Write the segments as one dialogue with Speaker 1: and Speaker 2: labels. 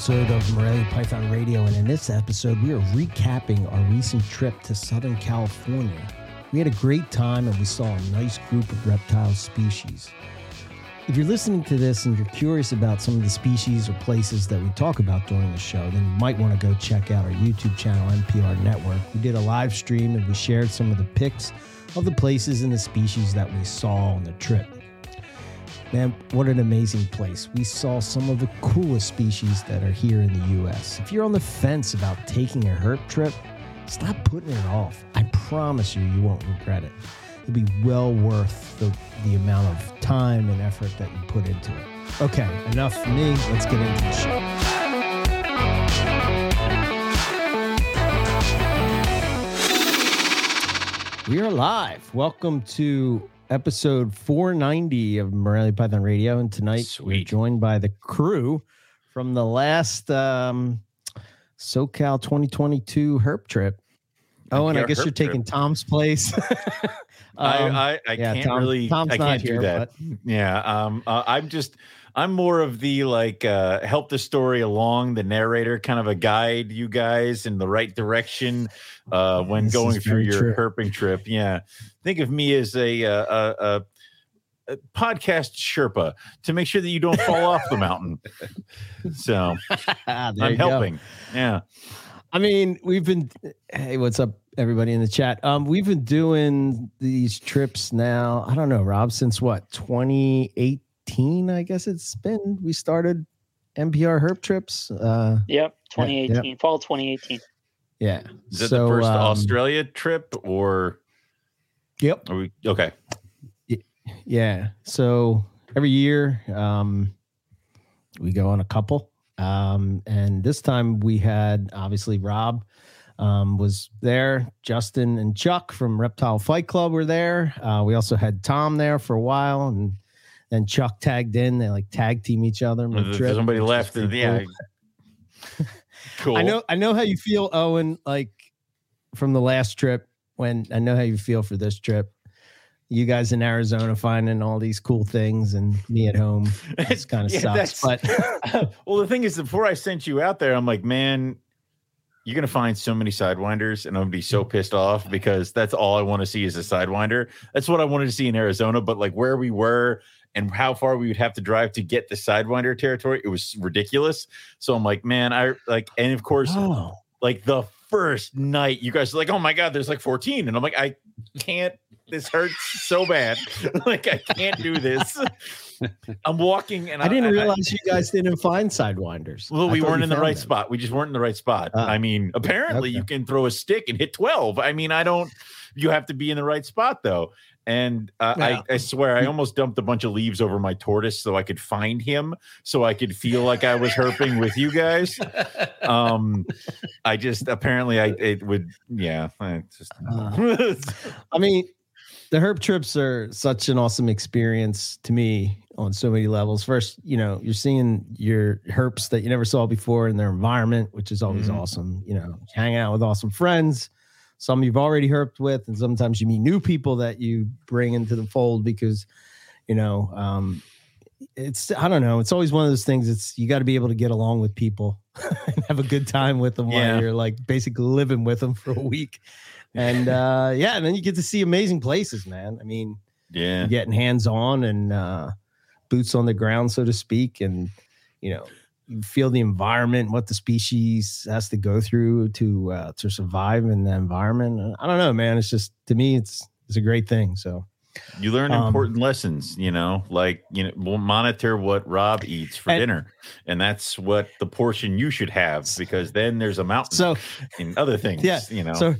Speaker 1: Episode of Morelia Python Radio. And in this episode, we are recapping our recent trip to Southern California. We had a great time and we saw a nice group of reptile species. If you're listening to this and you're curious about some of the species or places that we talk about during the show, then you might want to go check out our YouTube channel, MPR Network. We did a live stream and we shared some of the pics of the places and the species that we saw on the trip. Man, what an amazing place. We saw some of the coolest species that are here in the US. If you're on the fence about taking a herp trip, stop putting it off. I promise you, you won't regret it. It'll be well worth the, the amount of time and effort that you put into it. Okay, enough for me. Let's get into the show. We are live. Welcome to episode 490 of Morelia Python Radio. And tonight we're joined by the crew from the last um, SoCal 2022 herp trip. Oh, and I guess you're taking
Speaker 2: trip.
Speaker 1: Tom's place. Um,
Speaker 2: I, I, I
Speaker 1: yeah,
Speaker 2: can't
Speaker 1: Tom-
Speaker 2: really.
Speaker 1: Tom's
Speaker 2: I
Speaker 1: not
Speaker 2: can't
Speaker 1: here,
Speaker 2: do that. Yeah. Um. Uh, I'm just. I'm more of the like uh, help the story along, the narrator, kind of a guide you guys in the right direction uh, when
Speaker 1: This
Speaker 2: going through your
Speaker 1: true.
Speaker 2: herping trip. Yeah. Think of me as a, uh, a, a, a podcast Sherpa to make sure that you don't fall off the mountain. So
Speaker 1: Ah,
Speaker 2: I'm
Speaker 1: you go.
Speaker 2: helping. Yeah.
Speaker 1: I mean, we've been. Hey, what's up, everybody in the chat? Um, we've been doing these trips now. I don't know, Rob, since what 2018? I guess it's been. We started MPR Herp trips. Uh,
Speaker 3: Yep,
Speaker 1: Yeah,
Speaker 3: 2018, fall 2018.
Speaker 1: yeah.
Speaker 2: Is it
Speaker 1: So,
Speaker 2: the first
Speaker 1: um,
Speaker 2: Australia trip or
Speaker 1: Yep.
Speaker 2: are we okay?
Speaker 1: Yeah. So every year, um, we go on a couple. Um, and this time we had obviously Rob um, was there. Justin and Chuck from Reptile Fight Club were there. Uh, we also had Tom there for a while, and then Chuck tagged in. They like tag team each other. on the
Speaker 2: There's
Speaker 1: trip,
Speaker 2: Somebody left. Yeah.
Speaker 1: cool.
Speaker 2: cool.
Speaker 1: I know. I know how you feel, Owen. Like from the last trip. When I know how you feel for this trip. You guys in Arizona finding all these cool things, and me at home. It's kind of
Speaker 2: Yeah,
Speaker 1: sucks. But
Speaker 2: well, the thing is, before I sent you out there, I'm like, man, you're gonna find so many sidewinders, and I'm gonna be so pissed off because that's all I want to see is a sidewinder. That's what I wanted to see in Arizona, but like where we were and how far we would have to drive to get the sidewinder territory, it was ridiculous. So I'm like, man, I like, and of course,
Speaker 1: oh,
Speaker 2: like the first night, you guys are like, oh my god, there's like 14, and I'm like, I can't. This hurts so bad. like I can't do this. I'm walking, and
Speaker 1: I didn't
Speaker 2: I-
Speaker 1: realize you guys didn't find sidewinders.
Speaker 2: well, we weren't in the right
Speaker 1: them.
Speaker 2: spot. We just weren't in the right spot.
Speaker 1: Ah,
Speaker 2: I mean, apparently you can throw a stick and hit 12. I mean, I don't, you have to be in the right spot though. And uh,
Speaker 1: Well-
Speaker 2: I, I swear, I almost dumped a bunch of leaves over my tortoise so I could find him, so I could feel like I was herping with you guys. Um, I just apparently I it would, yeah. I just,
Speaker 1: Uh, I mean, the herp trips are such an awesome experience to me on so many levels. First, you know, you're seeing your herps that you never saw before in their environment, which is always
Speaker 2: Mhm.
Speaker 1: awesome. You know, hang out with awesome friends. Some you've already herped with, and sometimes you meet new people that you bring into the fold because, you know, um, it's I don't know. It's always one of those things. It's you got to be able to get along with people and have a good time with them
Speaker 2: Yeah.
Speaker 1: while you're like basically living with them for a week. And uh, yeah, and then you get to see amazing places, man. I mean,
Speaker 2: yeah.
Speaker 1: getting hands on and uh, boots on the ground, so to speak, and you know, you feel the environment, what the species has to go through to uh, to survive in the environment. I don't know, man. It's just to me, it's it's a great thing. So
Speaker 2: You learn
Speaker 1: Um,
Speaker 2: important lessons, you know, like you know, we'll monitor what Rob eats for
Speaker 1: And-
Speaker 2: dinner, and that's what the portion you should have because then there's a mountain
Speaker 1: so
Speaker 2: in other things.
Speaker 1: Yeah,
Speaker 2: you know,
Speaker 1: so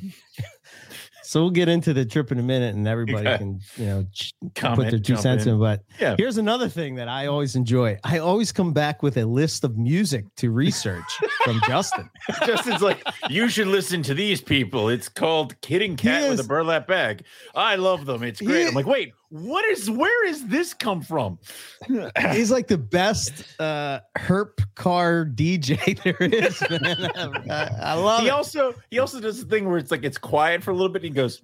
Speaker 1: so we'll get into the trip in a minute, and everybody can you know ch- put their two cents
Speaker 2: in.
Speaker 1: in. But
Speaker 2: Yeah.
Speaker 1: here's another thing that I always enjoy. I always come back with a list of music to research from Justin.
Speaker 2: Justin's like, you should listen to these people. It's called Kidding Cat with a burlap bag. I love them. It's great.
Speaker 1: He-
Speaker 2: I'm like, wait, what is? Where is this come from?
Speaker 1: He's like the best uh, herp car DJ there is. Man. I, I love
Speaker 2: he
Speaker 1: it.
Speaker 2: also he also does the thing where it's like it's quiet for a little bit. And he goes,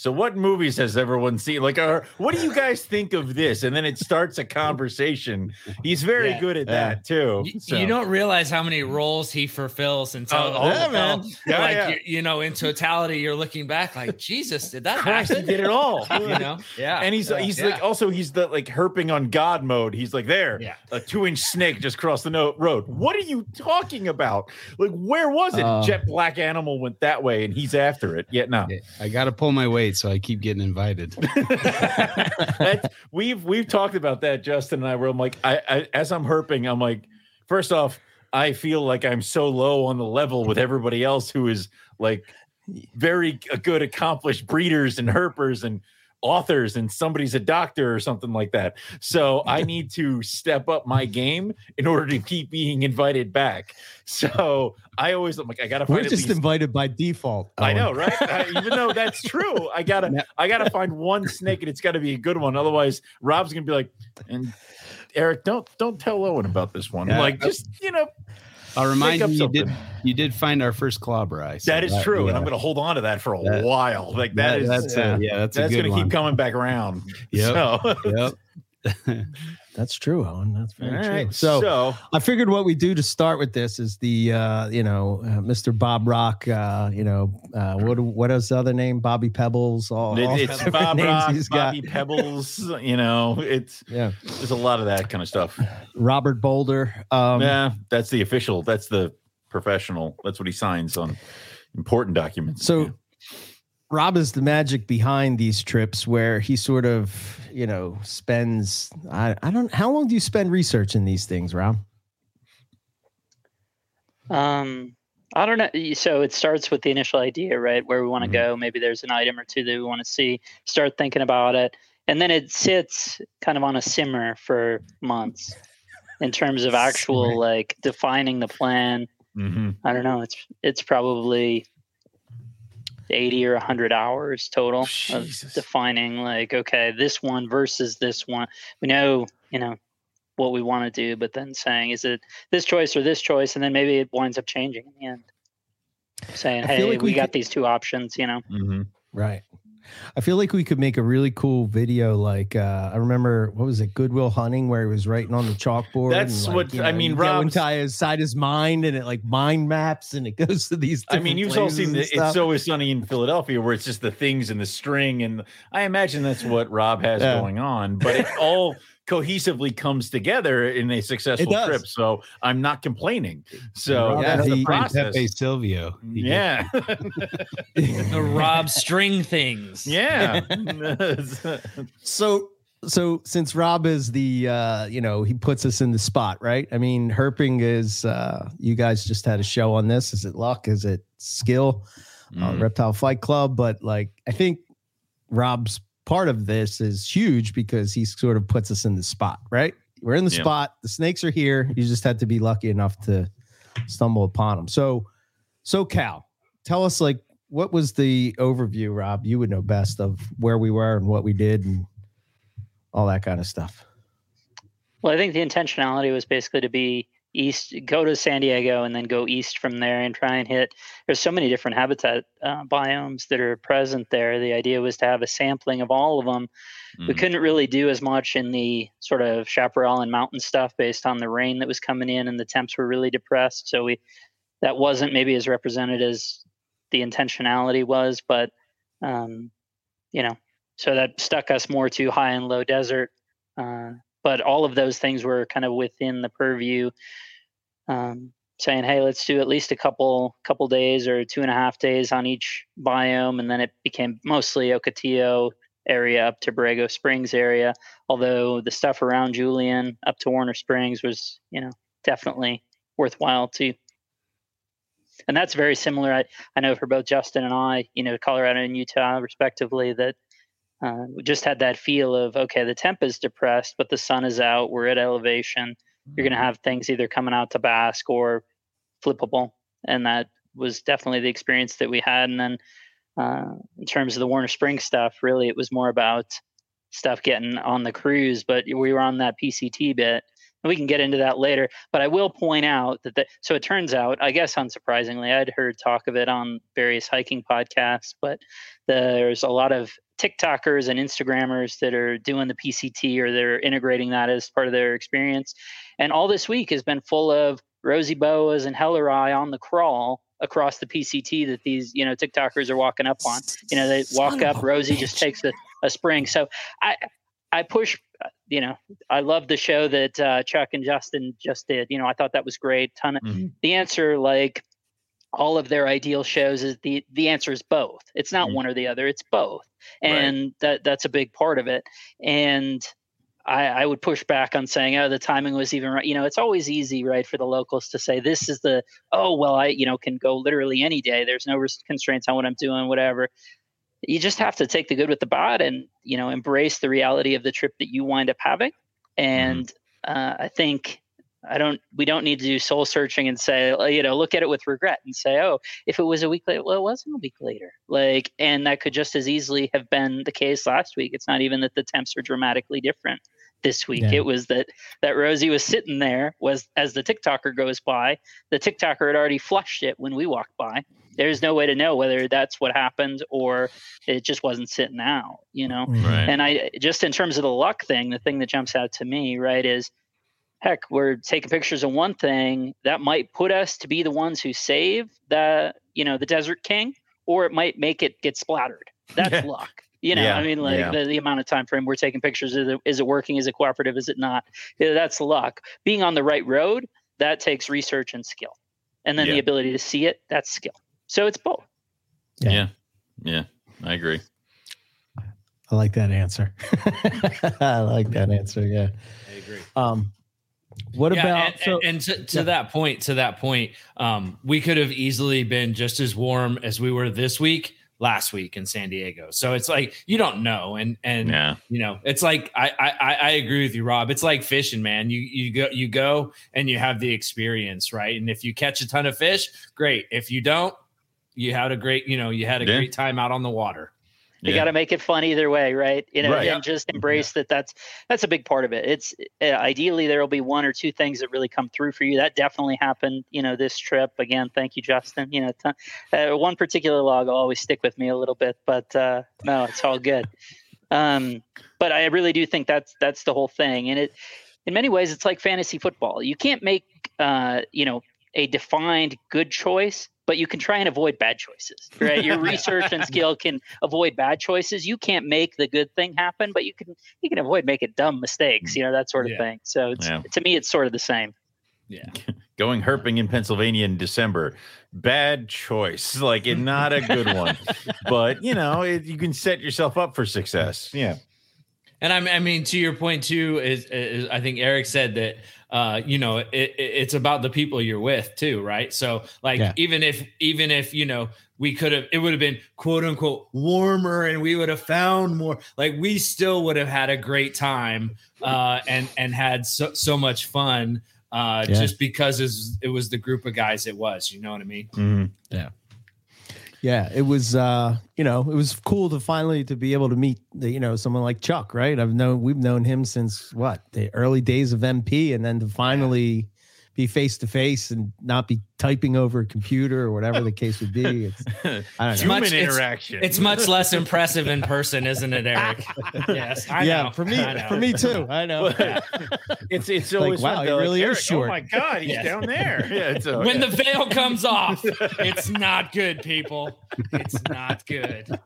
Speaker 2: so what movies has everyone seen? Like, uh, what do you guys think of this? And then it starts a conversation. He's very
Speaker 3: Yeah.
Speaker 2: good at
Speaker 1: Yeah.
Speaker 2: that too.
Speaker 3: You,
Speaker 2: so.
Speaker 3: you don't realize how many roles he fulfills until
Speaker 2: Oh,
Speaker 3: the
Speaker 2: oh, man. Yeah,
Speaker 3: like
Speaker 2: yeah.
Speaker 3: You, you know, in totality, you're looking back like, Jesus, did that
Speaker 2: Christ, he
Speaker 3: happen?
Speaker 2: did it all.
Speaker 3: you know, yeah.
Speaker 2: And he's
Speaker 3: yeah,
Speaker 2: he's
Speaker 3: yeah.
Speaker 2: like also he's the like herping on God mode. He's like there,
Speaker 3: Yeah.
Speaker 2: a two inch snake just crossed the no- road. What are you talking about? Like where was it?
Speaker 1: Uh,
Speaker 2: Jet black animal went that way, and he's after it. Yet no,
Speaker 4: I got to pull my weight, so I keep getting invited.
Speaker 2: We've we've talked about that, Justin and I. Where I'm like, I, I as I'm herping, I'm like, first off, I feel like I'm so low on the level with everybody else who is like very good, accomplished breeders and herpers and authors, and somebody's a doctor or something like that. So I need to step up my game in order to keep being invited back. So I always I'm like, I gotta
Speaker 1: We're just
Speaker 2: least
Speaker 1: invited by default.
Speaker 2: I know, right? Uh, even though that's true, I gotta. I gotta find one snake, and it's got to be a good one. Otherwise, Rob's gonna be like, and Eric, don't, don't tell Owen about this one.
Speaker 4: Yeah.
Speaker 2: Like, just you know,
Speaker 4: I'll remind
Speaker 2: up
Speaker 4: you, you did you did find our first klauberi. so
Speaker 2: that is true, and I'm gonna hold on to that for a
Speaker 4: That-
Speaker 2: while. Like that
Speaker 4: that-
Speaker 2: is,
Speaker 4: that's
Speaker 2: yeah,
Speaker 4: a, yeah, that's,
Speaker 2: that's gonna keep coming back around.
Speaker 4: Yep.
Speaker 2: So,
Speaker 4: Yep.
Speaker 1: That's true, Owen. That's very
Speaker 2: all
Speaker 1: true.
Speaker 2: right.
Speaker 1: So,
Speaker 2: So,
Speaker 1: I figured what we do to start with this is the uh, you know uh, Mr. Bob Rock. Uh, you know uh, what what is the other name? Bobby Pebbles. All,
Speaker 2: it-
Speaker 1: all
Speaker 2: it's Bob
Speaker 1: names
Speaker 2: Rock,
Speaker 1: he's got.
Speaker 2: Bobby Pebbles. You know, it's
Speaker 1: Yeah,
Speaker 2: there's a lot of that kind of stuff.
Speaker 1: Robert Boulder. Um,
Speaker 2: yeah, that's the official. That's the professional. That's what he signs on important documents.
Speaker 1: So
Speaker 2: Yeah.
Speaker 1: Rob is the magic behind these trips where he sort of, you know, spends I, I don't how long do you spend researching these things, Rob?
Speaker 5: Um, I don't know. So it starts with the initial idea, right? Where we want to
Speaker 2: Mhm.
Speaker 5: go. Maybe there's an item or two that we want to see. Start thinking about it, and then it sits kind of on a simmer for months in terms of actual like defining the plan.
Speaker 2: Mhm.
Speaker 5: I don't know. It's it's probably eighty or hundred hours total of defining like okay, this one versus this one. We know you know what we want to do, but then saying is it this choice or this choice, and then maybe it winds up changing in the end. Saying,
Speaker 1: I
Speaker 5: hey,
Speaker 1: like
Speaker 5: we,
Speaker 1: we
Speaker 5: got these two options, you know.
Speaker 2: Mhm.
Speaker 1: Right. I feel like we could make a really cool video. Like uh, I remember, what was it, Goodwill Hunting, where he was writing on the chalkboard.
Speaker 2: That's
Speaker 1: and, like,
Speaker 2: what-
Speaker 1: you
Speaker 2: I mean,
Speaker 1: you go
Speaker 2: Rob's-
Speaker 1: inside inside his mind, and it like mind maps, and it goes to these.
Speaker 2: I mean, you've all seen the. It's Always Sunny in Philadelphia, where it's just the things and the string, and I imagine that's what Rob has
Speaker 1: Yeah.
Speaker 2: going on. But it all cohesively comes together in a successful trip. So I'm not complaining. So
Speaker 1: Yeah,
Speaker 2: that's
Speaker 4: has
Speaker 2: the
Speaker 1: he-
Speaker 4: to find
Speaker 2: process.
Speaker 4: Pepe Silvia.
Speaker 2: Yeah,
Speaker 3: the Rob string things.
Speaker 2: yeah.
Speaker 1: so so since rob is the uh you know he puts us in the spot right i mean herping is uh you guys just had a show on this is it luck is it skill uh,
Speaker 2: Mm.
Speaker 1: reptile fight club but like i think rob's part of this is huge because he sort of puts us in the spot right? We're in the
Speaker 2: Yeah.
Speaker 1: spot. The snakes are here. You just had to be lucky enough to stumble upon them so so cal tell us like what was the overview rob? You would know best of where we were and what we did and all that kind of stuff.
Speaker 5: Well, I think the intentionality was basically to be east, go to San Diego, and then go east from there and try and hit. There's so many different habitat uh, biomes that are present there. The idea was to have a sampling of all of them. We
Speaker 2: Mhm.
Speaker 5: couldn't really do as much in the sort of chaparral and mountain stuff based on the rain that was coming in and the temps were really depressed. So we that wasn't maybe as represented as the intentionality was, but um, you know, so that stuck us more to high and low desert. Uh, but all of those things were kind of within the purview. Um, saying, hey, let's do at least a couple couple days or two and a half days on each biome, and then it became mostly Ocotillo area up to Borrego Springs area. Although the stuff around Julian up to Warner Springs was, you know, definitely worthwhile too. And that's very similar. I, I know for both Justin and I, you know, Colorado and Utah respectively, that uh, we just had that feel of okay, the temp is depressed, but the sun is out. We're at elevation. You're going to have things either coming out to bask or flippable, and that was definitely the experience that we had. And then uh, in terms of the Warner Springs stuff, really, it was more about stuff getting on the cruise. But we were on that PCT bit, And we can get into that later. But I will point out that the, so it turns out, I guess unsurprisingly, I'd heard talk of it on various hiking podcasts, but there's a lot of TikTokers and Instagrammers that are doing the PCT or they're integrating that as part of their experience. And all this week has been full of rosy boas and helleri on the crawl across the PCT that these, you know, TikTokers are walking up on. You know, they walk up, Rosie just takes a, a spring. So I I push you know, I love the show that uh, Chuck and Justin just did. You know, I thought that was great. Ton of mm-hmm. the answer, like all of their ideal shows, is the the answer is both. It's not mm-hmm. one or the other. It's both, and right. that that's a big part of it. And I, I would push back on saying, oh, the timing was even right. You know, it's always easy, right, for the locals to say this is the oh well, I you know can go literally any day. There's no constraints on what I'm doing, whatever you just have to take the good with the bad and you know embrace the reality of the trip that you wind up having and mm-hmm. uh, i think i don't we don't need to do soul searching and say uh, you know look at it with regret and say oh if it was a week later well it wasn't a week later like and that could just as easily have been the case last week it's not even that the temps are dramatically different this week. Yeah. It was that that Rosie was sitting there was as the TikToker goes by, the TikToker had already flushed it when we walked by. There's no way to know whether that's what happened or it just wasn't sitting out, you know. Mm-hmm. Right. And I just in terms of the luck thing, the thing that jumps out to me, right, is heck, we're taking pictures of one thing that might put us to be the ones who save the, you know, the Desert King, or it might make it get splattered. That's luck. You know, yeah, I mean, like yeah. the, the, amount of time frame we're taking pictures. Is it, is it working? Is it cooperative? Is it not? Yeah, that's luck. Being on the right road, that takes research and skill. And then the ability to see it, that's skill. So it's both.
Speaker 2: Yeah. Yeah. I agree.
Speaker 1: I like that answer. I like that answer. Yeah.
Speaker 3: I agree.
Speaker 1: Um, what yeah, about
Speaker 3: and, so, and to, to yeah. that point? To that point, um, we could have easily been just as warm as we were this week last week in San Diego. So it's like you don't know, and and yeah. you know, it's like I, I I agree with you, Rob. It's like fishing, man. You you go you go and you have the experience, right? And if you catch a ton of fish, great. If you don't, you had a great you know you had a yeah. great time out on the water
Speaker 5: you yeah. got to make it fun either way right? You know right. and just embrace yeah. that that's that's a big part of it. It's uh, ideally there will be one or two things that really come through for you. That definitely happened you know this trip. Again thank you justin. You know t- uh, one particular log will always stick with me a little bit but uh, no it's all good. Um, but i really do think that's that's the whole thing. And it in many ways it's like fantasy football. You can't make uh, you know a defined good choice but you can try and avoid bad choices, right? Your research and skill can avoid bad choices. You can't make the good thing happen, but you can you can avoid making dumb mistakes, mm. you know, that sort of yeah. thing. So yeah. to me, it's sort of the same.
Speaker 3: Yeah.
Speaker 2: Going herping in Pennsylvania in December, bad choice. Like, not a good one. but you know, it, you can set yourself up for success. Yeah.
Speaker 3: And I mean, to your point too, is, is I think Eric said that uh, you know, it, it, it's about the people you're with too, right? So like yeah. even if even if you know we could have it would have been quote unquote warmer and we would have found more like we still would have had a great time uh, and and had so, so much fun uh, yeah. just because it was the group of guys it was you know what i mean
Speaker 1: mm-hmm. yeah yeah, it was uh, you know, it was cool to finally to be able to meet the, you know, someone like Chuck, right? I've known we've known him since what, the early days of MP and then to finally be face to face and not be typing over a computer or whatever the case would be. It's,
Speaker 2: I don't know. Human interaction.
Speaker 3: It's, it's, much less impressive in person, isn't it, Eric?
Speaker 1: yes, I yeah, know. for me, for me too. I know.
Speaker 2: it's it's always
Speaker 1: like, wow, he really
Speaker 2: like,
Speaker 1: is short.
Speaker 2: Oh my god, he's yes. down there. Yeah, it's,
Speaker 3: when yeah. the veil comes off, it's not good, people. It's not good.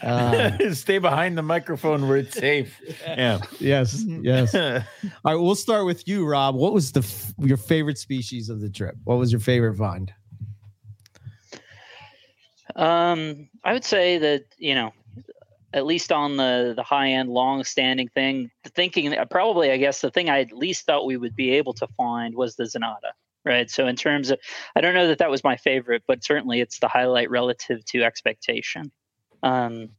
Speaker 2: Uh, Stay behind the microphone where it's safe. Yeah.
Speaker 1: Yes. Yes. All right, we'll start with you, Rob. What was the your favorite species of the trip? What was your favorite find?
Speaker 5: Um, I would say that you know, at least on the the high end, long standing thing, the thinking probably I guess the thing I at least thought we would be able to find was the Zonata. Right. So in terms of, I don't know that that was my favorite, but certainly it's the highlight relative to expectation. Um,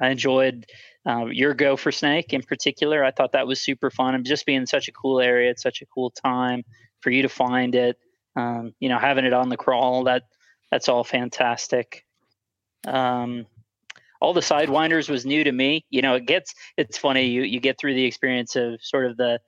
Speaker 5: I enjoyed uh, your for snake in particular. I thought that was super fun and just being such a cool area, it's such a cool time for you to find it. Um, you know, having it on the crawl that that's all fantastic. Um, all the sidewinders was new to me. You know, it gets it's funny you you get through the experience of sort of the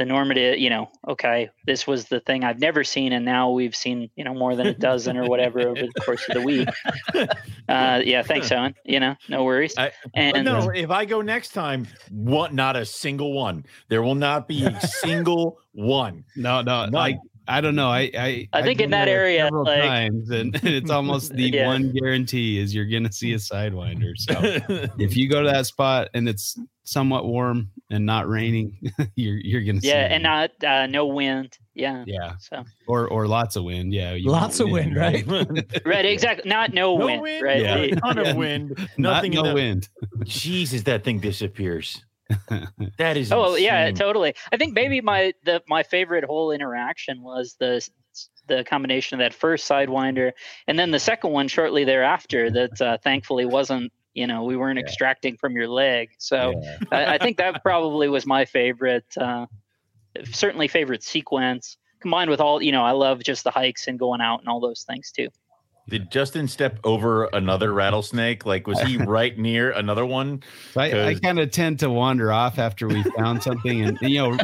Speaker 5: the normative, you know, okay, this was the thing I've never seen, and now we've seen, you know, more than a dozen or whatever over the course of the week. Uh, yeah, thanks, Owen. You know, no worries.
Speaker 2: I, and no, if I go next time, what? Not a single one. There will not be a single one.
Speaker 4: No, no, like I don't know. I I,
Speaker 5: I think in that area,
Speaker 4: several like, times, and it's almost the yeah. one guarantee is you're going to see a sidewinder. So if you go to that spot and it's somewhat warm and not raining, you're you're going to see
Speaker 5: yeah, and not uh, no wind. Yeah,
Speaker 4: yeah. So or or lots of wind. Yeah,
Speaker 1: lots of wind, right?
Speaker 5: right, exactly. Not no, no wind, wind, right?
Speaker 2: Yeah. A ton of wind. Nothing.
Speaker 4: Not no
Speaker 2: the,
Speaker 4: wind.
Speaker 2: Jesus, that thing disappears. that is
Speaker 5: oh insane. yeah totally i think maybe my the my favorite whole interaction was the the combination of that first sidewinder and then the second one shortly thereafter that uh, thankfully wasn't you know we weren't yeah. extracting from your leg so yeah. I, I, think that probably was my favorite uh, certainly favorite sequence combined with all you know i love just the hikes and going out and all those things too
Speaker 2: did Justin step over another rattlesnake? Like, was he right near another one?
Speaker 4: I, I kind of tend to wander off after we found something, and you know,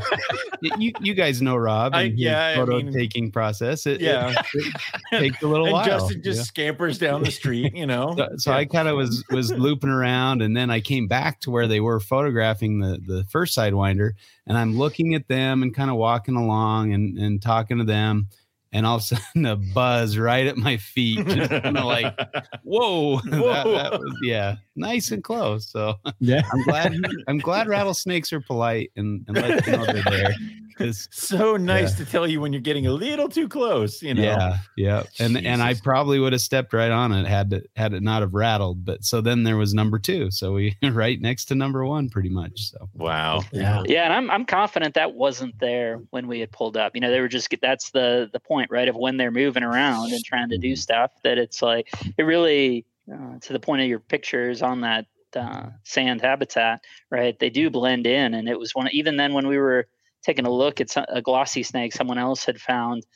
Speaker 4: you you guys know Rob and I, yeah, photo I mean, taking process. It,
Speaker 2: yeah,
Speaker 4: it, it takes a little
Speaker 2: and
Speaker 4: while.
Speaker 2: Justin just yeah. scampers down the street, you know.
Speaker 4: So, so yeah. I kind of was was looping around, and then I came back to where they were photographing the the first sidewinder, and I'm looking at them and kind of walking along and and talking to them and all of a sudden a buzz right at my feet, just kind of like, whoa, whoa. That, that was, yeah, nice and close. So
Speaker 1: yeah,
Speaker 4: I'm glad I'm glad rattlesnakes are polite and, and let you know they're there.
Speaker 2: It's so nice yeah. to tell you when you're getting a little too close, you know.
Speaker 4: Yeah, yeah. And Jesus. and I probably would have stepped right on it had it had it not have rattled. But so then there was number two. So we right next to number one pretty much. So
Speaker 2: wow.
Speaker 5: Yeah. Yeah. And I'm I'm confident that wasn't there when we had pulled up. You know, they were just that's the the point, right? Of when they're moving around and trying to do mm-hmm. stuff that it's like it really uh, to the point of your pictures on that uh, sand habitat, right? They do blend in, and it was one. Even then, when we were taking a look at a glossy snake someone else had found,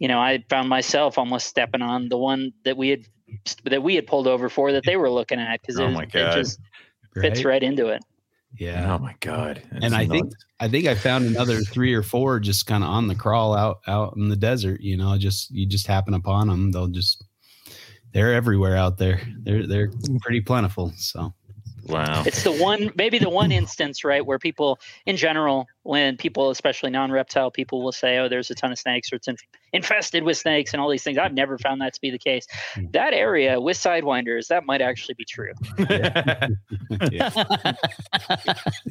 Speaker 5: you know, I found myself almost stepping on the one that we had that we had pulled over for that they were looking at because oh it, it, just right? fits right into it.
Speaker 4: Yeah.
Speaker 2: Oh my god.
Speaker 4: That's and I nuts. think I think I found another three or four just kind of on the crawl out out in the desert. You know, just you just happen upon them. They'll just they're everywhere out there. They're they're pretty plentiful. So
Speaker 2: Wow.
Speaker 5: It's the one, maybe the one instance, right, where people in general, when people, especially non reptile people, will say, oh, there's a ton of snakes or it's inf- infested with snakes and all these things. I've never found that to be the case. Hmm. That area with Sidewinders, that might actually be true.
Speaker 4: Yeah. but,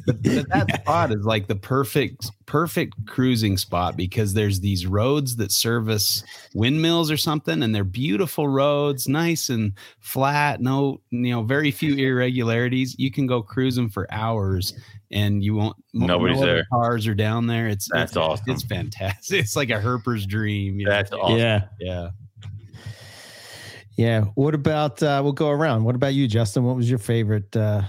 Speaker 4: but that spot is like the perfect, perfect cruising spot because there's these roads that service windmills or something, and they're beautiful roads, nice and flat, no, you know, very few irregularities. You can go cruising for hours and you won't
Speaker 2: nobody's no there.
Speaker 4: cars are down there. It's
Speaker 2: that's
Speaker 4: it's,
Speaker 2: awesome.
Speaker 4: it's fantastic. It's like a herper's dream
Speaker 2: that's know? awesome.
Speaker 1: Yeah.
Speaker 4: Yeah.
Speaker 1: Yeah. What about uh we'll go around. What about you justin? What was your favorite uh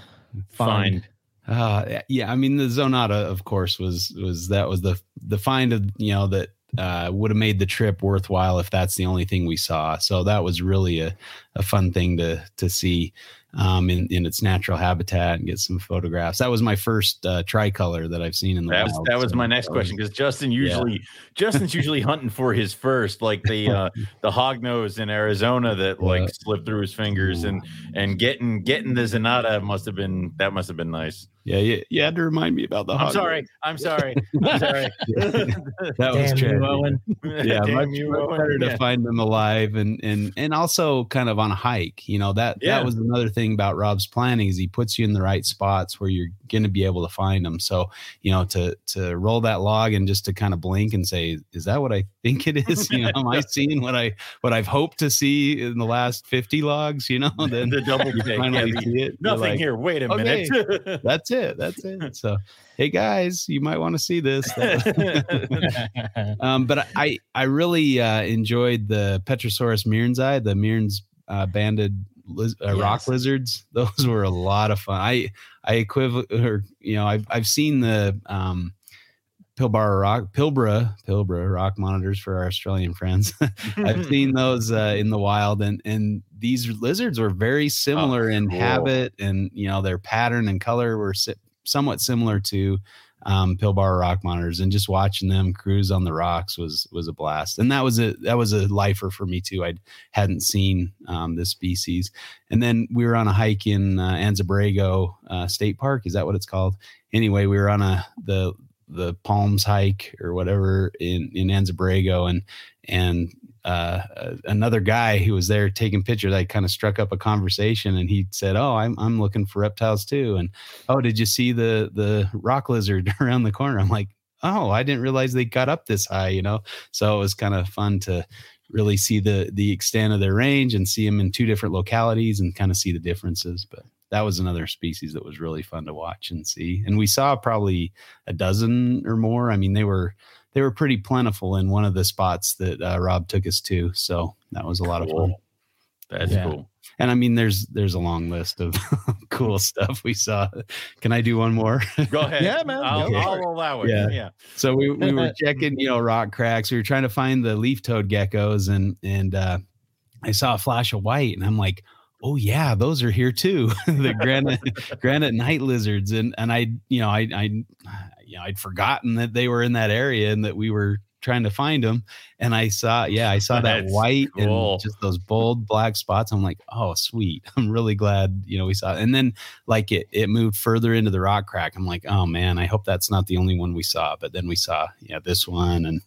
Speaker 1: find,
Speaker 4: uh yeah i mean the zonata of course was was that was the the find of you know that uh, would have made the trip worthwhile if that's the only thing we saw. So that was really a, a fun thing to to see um, in, in its natural habitat and get some photographs. That was my first uh, tricolor that I've seen in the
Speaker 2: that
Speaker 4: wild.
Speaker 2: Was, that was so, my next question because Justin usually yeah. Justin's usually hunting for his first, like the uh, the hognose in Arizona that like slipped through his fingers and and getting getting the Zonata must have been that must have been nice.
Speaker 4: Yeah, you, you had to remind me about the.
Speaker 2: I'm sorry. I'm sorry. I'm sorry.
Speaker 4: that Damn was true. Owen. Yeah, Damn much, you, much better to yeah. find them alive and and and also kind of on a hike. You know that yeah. that was another thing about Rob's planning is he puts you in the right spots where you're going to be able to find them. So you know to to roll that log and just to kind of blink and say, is that what I think it is? You know, am I seeing what I what I've hoped to see in the last 50 logs? You know, then
Speaker 2: the double take.
Speaker 4: finally yeah, see it.
Speaker 2: Nothing like, here. Wait a okay,
Speaker 4: minute. That's it. That's it. So, hey guys, you might want to see this. um, but I I really uh, enjoyed the Petrosaurus mearnsi, the Mearns uh, banded liz- uh, yes. rock lizards. Those were a lot of fun. I I equivalent or you know I've I've seen the um, Pilbara rock Pilbara Pilbara rock monitors for our Australian friends. I've seen those uh, in the wild, and and these lizards were very similar oh, in cool. habit, and you know their pattern and color were si- somewhat similar to um, Pilbara rock monitors, and just watching them cruise on the rocks was was a blast. And that was a that was a lifer for me too. I hadn't seen um, this species, and then we were on a hike in uh, Anza-Borrego uh, State Park. Is that what it's called? Anyway, we were on a the the Palms hike or whatever in in Anza-Borrego, and and uh, another guy who was there taking pictures, I kind of struck up a conversation, and he said, "Oh, I'm I'm looking for reptiles too." And oh, did you see the the rock lizard around the corner? I'm like, oh, I didn't realize they got up this high, you know. So it was kind of fun to really see the the extent of their range and see them in two different localities and kind of see the differences. But that was another species that was really fun to watch and see. And we saw probably a dozen or more. I mean, they were they were pretty plentiful in one of the spots that uh, Rob took us to. So that was a lot cool. of fun.
Speaker 2: That's yeah. cool.
Speaker 4: And I mean, there's there's a long list of cool stuff we saw. Can I do one more?
Speaker 2: Go ahead.
Speaker 1: yeah, man.
Speaker 2: I'll, I'll, allow it.
Speaker 4: Yeah. yeah. So we, we were checking, you know, rock cracks. We were trying to find the leaf toad geckos, and and uh, I saw a flash of white, and I'm like, oh yeah, those are here too. the granite granite night lizards, and and I, you know, I I you know, I'd forgotten that they were in that area and that we were trying to find them. And I saw, yeah, I saw that white cool. and just those bold black spots. I'm like, oh, sweet. I'm really glad, you know, we saw it. And then like it, it moved further into the rock crack. I'm like, oh man, I hope that's not the only one we saw. But then we saw, yeah, this one and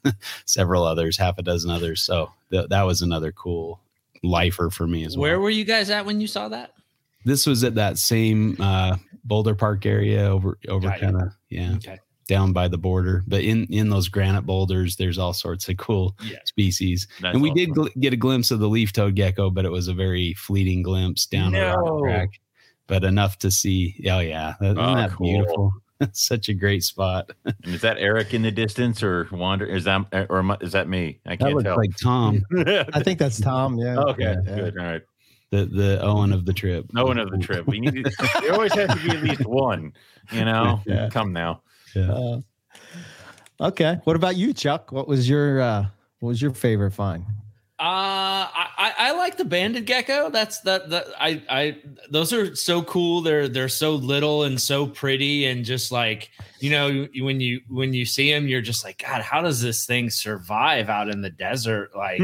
Speaker 4: several others, half a dozen others. So th- that was another cool lifer for me as
Speaker 3: well. Where were you guys at when you saw that?
Speaker 4: This was at that same uh, Boulder Park area over over kind of yeah. Okay down by the border. But in in those granite boulders, there's all sorts of cool yeah. species. That's and we awesome. did gl- get a glimpse of the leaf toad gecko, but it was a very fleeting glimpse down no. the track. But enough to see. Oh yeah, that, oh, that cool. beautiful? Such a great spot.
Speaker 2: and is that Eric in the distance, or Wander? Is that or is that me?
Speaker 4: I can't that tell. Like Tom.
Speaker 1: I think that's Tom. Yeah.
Speaker 2: Okay. Yeah, good. All right.
Speaker 4: The the Owen of the trip.
Speaker 2: Owen of the trip. We need. To, there always has to be at least one. You know. Yeah. Come now.
Speaker 1: Yeah. Uh, okay. What about you, Chuck? What was your uh, what was your favorite find?
Speaker 3: Uh, I, I like the banded gecko. That's that that I I those are so cool. They're they're so little and so pretty and just like you know when you when you see them, you're just like God. How does this thing survive out in the desert? Like,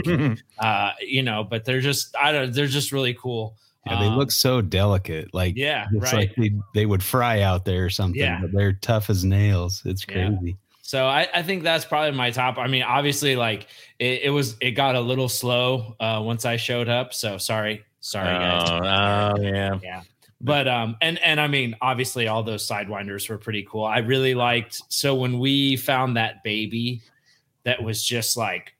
Speaker 3: uh, you know. But they're just I don't. They're just really cool.
Speaker 4: Yeah, they um, look so delicate. Like
Speaker 3: yeah,
Speaker 4: it's
Speaker 3: right.
Speaker 4: like they, they would fry out there or something. Yeah. but they're tough as nails. It's crazy. Yeah.
Speaker 3: So I, I think that's probably my top. I mean, obviously, like it, it was, it got a little slow uh, once I showed up. So sorry, sorry guys.
Speaker 2: Oh, oh yeah,
Speaker 3: yeah. But um, and and I mean, obviously, all those sidewinders were pretty cool. I really liked. So when we found that baby, that was just like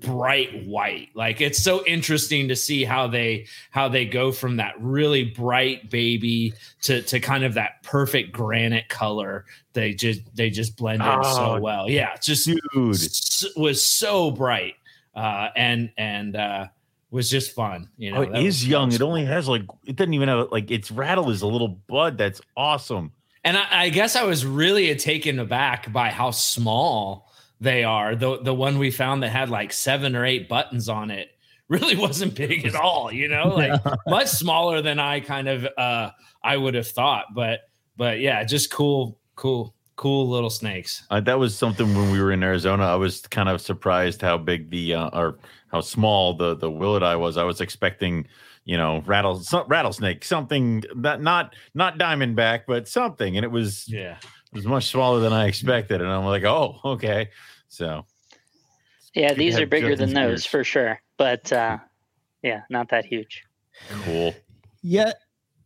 Speaker 3: bright white. Like it's so interesting to see how they how they go from that really bright baby to to kind of that perfect granite color. They just they just blend in oh, so well. Yeah just dude. S- was so bright uh and and uh was just fun you know
Speaker 2: oh, it is young. it only has like it doesn't even have like its rattle is a little bud. That's awesome.
Speaker 3: And I, I guess i was really taken aback by how small they are. The the one we found that had like seven or eight buttons on it really wasn't big at all, you know, like yeah. much smaller than I kind of uh I would have thought. But but yeah, just cool, cool, cool little snakes.
Speaker 2: Uh, that was something when we were in Arizona. I was kind of surprised how big the uh, or how small the the willardi was. I was expecting you know rattle some, rattlesnake something that not not diamondback but something and it was
Speaker 3: yeah
Speaker 2: it was much smaller than I expected, and I'm like, oh, okay. So,
Speaker 5: yeah, these are bigger than those for sure, but uh, yeah, not that huge.
Speaker 2: Cool.
Speaker 1: Yeah,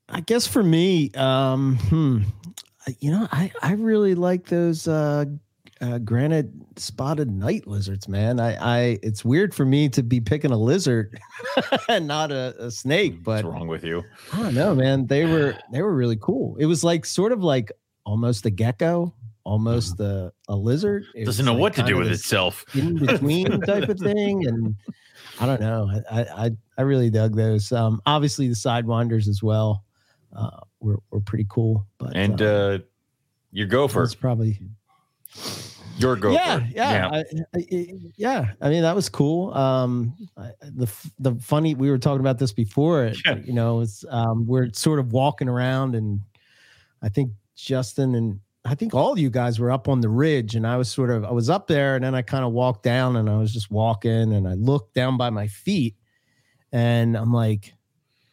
Speaker 1: I guess for me, um, hmm, you know, I I really like those uh, uh, granite spotted night lizards, man. I, I, it's weird for me to be picking a lizard and not a, a snake. But
Speaker 2: what's wrong with you?
Speaker 1: I don't know, man. They were they were really cool. It was like sort of like almost the gecko, almost mm-hmm. a, a lizard.
Speaker 2: It Doesn't know like what to do with itself.
Speaker 1: In between type of thing. And I don't know. I, I, I really dug those. Um, obviously the sidewinders as well. Uh, were, were pretty cool. But
Speaker 2: and uh, uh your gopher.
Speaker 1: That's probably
Speaker 2: your gopher.
Speaker 1: Yeah, yeah, yeah. I, I, yeah. I mean, that was cool. Um, the the funny we were talking about this before. Yeah. You know, it's um, we're sort of walking around, and I think Justin and I think all you guys were up on the ridge, and I was sort of I was up there, and then I kind of walked down, and I was just walking, and I looked down by my feet, and I'm like,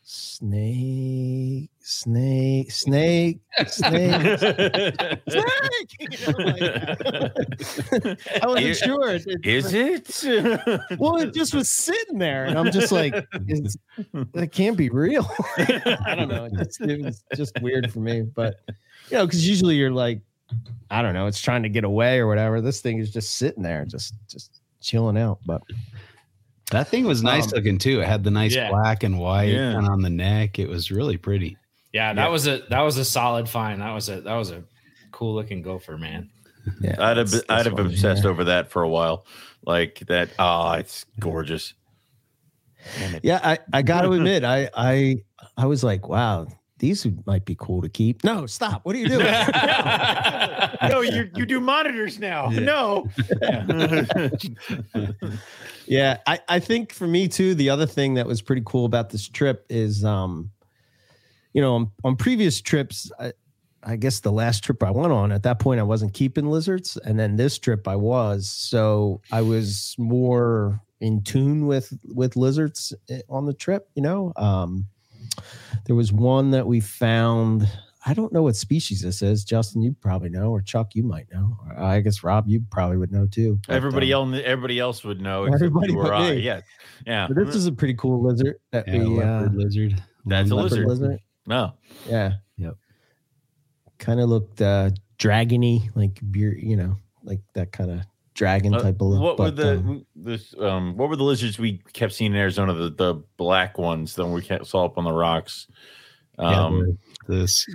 Speaker 1: snake, snake, snake, snake, snake. I wasn't sure.
Speaker 2: Is it?
Speaker 1: well, it just was sitting there, and I'm just like, that can't be real. I don't know. It, just, it was just weird for me, but you know, because usually you're like, I don't know, it's trying to get away or whatever. This thing is just sitting there, just just chilling out. But
Speaker 4: that thing was nice um, looking too. It had the nice yeah. black and white yeah. kind on the neck. It was really pretty.
Speaker 3: Yeah, that yeah. was a that was a solid find. That was a that was a cool looking gopher, man.
Speaker 2: Yeah, I'd have I'd have obsessed over that for a while. Like that. Oh, it's gorgeous.
Speaker 1: It. Yeah, I I got to admit, I I I was like, wow, these might be cool to keep. No, stop. What are you doing?
Speaker 2: no, you you do monitors now. Yeah. No.
Speaker 1: yeah, I, I think for me too, the other thing that was pretty cool about this trip is um, you know, on, on previous trips, I, I guess the last trip I went on, at that point I wasn't keeping lizards. And then this trip I was. So I was more in tune with with lizards eh, on the trip, you know. Um there was one that we found. I don't know what species this is. Justin, you probably know, or Chuck, you might know. I guess Rob, you probably would know too.
Speaker 2: But, everybody um, else, everybody else would know. Everybody but I. Yeah, yeah.
Speaker 1: But this is a pretty cool lizard. That
Speaker 4: yeah, we, uh, lizard.
Speaker 2: That's a lizard. lizard. No.
Speaker 1: Yeah.
Speaker 4: Yep.
Speaker 1: Kind of looked uh, dragony, like beer, you know, like that kind of dragon uh, type of look.
Speaker 2: What but, were the um, this um what were the lizards we kept seeing in Arizona? The the black ones that we saw up on the rocks.
Speaker 4: Um, yeah, this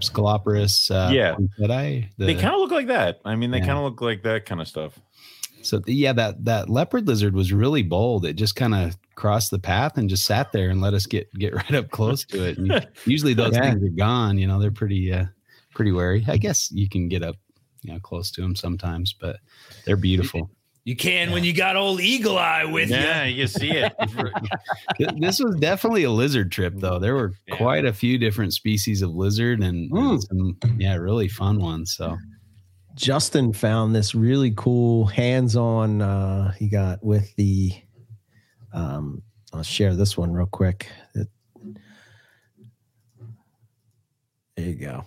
Speaker 4: Sceloporus. Uh,
Speaker 2: yeah, the, they kind of look like that. I mean, they yeah. kind of look like that kind of stuff.
Speaker 4: So the, yeah, that that leopard lizard was really bold. It just kind of crossed the path and just sat there and let us get get right up close to it. And usually those yeah. things are gone. You know, they're pretty uh, pretty wary. I guess you can get up you know close to them sometimes, but they're beautiful.
Speaker 3: You can yeah. when you got old Eagle Eye with
Speaker 2: yeah, you. Yeah, you see it.
Speaker 4: this was definitely a lizard trip, though. There were yeah. quite a few different species of lizard and, and some, yeah, really fun ones. So
Speaker 1: Justin found this really cool hands-on. Uh, he got with the. Um, I'll share this one real quick. It, there you go.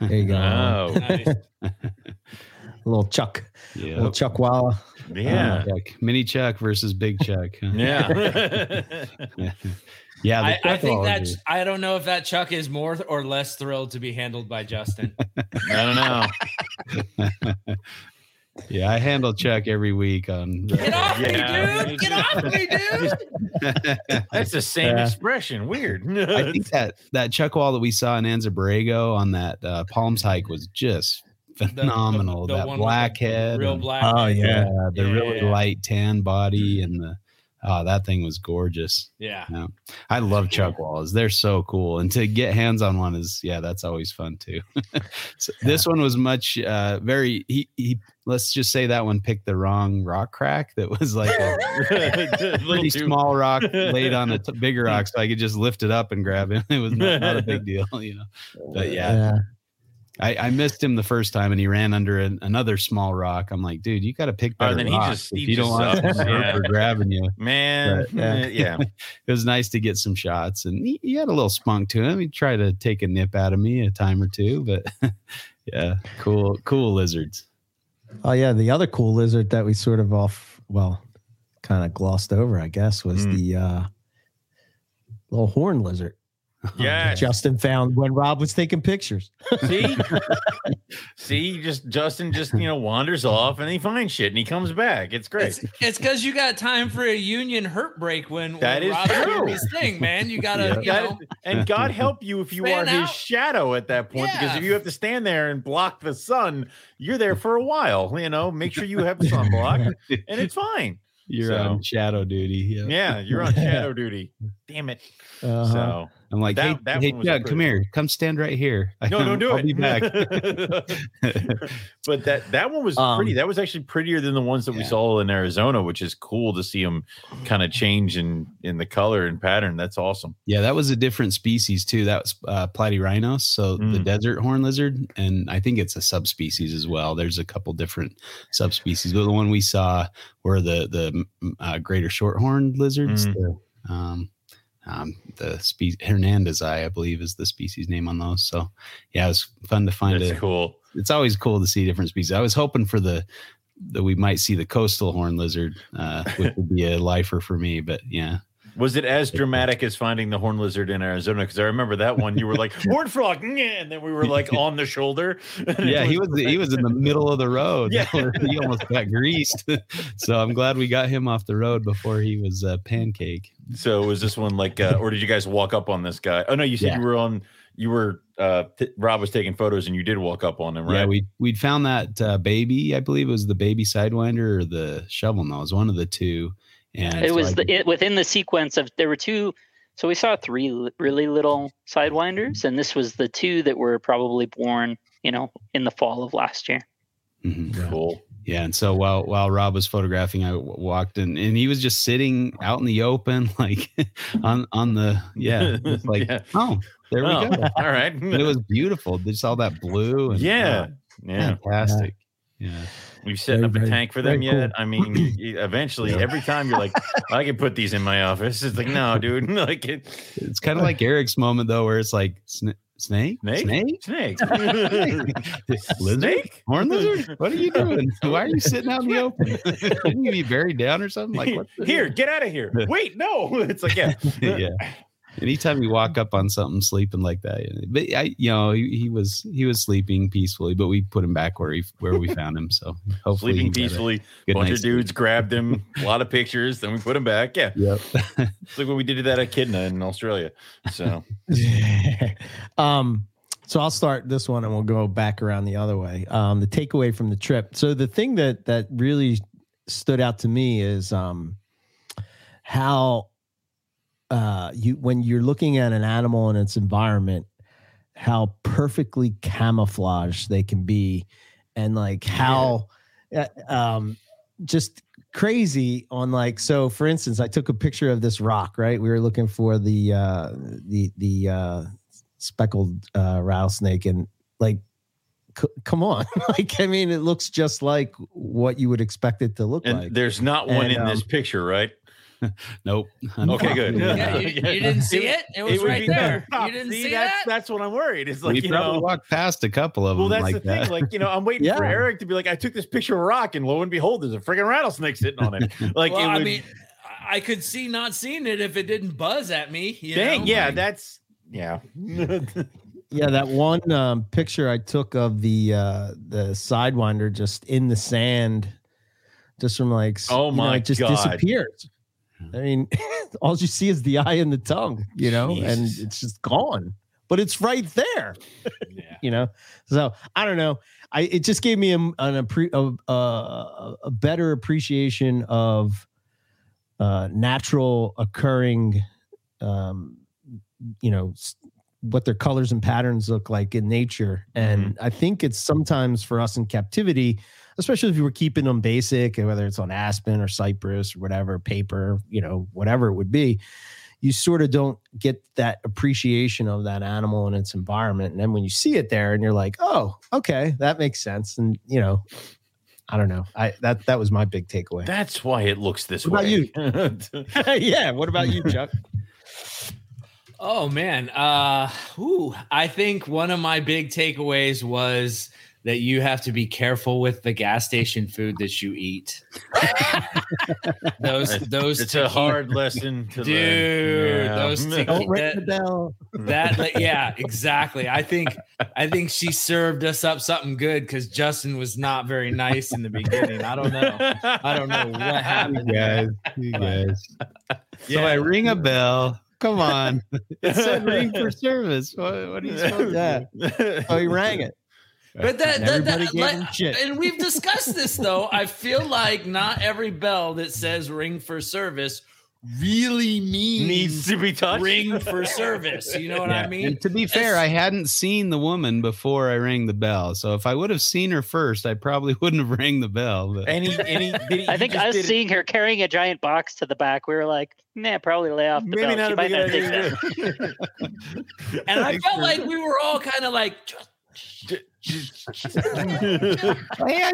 Speaker 1: There you go. Oh, nice. little Chuck, yep. little chuckwalla.
Speaker 2: Yeah,
Speaker 4: uh, mini Chuck versus big Chuck.
Speaker 2: yeah,
Speaker 4: yeah.
Speaker 3: I, I, think that I don't know if that Chuck is more or less thrilled to be handled by Justin.
Speaker 2: I don't
Speaker 4: know. Yeah, I handle Chuck every week on.
Speaker 3: Get off yeah. me, dude! Get off me,
Speaker 2: dude! That's the same yeah. expression. Weird.
Speaker 4: I think that that Chuck wall that we saw in Anza Borrego on that uh, Palms hike was just phenomenal. The, the, the that black head,
Speaker 3: real black.
Speaker 1: Oh yeah,
Speaker 4: yeah the yeah, really light tan body and the oh that thing was gorgeous.
Speaker 3: Yeah,
Speaker 4: I love chuckwallas. They're so cool, and to get hands on one is yeah, that's always fun too. so this one was much uh very he he. Let's just say that one picked the wrong rock crack. That was like a pretty small rock laid on a t- bigger rock, so I could just lift it up and grab it. It was not, not a big deal, you know. But yeah, I, I, missed him the first time, and he ran under an, another small rock. I'm like, dude, you got to pick oh, better oh, then rocks he just, if you don't want to yeah. grabbing you.
Speaker 2: Man, but, yeah, yeah.
Speaker 4: it was nice to get some shots, and he, he, had a little spunk to him. He tried to take a nip out of me a time or two, but yeah, cool, cool lizards.
Speaker 1: Oh yeah, the other cool lizard that we sort of off, well, kind of glossed over, I guess, was mm. the uh, little horn lizard.
Speaker 2: Yeah,
Speaker 1: Justin found when Rob was taking pictures.
Speaker 2: See, see, just Justin just you know wanders off and he finds shit and he comes back. It's great.
Speaker 3: It's because you got time for a union hurt break when that when is Rob's true. his thing, man. You gotta, yeah. you know,
Speaker 2: and God help you if you are out. his shadow at that point, yeah. because if you have to stand there and block the sun, you're there for a while. You know, make sure you have sunblock, and it's fine.
Speaker 4: You're so, on shadow duty.
Speaker 2: Yeah, you're on shadow duty. Damn it. Uh-huh. So
Speaker 4: I'm like, that, hey, that hey Doug, come here, come stand right here.
Speaker 2: No, don't do
Speaker 4: I'll
Speaker 2: it.
Speaker 4: Be back.
Speaker 2: but that that one was um, pretty. That was actually prettier than the ones that yeah. we saw in Arizona, which is cool to see them kind of change in in the color and pattern. That's awesome.
Speaker 4: Yeah, that was a different species too. That was uh, platyrhinos, so mm. the desert horn lizard, and I think it's a subspecies as well. There's a couple different subspecies, but the one we saw were the the uh, greater shorthorn lizards. Mm. The, um, um, the species hernandesi, I believe is the species name on those. So yeah, it was fun to find.
Speaker 2: That's cool.
Speaker 4: It's always cool to see different species. I was hoping for the that we might see the coastal horn lizard, uh, which would be a lifer for me. But yeah,
Speaker 2: was it as dramatic as finding the horn lizard in Arizona? Because I remember that one. You were like horn frog, and then we were like on the shoulder.
Speaker 4: Yeah, he was he was in the middle of the road. Yeah, he almost got greased. so I'm glad we got him off the road before he was a pancake.
Speaker 2: So was this one like, uh, or did you guys walk up on this guy? Oh no, you said yeah. you were on. You were uh, t- Rob was taking photos, and you did walk up on him, right?
Speaker 4: Yeah, we we'd found that uh, baby. I believe it was the baby sidewinder or the shovel nose, one of the two
Speaker 5: and it so was the, it, within the sequence of there were two. So we saw three really little sidewinders, and this was the two that were probably born, you know, in the fall of last year.
Speaker 2: Mm-hmm. Yeah. Cool.
Speaker 4: Yeah, and so while while Rob was photographing, I walked in, and he was just sitting out in the open, like on on the yeah, like yeah. oh, there oh, we go.
Speaker 2: All right,
Speaker 4: it was beautiful. Just all that blue and
Speaker 2: yeah, uh,
Speaker 4: yeah, fantastic. Yeah.
Speaker 2: You setting up a tank for them yet? Cool. I mean, eventually, yeah. every time you're like, I can put these in my office. It's like, no, dude. like it,
Speaker 4: it's kind of like Eric's moment though, where it's like, snake, snake,
Speaker 2: snake, snake,
Speaker 4: lizard, snake, horn lizard. What are you doing? Why are you sitting out in the open? Couldn't you be buried down or something? Like, what
Speaker 2: here, get out of here. Wait, no. It's like, yeah,
Speaker 4: yeah anytime you walk up on something sleeping like that but i you know he, he, was he was sleeping peacefully but we put him back where he where we found him so
Speaker 2: hopefully sleeping peacefully a bunch of dudes sleep. grabbed him a lot of pictures then we put him back yeah
Speaker 4: yep
Speaker 2: it's like what we did to that echidna in australia so
Speaker 1: um so I'll start this one and we'll go back around the other way. Um, the takeaway from the trip. So the thing that that really stood out to me is um, how uh, you when you're looking at an animal and its environment, how perfectly camouflaged they can be, and like how, yeah. uh, um, just crazy on like so. For instance, I took a picture of this rock. Right, we were looking for the uh, the the uh, speckled uh, rattlesnake, and like C- come on like i mean it looks just like what you would expect it to look
Speaker 2: and
Speaker 1: like
Speaker 2: there's not one and, in um, this picture right
Speaker 4: nope.
Speaker 2: Okay, good.
Speaker 3: Yeah, you, you, didn't see it? It was it right there. You didn't see, see
Speaker 2: that's,
Speaker 3: that?
Speaker 2: That's what I'm worried. It's like
Speaker 4: we
Speaker 2: you
Speaker 4: probably
Speaker 2: know,
Speaker 4: walked past a couple of
Speaker 2: well,
Speaker 4: them.
Speaker 2: Well, that's like
Speaker 4: the that.
Speaker 2: thing. Like you know, I'm waiting yeah. for Eric to be like, I took this picture of a rock, and lo and behold, there's a freaking rattlesnake sitting on it. Like,
Speaker 3: well,
Speaker 2: it
Speaker 3: would, I mean, I could see not seeing it if it didn't buzz at me.
Speaker 2: dang,
Speaker 3: know?
Speaker 2: yeah, like, that's yeah.
Speaker 1: yeah, that one um, picture I took of the uh, the sidewinder just in the sand, just from like
Speaker 2: oh my know,
Speaker 1: it just
Speaker 2: God.
Speaker 1: disappears. I mean, all you see is the eye and the tongue, you know, and it's just gone. But it's right there, yeah. you know. So I don't know. I it just gave me a, an a, a, a better appreciation of uh, natural occurring, um, you know, what their colors and patterns look like in nature. And mm-hmm. I think it's sometimes for us in captivity, especially if you were keeping them basic, whether it's on aspen or cypress or whatever, paper, you know, whatever it would be, you sort of don't get that appreciation of that animal and its environment. And then when you see it there and you're like, oh, okay, that makes sense. And, you know, I don't know. I that that was my big takeaway.
Speaker 2: That's why it looks this
Speaker 1: what
Speaker 2: way.
Speaker 1: About you? yeah. What about you, Chuck?
Speaker 3: Oh man. Uh ooh, I think one of my big takeaways was that you have to be careful with the gas station food that you eat. those those
Speaker 2: it's a hard lesson
Speaker 3: to dude. Yeah. Those te- Don't ring the bell. That yeah, exactly. I think I think she served us up something good because Justin was not very nice in the beginning. I don't know. I don't know what happened,
Speaker 4: you guys. You guys. Yeah. So I ring a bell. Come on. It said ring for service. What, what are you supposed to
Speaker 1: do? Oh, he rang it.
Speaker 3: But that, that, that like, and we've discussed this though. I feel like not every bell that says ring for service really means
Speaker 2: needs to be touched.
Speaker 3: Ring for service. You know what yeah. I mean?
Speaker 4: And to be fair, I hadn't seen the woman before I rang the bell. So if I would have seen her first, I probably wouldn't have rang the bell. But.
Speaker 2: Any, any,
Speaker 5: he, I think us seeing her carrying a giant box to the back, we were like, nah, probably lay off the
Speaker 2: Maybe
Speaker 5: bell.
Speaker 2: Not a big idea.
Speaker 3: and I felt like we were all kind of like,
Speaker 4: hey, I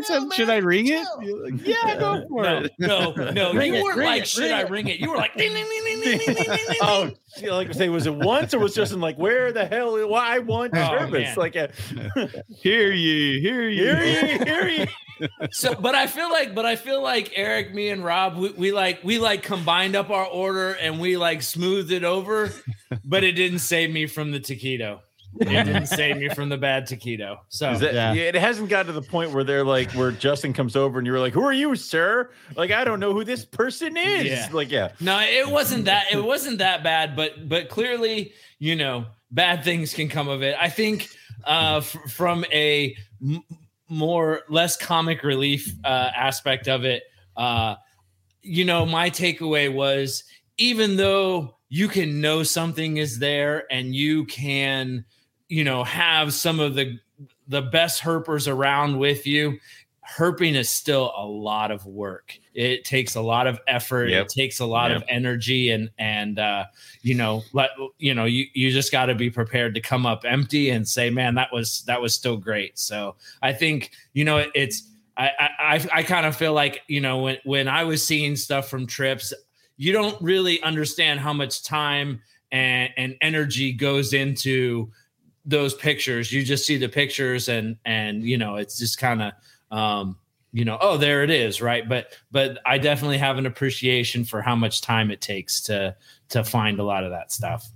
Speaker 4: said, should I ring it?
Speaker 3: Like, yeah, go for no, it. No, no, ring you it, weren't like, it, should I ring it? You were like, ding, ding, ding, ding, ding, ding, ding,
Speaker 2: oh, like I say, was it once or was just in like, where the hell? Why I want oh, service? Man. Like, uh, a,
Speaker 4: hear ye, hear ye,
Speaker 2: hear ye, hear ye.
Speaker 3: so but i feel like but i feel like eric me and rob we, we like we like combined up our order and we like smoothed it over but it didn't save me from the taquito it didn't save me from the bad taquito. So
Speaker 2: that, yeah. yeah. it hasn't got to the point where they're like, where Justin comes over and you're like, "Who are you, sir?" Like, I don't know who this person is. Yeah. Like, yeah,
Speaker 3: no, it wasn't that. It wasn't that bad, but but clearly, you know, bad things can come of it. I think uh, f- from a m- more less comic relief uh, aspect of it, uh, you know, my takeaway was even though you can know something is there and you can you know have some of the the best herpers around with you herping is still a lot of work it takes a lot of effort yep. it takes a lot yep. of energy and and uh you know let you know you you just got to be prepared to come up empty and say man that was that was still great so i think you know it, it's I, I I kind of feel like you know when when I was seeing stuff from trips, you don't really understand how much time and, and energy goes into those pictures. You just see the pictures and and you know it's just kind of um, you know oh there it is right. But but I definitely have an appreciation for how much time it takes to to find a lot of that stuff.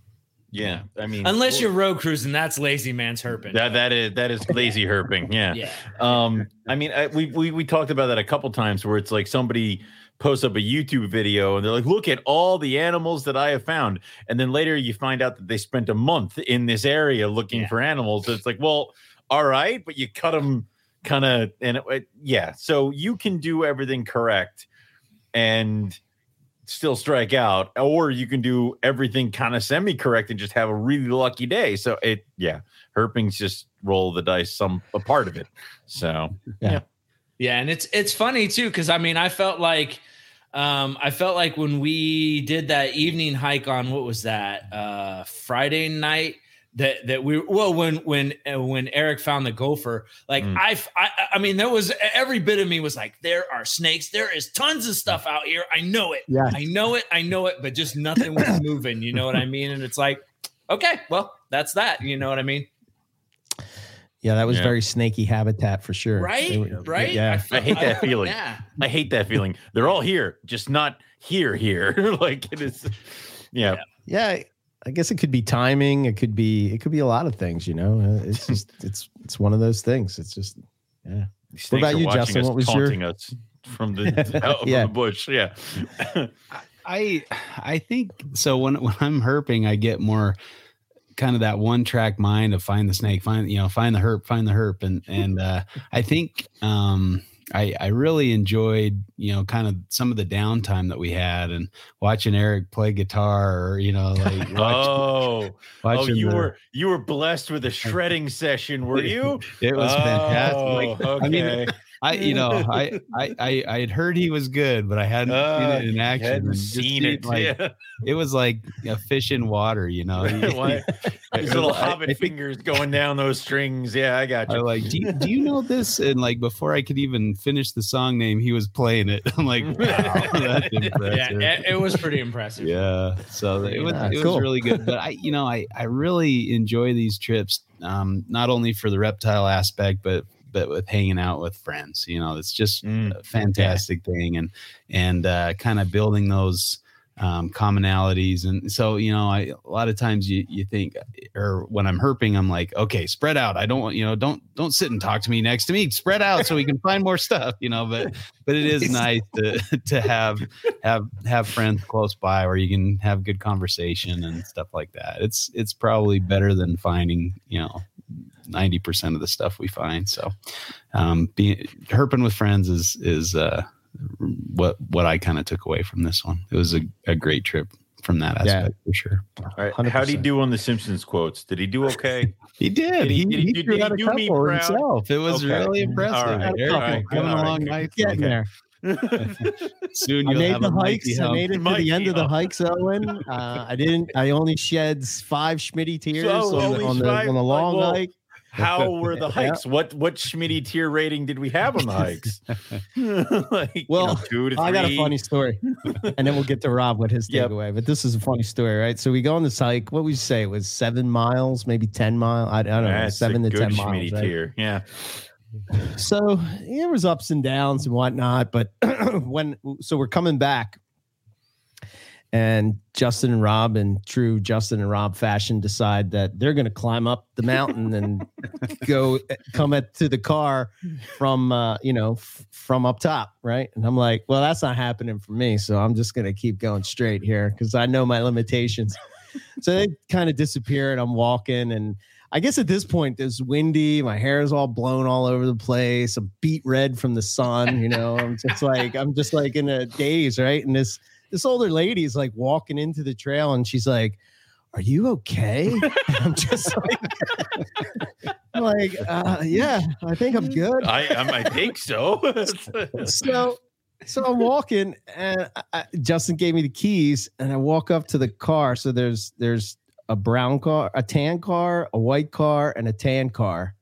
Speaker 2: Yeah, I mean,
Speaker 3: unless you're road cruising, that's lazy man's herping.
Speaker 2: That that is that is lazy herping. Yeah. yeah. Um, I mean, I, we we we talked about that a couple times where it's like somebody posts up a YouTube video and they're like, look at all the animals that I have found. And then later you find out that they spent a month in this area looking yeah. for animals. It's like, well, all right, but you cut them kind of, and it, it, yeah. So you can do everything correct and still strike out, or you can do everything kind of semi correct and just have a really lucky day. So it, yeah, herping's just roll the dice, some a part of it. So, yeah. yeah.
Speaker 3: Yeah, and it's it's funny too because I mean I felt like um, I felt like when we did that evening hike on what was that uh, Friday night that that we well when when uh, when Eric found the gopher like mm. I, I I mean there was every bit of me was like there are snakes. There is tons of stuff out here. I know it. Yeah. I know it. I know it but just nothing was moving. You know what I mean? And it's like okay well that's that. You know what I mean
Speaker 1: yeah, that was yeah. very snaky habitat for sure.
Speaker 3: Right,
Speaker 1: it,
Speaker 3: right.
Speaker 2: Yeah, I, I hate that feeling. Yeah, I hate that feeling. They're all here, just not here. Here, like it is. Yeah.
Speaker 1: yeah, I guess it could be timing. It could be. It could be a lot of things. You know, uh, it's just. it's it's one of those things. It's just. Yeah.
Speaker 2: What about you, Justin? What was your? Us from the out yeah. the bush. Yeah.
Speaker 4: I I think so. When when I'm herping, I get more kind of that one track mind of find the snake, find you know, find the herp, find the herp, and and uh, I think um, I I really enjoyed you know kind of some of the downtime that we had and watching Eric play guitar or you know like
Speaker 2: watching, oh oh you the, were you were blessed with a shredding session, were you?
Speaker 4: It was oh, fantastic. Like, okay. I mean, I, you know, I, I, I, had heard he was good, but I hadn't uh, seen it in action.
Speaker 2: Hadn't seen it.
Speaker 4: Like,
Speaker 2: yeah.
Speaker 4: It was like a fish in water, you know.
Speaker 2: His little hobbit I, fingers going down those strings. Yeah, I got you.
Speaker 4: I like, do you, do you know this? And like, before I could even finish the song name, he was playing it. I'm like, wow,
Speaker 3: that's impressive. Yeah, it, it was pretty impressive.
Speaker 4: Yeah, so it was, it was really good. But I, you know, I, I really enjoy these trips. Um, not only for the reptile aspect, but but with hanging out with friends. You know, it's just mm, a fantastic yeah. thing, and and uh, kind of building those um, commonalities. And so, you know, I a lot of times you you think, or when I'm herping, I'm like, okay, spread out. I don't want you know, don't don't sit and talk to me next to me. Spread out so we can find more stuff. You know, but but it is nice to to have have have friends close by where you can have good conversation and stuff like that. It's it's probably better than finding you know 90% of the stuff we find. So, um, being herping with friends is, is, uh, what what I kind of took away from this one. It was a, a great trip from that aspect yeah. for sure.
Speaker 2: All right. How did he do on the Simpsons quotes? Did he do okay?
Speaker 4: he did. Did he, did he, he, did he do me proud? himself. It was okay. really impressive. All right. All right. Coming along nice. Getting there.
Speaker 1: Soon I made the hikes. I made it to the end of the hikes, Owen. Uh, I didn't. I only shed five Schmitty tears so on, the, on, the, on the long well, hike.
Speaker 2: How were the hikes? What what Schmitty tier rating did we have on the hikes?
Speaker 1: like, well, you know, two to three. I got a funny story, and then we'll get to Rob with his yep. takeaway. But this is a funny story, right? So we go on this hike. What would you say? It was seven miles, maybe ten miles. I, I don't know, seven to ten miles. Right?
Speaker 2: Tier. Yeah.
Speaker 1: So there was ups and downs and whatnot, but when so we're coming back and Justin and Rob in true Justin and Rob fashion decide that they're going to climb up the mountain and go come at, to the car from uh, you know f- from up top, right? And I'm like, well, that's not happening for me, so I'm just going to keep going straight here because I know my limitations. so they kind of disappear, and I'm walking, and I guess at this point it's windy, my hair is all blown all over the place, I'm beet red from the sun, you know. I'm just like I'm just like in a daze, right? And this this older lady is like walking into the trail and she's like, Are you okay? I'm just like, I'm like, uh, yeah, I think I'm good.
Speaker 2: I I, I think so.
Speaker 1: so so I'm walking and I, Justin gave me the keys and I walk up to the car. So there's there's a brown car, a tan car, a white car, and a tan car.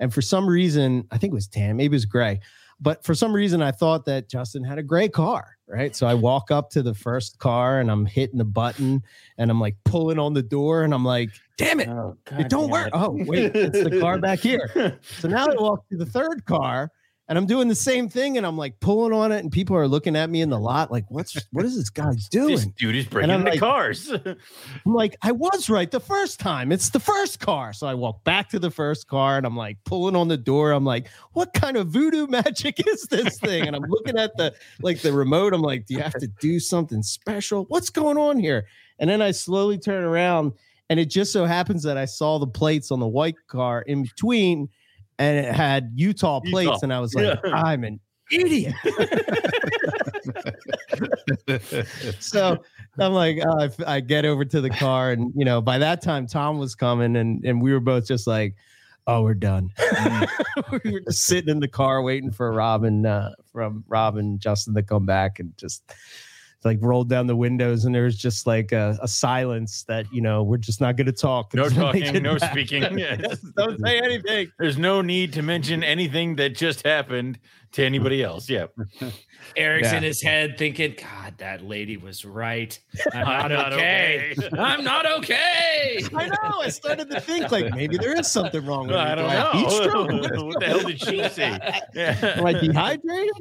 Speaker 1: And for some reason, I think it was tan, maybe it was gray. But for some reason, I thought that Justin had a gray car, right? So I walk up to the first car and I'm hitting the button and I'm like pulling on the door and I'm like, damn it, oh, it don't work. It. Oh, wait, it's the car back here. So now I walk to the third car and I'm doing the same thing, and I'm like pulling on it, and people are looking at me in the lot, like, "What's what is this guy doing?" This
Speaker 2: dude is bringing the
Speaker 1: like,
Speaker 2: cars.
Speaker 1: I'm like, I was right the first time. It's the first car. So I walk back to the first car, and I'm like pulling on the door. I'm like, "What kind of voodoo magic is this thing?" And I'm looking at the like the remote. I'm like, "Do you have to do something special? What's going on here?" And then I slowly turn around, and it just so happens that I saw the plates on the white car in between and it had Utah plates, Utah. and I was like, yeah. I'm an idiot. so I'm like, uh, I get over to the car, and you know, by that time Tom was coming, and and we were both just like, oh, we're done. we were just sitting in the car waiting for Robin uh, from Robin Justin to come back, and just like rolled down the windows and there was just like a, a silence that you know we're just not going to talk
Speaker 2: no talking no back. speaking.
Speaker 1: Don't say anything.
Speaker 2: There's no need to mention anything that just happened to anybody else yeah
Speaker 3: Eric's yeah. in his head thinking, God, that lady was right. I'm not, not okay. okay. I'm not okay.
Speaker 1: I know. I started to think like maybe there is something wrong with
Speaker 2: I don't know. what the hell did she say?
Speaker 1: Yeah. Am I dehydrated?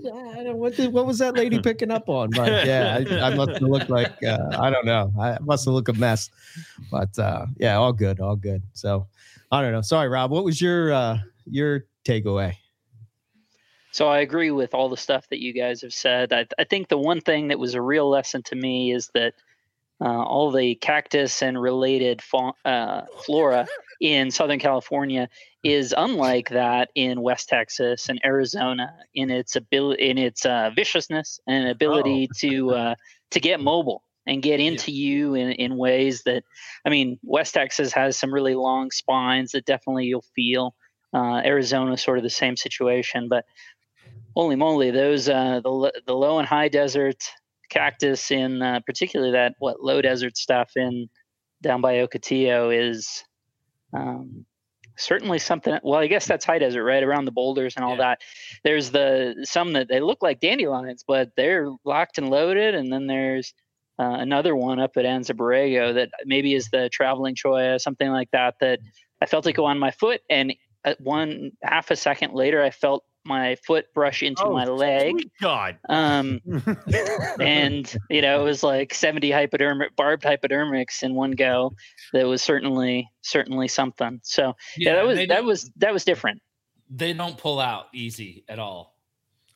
Speaker 1: what, did, what was that lady picking up on? But yeah, I, I must have looked like, uh, I don't know. I must have looked a mess. But uh, yeah, all good. All good. So I don't know. Sorry, Rob. What was your uh, your takeaway?
Speaker 5: So I agree with all the stuff that you guys have said. I, I think the one thing that was a real lesson to me is that uh, all the cactus and related fa- uh, flora in Southern California is unlike that in West Texas and Arizona in its ability, in its uh, viciousness and ability oh. to uh, to get mobile and get into yeah. you in, in ways that, I mean, West Texas has some really long spines that definitely you'll feel. Uh, Arizona, sort of the same situation, but holy moly, those uh, the the low and high desert cactus in uh, particularly that what low desert stuff in down by Ocotillo is um, certainly something. Well, I guess that's high desert, right around the boulders and all yeah. that. There's the some that they look like dandelions, but they're locked and loaded, and then there's uh, another one up at Anza Borrego that maybe is the traveling cholla, something like that. That I felt it go on my foot, and at one half a second later, I felt my foot brush into oh, my leg.
Speaker 2: God.
Speaker 5: Um, and you know, it was like 70 hypodermic barbed hypodermics in one go. That was certainly certainly something. So yeah, yeah that was that was that was different.
Speaker 3: They don't pull out easy at all.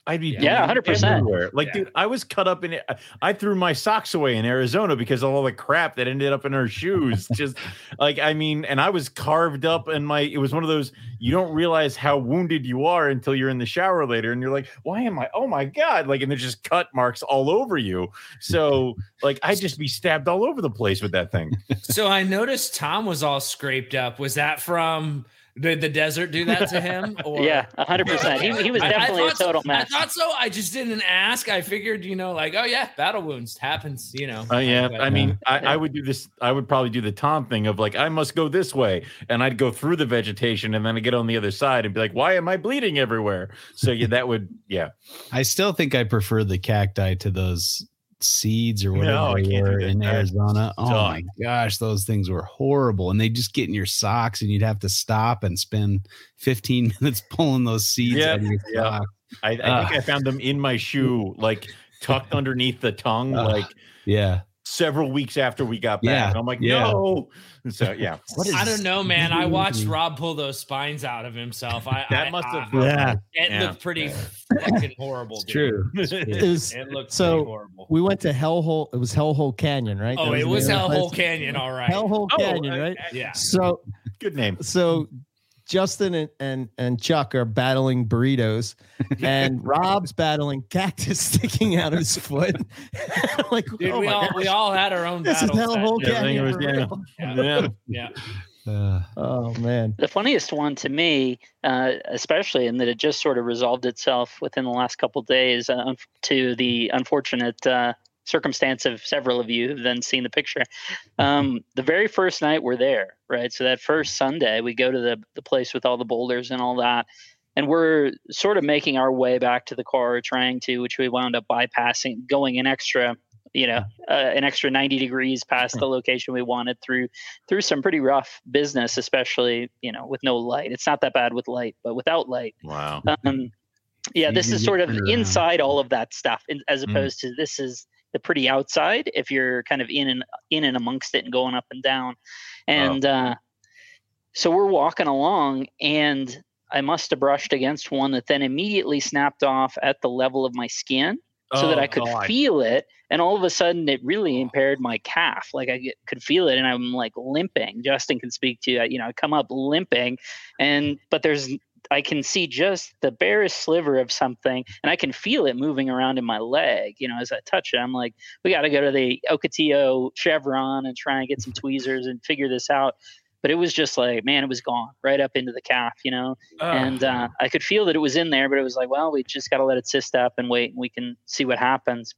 Speaker 2: I'd be
Speaker 5: yeah, hundred percent.
Speaker 2: Like, yeah. dude, I was cut up in it. I threw my socks away in Arizona because of all the crap that ended up in her shoes. Just like I mean, and I was carved up, and my it was one of those you don't realize how wounded you are until you're in the shower later, and you're like, why am I? Oh my god! Like, and there's just cut marks all over you. So like, I'd just be stabbed all over the place with that thing.
Speaker 3: So I noticed Tom was all scraped up. Was that from? Did the desert do that to him?
Speaker 5: Or? yeah, hundred percent. He, he was definitely a total
Speaker 3: so.
Speaker 5: mess.
Speaker 3: I thought so. I just didn't ask. I figured, you know, like, oh yeah, battle wounds happens. You know.
Speaker 2: Oh uh, yeah. But, I mean, uh, I, I, would do this. I would probably do the Tom thing of like, I must go this way, and I'd go through the vegetation, and then I get on the other side and be like, why am I bleeding everywhere? So yeah, that would yeah.
Speaker 4: I still think I prefer the cacti to those seeds or whatever no, they were in Arizona. Oh my gosh, those things were horrible. And they just get in your socks and you'd have to stop and spend 15 minutes pulling those seeds yeah, out of your yeah.
Speaker 2: I, I uh, think I found them in my shoe, like tucked underneath the tongue, uh, like
Speaker 4: yeah,
Speaker 2: several weeks after we got back. Yeah, I'm like, yeah. no. So yeah,
Speaker 3: I don't know, man. I watched Rob pull those spines out of himself. I
Speaker 2: that
Speaker 3: I,
Speaker 2: must have
Speaker 3: I,
Speaker 1: yeah.
Speaker 3: It
Speaker 1: yeah.
Speaker 3: looked pretty fucking horrible.
Speaker 4: It's true.
Speaker 1: it, was, it looked so horrible. We went to Hellhole. It was Hellhole Canyon, right?
Speaker 3: Oh,
Speaker 1: was
Speaker 3: it was Hellhole Canyon. All right.
Speaker 1: Hellhole oh, Canyon, right?
Speaker 3: yeah.
Speaker 1: So
Speaker 2: good name.
Speaker 1: So Justin and, and, and Chuck are battling burritos, and Rob's battling cactus sticking out of his foot.
Speaker 3: like, Dude, oh we all gosh. we all had our own.
Speaker 1: This is Hellhole
Speaker 2: yeah,
Speaker 3: was, yeah. yeah. yeah.
Speaker 1: Uh, oh man!
Speaker 5: The funniest one to me, uh, especially in that it just sort of resolved itself within the last couple days, uh, to the unfortunate uh, circumstance of several of you have then seen the picture. Um, the very first night we're there, right? So that first Sunday, we go to the the place with all the boulders and all that, and we're sort of making our way back to the car, trying to, which we wound up bypassing, going an extra, you know, uh, an extra 90 degrees past the location we wanted through through some pretty rough business, especially you know with no light. It's not that bad with light, but without light,
Speaker 2: wow.
Speaker 5: Um, yeah, this is sort of inside all of that stuff, as mm. opposed mm. to this is the pretty outside if you're kind of in and in and amongst it and going up and down. And oh. uh, so we're walking along, and I must have brushed against one that then immediately snapped off at the level of my skin. So oh, that I could God. feel it, and all of a sudden it really impaired my calf. Like I get, could feel it, and I'm like limping. Justin can speak to you. you know I come up limping, and but there's I can see just the barest sliver of something, and I can feel it moving around in my leg. You know, as I touch it, I'm like, we got to go to the Ocotillo Chevron and try and get some tweezers and figure this out. But it was just like, man, it was gone right up into the calf, you know. Uh, and uh, I could feel that it was in there, but it was like, well, we just got to let it cyst up and wait, and we can see what happens.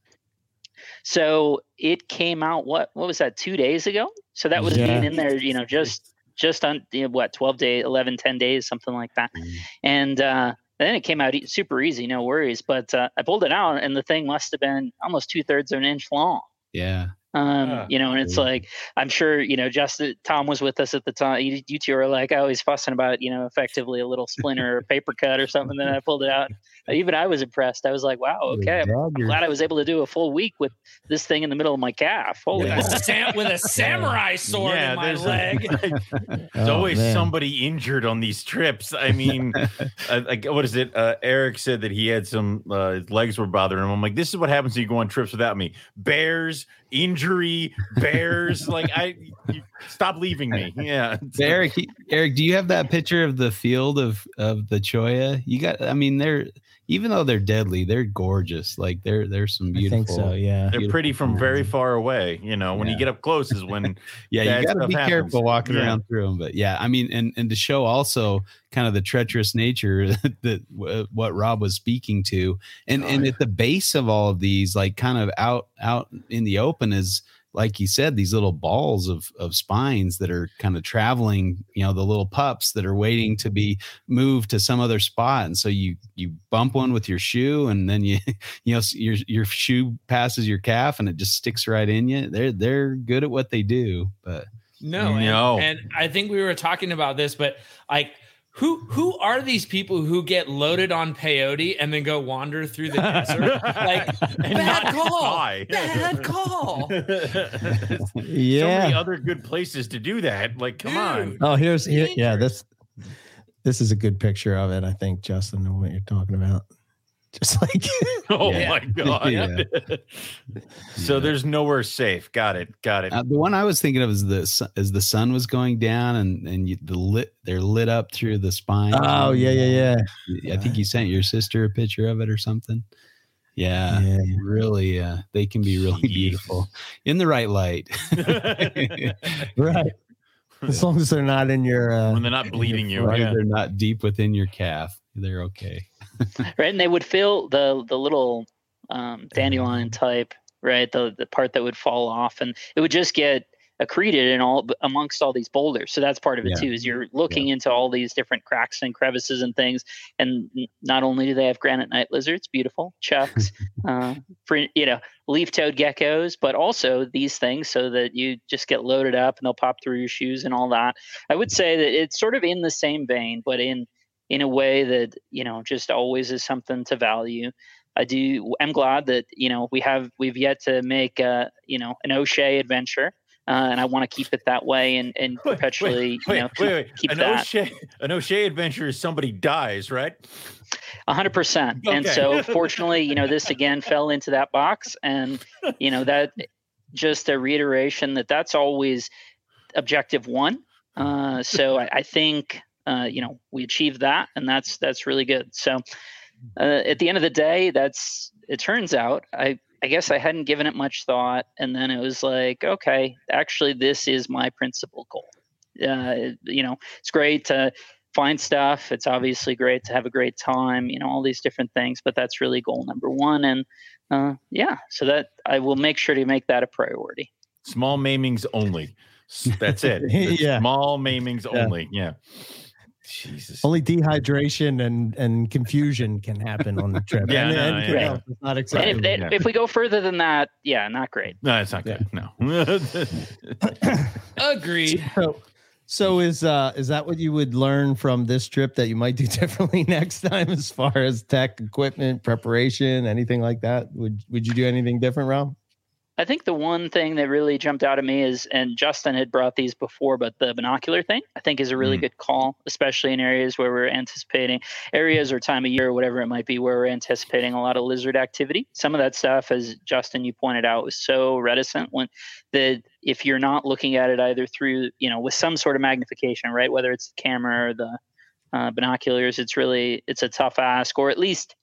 Speaker 5: So it came out. What what was that? Two days ago. So that was yeah. being in there, you know, just just on you know, what 12 days 11 10 days something like that. Mm-hmm. and uh, then it came out super easy no worries. But uh, i pulled it out and the thing must have been almost two-thirds of an inch long.
Speaker 4: Yeah
Speaker 5: um, yeah. you know, and it's like I'm sure you know. Justin Tom was with us at the time. You, you two are like always fussing about you know, effectively a little splinter or paper cut or something. Then I pulled it out. Even I was impressed. I was like, wow, okay. I'm glad I was able to do a full week with this thing in the middle of my calf.
Speaker 3: Holy yeah. with, a sam- with a samurai sword yeah, in my leg.
Speaker 2: there's oh, always man. somebody injured on these trips. I mean, uh, like what is it? Uh, Eric said that he had some uh, his legs were bothering him. I'm like, this is what happens when you go on trips without me. Bears injury, bears. like I stop leaving me. Yeah.
Speaker 4: Eric, Eric, do you have that picture of the field of of the cholla? You got. I mean, they're even though they're deadly, they're gorgeous. Like they're they're some beautiful. I think
Speaker 1: so. Yeah,
Speaker 2: they're pretty from very far away. You know, when yeah. you get up close is when.
Speaker 4: yeah, you got to be happens. careful walking yeah. around through them. But yeah, I mean, and and to show also kind of the treacherous nature that what Rob was speaking to, and oh, and yeah. at the base of all of these, like kind of out out in the open is like you said, these little balls of of spines that are kind of traveling, you know, the little pups that are waiting to be moved to some other spot. And so you you bump one with your shoe, and then you you know your your shoe passes your calf, and it just sticks right in you. They're they're good at what they do, but
Speaker 3: no, no. And, and I think we were talking about this, but like who who are these people who get loaded on peyote and then go wander through the desert? like bad call, bad call.
Speaker 2: yeah, so many other good places to do that. Like, come Dude, on.
Speaker 1: Oh, here's here, yeah. This this is a good picture of it. I think Justin, of what you're talking about. Just like
Speaker 2: oh yeah. my god. Yeah. so yeah. there's nowhere safe. Got it. Got it.
Speaker 4: Uh, the one I was thinking of is the as the sun was going down and and you, the lit they're lit up through the spine.
Speaker 1: Oh yeah yeah
Speaker 4: yeah. I think you sent your sister a picture of it or something. Yeah, yeah. really. Uh, they can be really Jeez. beautiful in the right light.
Speaker 1: right. As long as they're not in your uh,
Speaker 2: when they're not bleeding you,
Speaker 4: yeah. they're not deep within your calf. They're okay.
Speaker 5: right, and they would fill the the little um, dandelion type, right? The the part that would fall off, and it would just get accreted and all amongst all these boulders. So that's part of it yeah. too. Is you're looking yeah. into all these different cracks and crevices and things. And not only do they have granite night lizards, beautiful chucks, uh, for, you know, leaf-toed geckos, but also these things so that you just get loaded up and they'll pop through your shoes and all that. I would say that it's sort of in the same vein, but in in a way that you know just always is something to value. I do. I'm glad that you know we have we've yet to make uh, you know an O'Shea adventure uh, and I want to keep it that way and, and wait, perpetually, wait, you know, wait, wait, keep, an that.
Speaker 2: O'Shea, an O'Shea adventure is somebody dies, right?
Speaker 5: A hundred percent. And so, fortunately, you know, this again fell into that box, and you know that just a reiteration that that's always objective one. Uh, so I, I think uh, you know we achieved that, and that's that's really good. So uh, at the end of the day, that's it turns out I I guess I hadn't given it much thought, and then it was like, okay, actually, this is my principal goal. Uh, you know, it's great to find stuff. It's obviously great to have a great time. You know, all these different things, but that's really goal number one. And uh, yeah, so that I will make sure to make that a priority.
Speaker 2: Small maimings only. That's it. yeah. Small maimings yeah. only. Yeah.
Speaker 1: Jesus. Only dehydration and and confusion can happen on the trip.
Speaker 2: yeah, and, no, and yeah.
Speaker 5: not acceptable. If, yeah. if, we go further than that, yeah, not great.
Speaker 2: No, it's not good. No.
Speaker 3: Agreed.
Speaker 1: So, so is uh is that what you would learn from this trip that you might do differently next time as far as tech equipment preparation, anything like that? Would would you do anything different, Rob?
Speaker 5: I think the one thing that really jumped out at me is, and Justin had brought these before, but the binocular thing I think is a really mm. good call, especially in areas where we're anticipating areas or time of year or whatever it might be, where we're anticipating a lot of lizard activity. Some of that stuff, as Justin you pointed out, was so reticent when that if you're not looking at it either through, you know, with some sort of magnification, right, whether it's the camera or the uh, binoculars, it's really it's a tough ask, or at least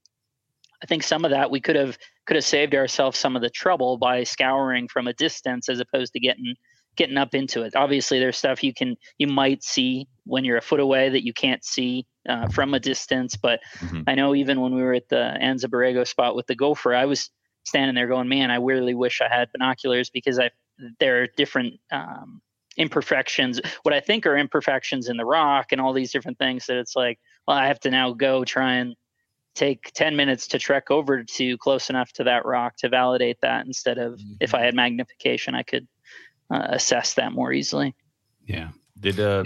Speaker 5: I think some of that we could have could have saved ourselves some of the trouble by scouring from a distance as opposed to getting getting up into it. Obviously, there's stuff you can you might see when you're a foot away that you can't see uh, from a distance. But mm-hmm. I know even when we were at the Anza Borrego spot with the gopher, I was standing there going, "Man, I really wish I had binoculars because I there are different." Um, imperfections what i think are imperfections in the rock and all these different things that it's like well i have to now go try and take 10 minutes to trek over to close enough to that rock to validate that instead of mm-hmm. if I had magnification, I could uh, assess that more easily.
Speaker 4: Yeah.
Speaker 2: Did uh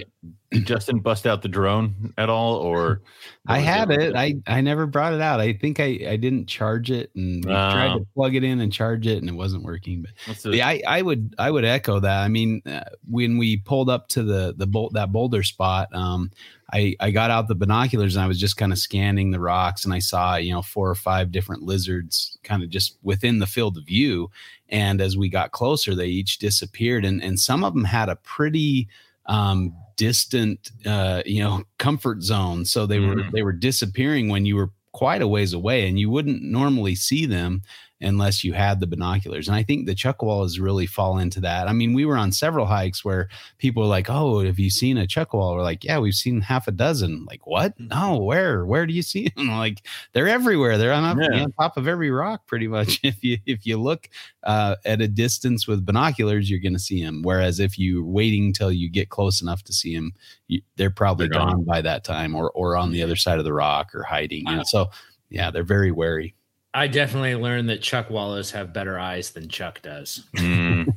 Speaker 2: did Justin bust out the drone at all or
Speaker 4: I had it. I I never brought it out. I think I I didn't charge it and uh, tried to plug it in and charge it and it wasn't working but yeah, I I would I would echo that. I mean uh, when we pulled up to the the bolt that boulder spot um I, I got out the binoculars and I was just kind of scanning the rocks and I saw, you know, four or five different lizards kind of just within the field of view. And as we got closer, they each disappeared. And, and some of them had a pretty um, distant, uh, you know, comfort zone. So they mm. were they were disappearing when you were quite a ways away, and you wouldn't normally see them unless you had the binoculars. And I think the chuck chuckwallas really fall into that. I mean, we were on several hikes where people were like, "Oh, have you seen a chuckwalla?" We're like, "Yeah, we've seen half a dozen." Like, what? Mm-hmm. No, where? Where do you see them? like, they're everywhere. They're on, yeah. on, top of every rock, pretty much. if you if you look uh, at a distance with binoculars, you're going to see them. Whereas if you're waiting till you get close enough to see them, you, they're probably they're gone. gone by that time, or or on the other side of the rock, or hiding. Wow. You know, so yeah, they're very wary.
Speaker 3: I definitely learned that chuckwallas have better eyes than Chuck does. Mm.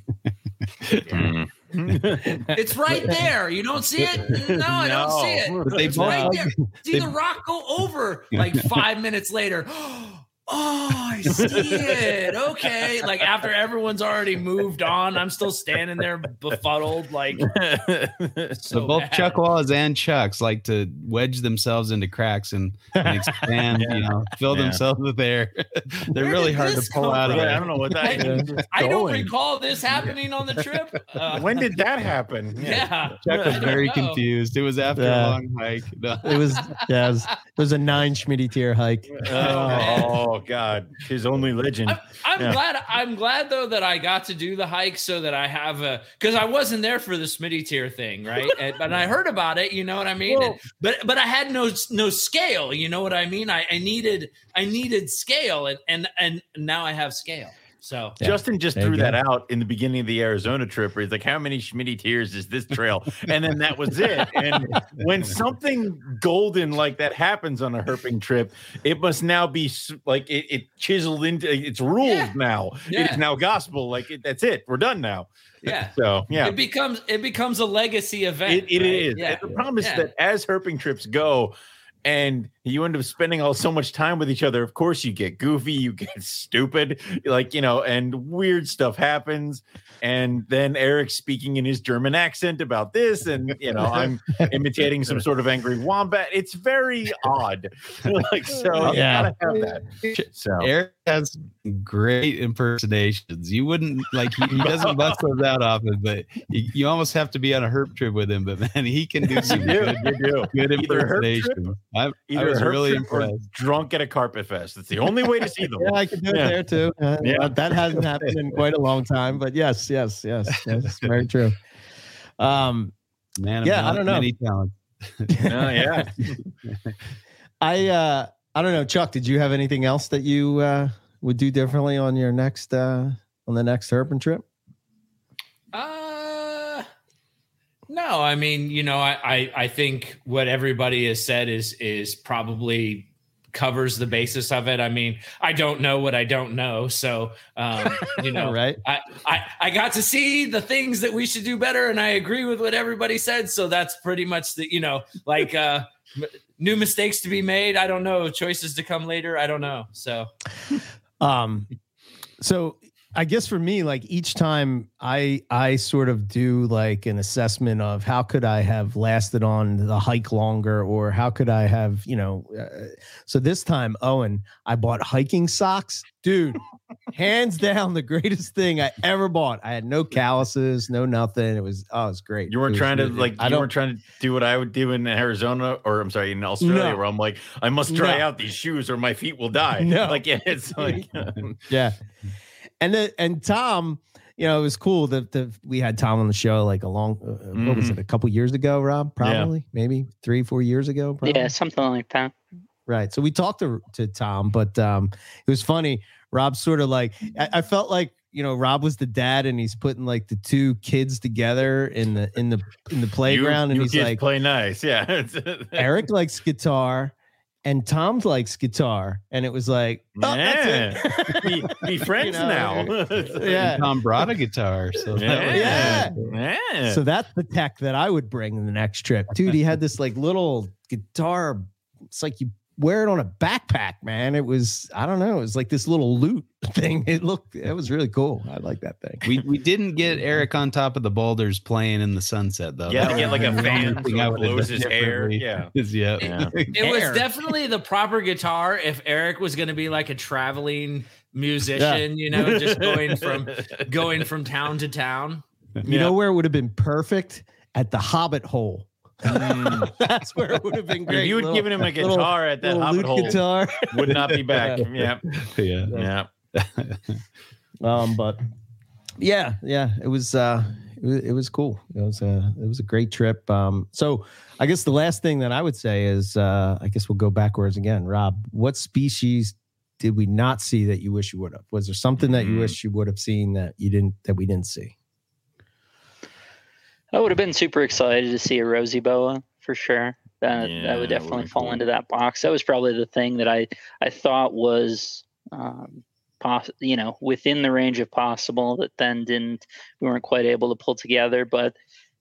Speaker 3: it's right there. You don't see it? No, I don't see it. They it's right there. See the rock go over like five minutes later. oh, I see it. Okay. Like after everyone's already moved on, I'm still standing there befuddled. Like,
Speaker 4: so, so both bad. chuckwallas and Chucks like to wedge themselves into cracks and, and expand, yeah. you know, fill yeah. themselves with air. They're Where really hard to pull out of.
Speaker 2: I don't know what that
Speaker 3: is. I don't recall this happening on the trip.
Speaker 2: Uh, when did that happen?
Speaker 3: Yeah.
Speaker 4: Chuck was very confused. It was after a long hike.
Speaker 1: No. It was, yeah, it was, it was a nine Schmitty tier hike.
Speaker 2: Oh, oh God, his only legend.
Speaker 3: I'm, I'm yeah. glad. I'm glad though that I got to do the hike so that I have a because I wasn't there for the Smitty tier thing, right? and, but I heard about it. You know what I mean? And, but but I had no no scale. You know what I mean? I, I needed I needed scale, and and and now I have scale. So
Speaker 2: yeah. Justin just threw that out in the beginning of the Arizona trip where he's like, How many Schmitty tears is this trail? and then that was it. And when something golden like that happens on a herping trip, it must now be like it, it chiseled into it's rules yeah. now. Yeah. It's now gospel. Like it, that's it. We're done now.
Speaker 3: Yeah.
Speaker 2: So yeah,
Speaker 3: it becomes it becomes a legacy event.
Speaker 2: It, it right? is. Yeah. And the problem is that as herping trips go, and you end up spending all so much time with each other. Of course, you get goofy, you get stupid, like you know, and weird stuff happens. And then Eric speaking in his German accent about this, and you know, I'm imitating some sort of angry wombat. It's very odd. like so, yeah, have that.
Speaker 4: So Eric has great impersonations. You wouldn't like he, he doesn't bust those out often, but you, you, almost have to be on a herp trip with him. But man, he can do some good, good impersonations. I, I was really impressed.
Speaker 2: drunk at a carpet fest. It's the only way to see them.
Speaker 1: yeah, I can do yeah. it there too. Uh, yeah, that hasn't happened in quite a long time, but yes, yes, yes, yes, very true. Um,
Speaker 4: man, yeah, I don't know. Many talents.
Speaker 2: oh, yeah.
Speaker 1: I uh, I don't know, Chuck. Did you have anything else that you uh, would do differently on your next uh, on the next urban trip?
Speaker 3: Uh, no. I mean, you know, I, I I think what everybody has said is is probably covers the basis of it. I mean, I don't know what I don't know. So, um, you know,
Speaker 1: right.
Speaker 3: I, I, I got to see the things that we should do better. And I agree with what everybody said. So that's pretty much the, you know, like, uh, new mistakes to be made. I don't know. Choices to come later. I don't know. So,
Speaker 1: um, so I guess for me, like each time I I sort of do like an assessment of how could I have lasted on the hike longer, or how could I have you know. Uh, so this time, Owen, I bought hiking socks, dude. hands down, the greatest thing I ever bought. I had no calluses, no nothing. It was oh, it was great.
Speaker 2: You weren't trying
Speaker 1: really,
Speaker 2: to like I you weren't trying to do what I would do in Arizona, or I'm sorry, in Australia, no. where I'm like, I must try no. out these shoes, or my feet will die. No, like yeah, it's like
Speaker 1: yeah and then and Tom, you know, it was cool that the, we had Tom on the show like a long, uh, mm-hmm. what was it, mm-hmm. a couple years ago, Rob? Probably, yeah. maybe three, four years ago. Probably.
Speaker 5: Yeah, something like that.
Speaker 1: Right. So we talked to to Tom, but um, it was funny. Rob sort of like I, I felt like you know Rob was the dad and he's putting like the two kids together in the in the in the playground you, and he's like
Speaker 2: play nice yeah
Speaker 1: Eric likes guitar and Tom likes guitar, and it was like, oh,
Speaker 2: yeah. that's it. be, be friends you know,
Speaker 4: now. yeah, Tom brought a guitar, so
Speaker 1: yeah. yeah. yeah, So that's the tech that I would bring in the next trip, dude. He had this like little guitar. It's like you wear it on a backpack, man. It was, I don't know, it was like this little lute thing. It looked, it was really cool. I like that thing.
Speaker 4: We we didn't get Eric on top of the boulders playing in the sunset though.
Speaker 2: Yeah, to get like a fan so blows his hair. Yeah,
Speaker 4: yeah.
Speaker 3: yeah. It, it was definitely the proper guitar. If Eric was going to be like a traveling musician, yeah. you know, just going from going from town to town.
Speaker 1: You yeah. know where it would have been perfect at the Hobbit hole Mm. That's where it would have been great.
Speaker 2: If you had given him a guitar little, at that hobbit hole, guitar. would not be back. yeah. Yeah. Yeah. yeah.
Speaker 1: um, but yeah, yeah, it was uh it was, it was cool. It was a it was a great trip. Um, so I guess the last thing that I would say is uh, I guess we'll go backwards again. Rob, what species did we not see that you wish you would have? Was there something that you mm-hmm. wish you would have seen that you didn't that we didn't see?
Speaker 5: I would have been super excited to see a rosy boa for sure. That yeah, that would definitely fall cool. into that box. That was probably the thing that I I thought was um, poss- you know within the range of possible that then didn't we weren't quite able to pull together. But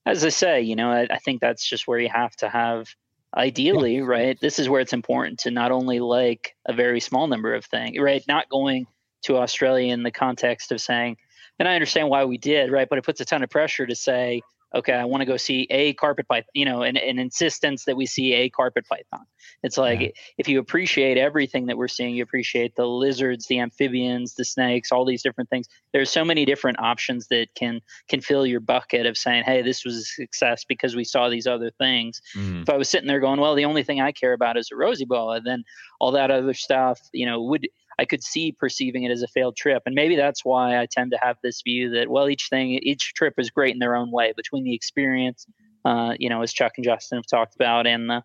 Speaker 5: as I say, you know, I, I think that's just where you have to have ideally, yeah. right, this is where it's important to not only like a very small number of things, right? Not going to Australia in the context of saying, and I understand why we did, right? But it puts a ton of pressure to say, okay, I want to go see a carpet python, you know, an, an insistence that we see a carpet python. It's like yeah. if you appreciate everything that we're seeing, you appreciate the lizards, the amphibians, the snakes, all these different things. There's so many different options that can can fill your bucket of saying, hey, this was a success because we saw these other things. Mm. If I was sitting there going, well, the only thing I care about is a rosy boa, then all that other stuff, you know, would I could see perceiving it as a failed trip. And maybe that's why I tend to have this view that, well, each thing, each trip is great in their own way between the experience, uh, you know, as Chuck and Justin have talked about, and the,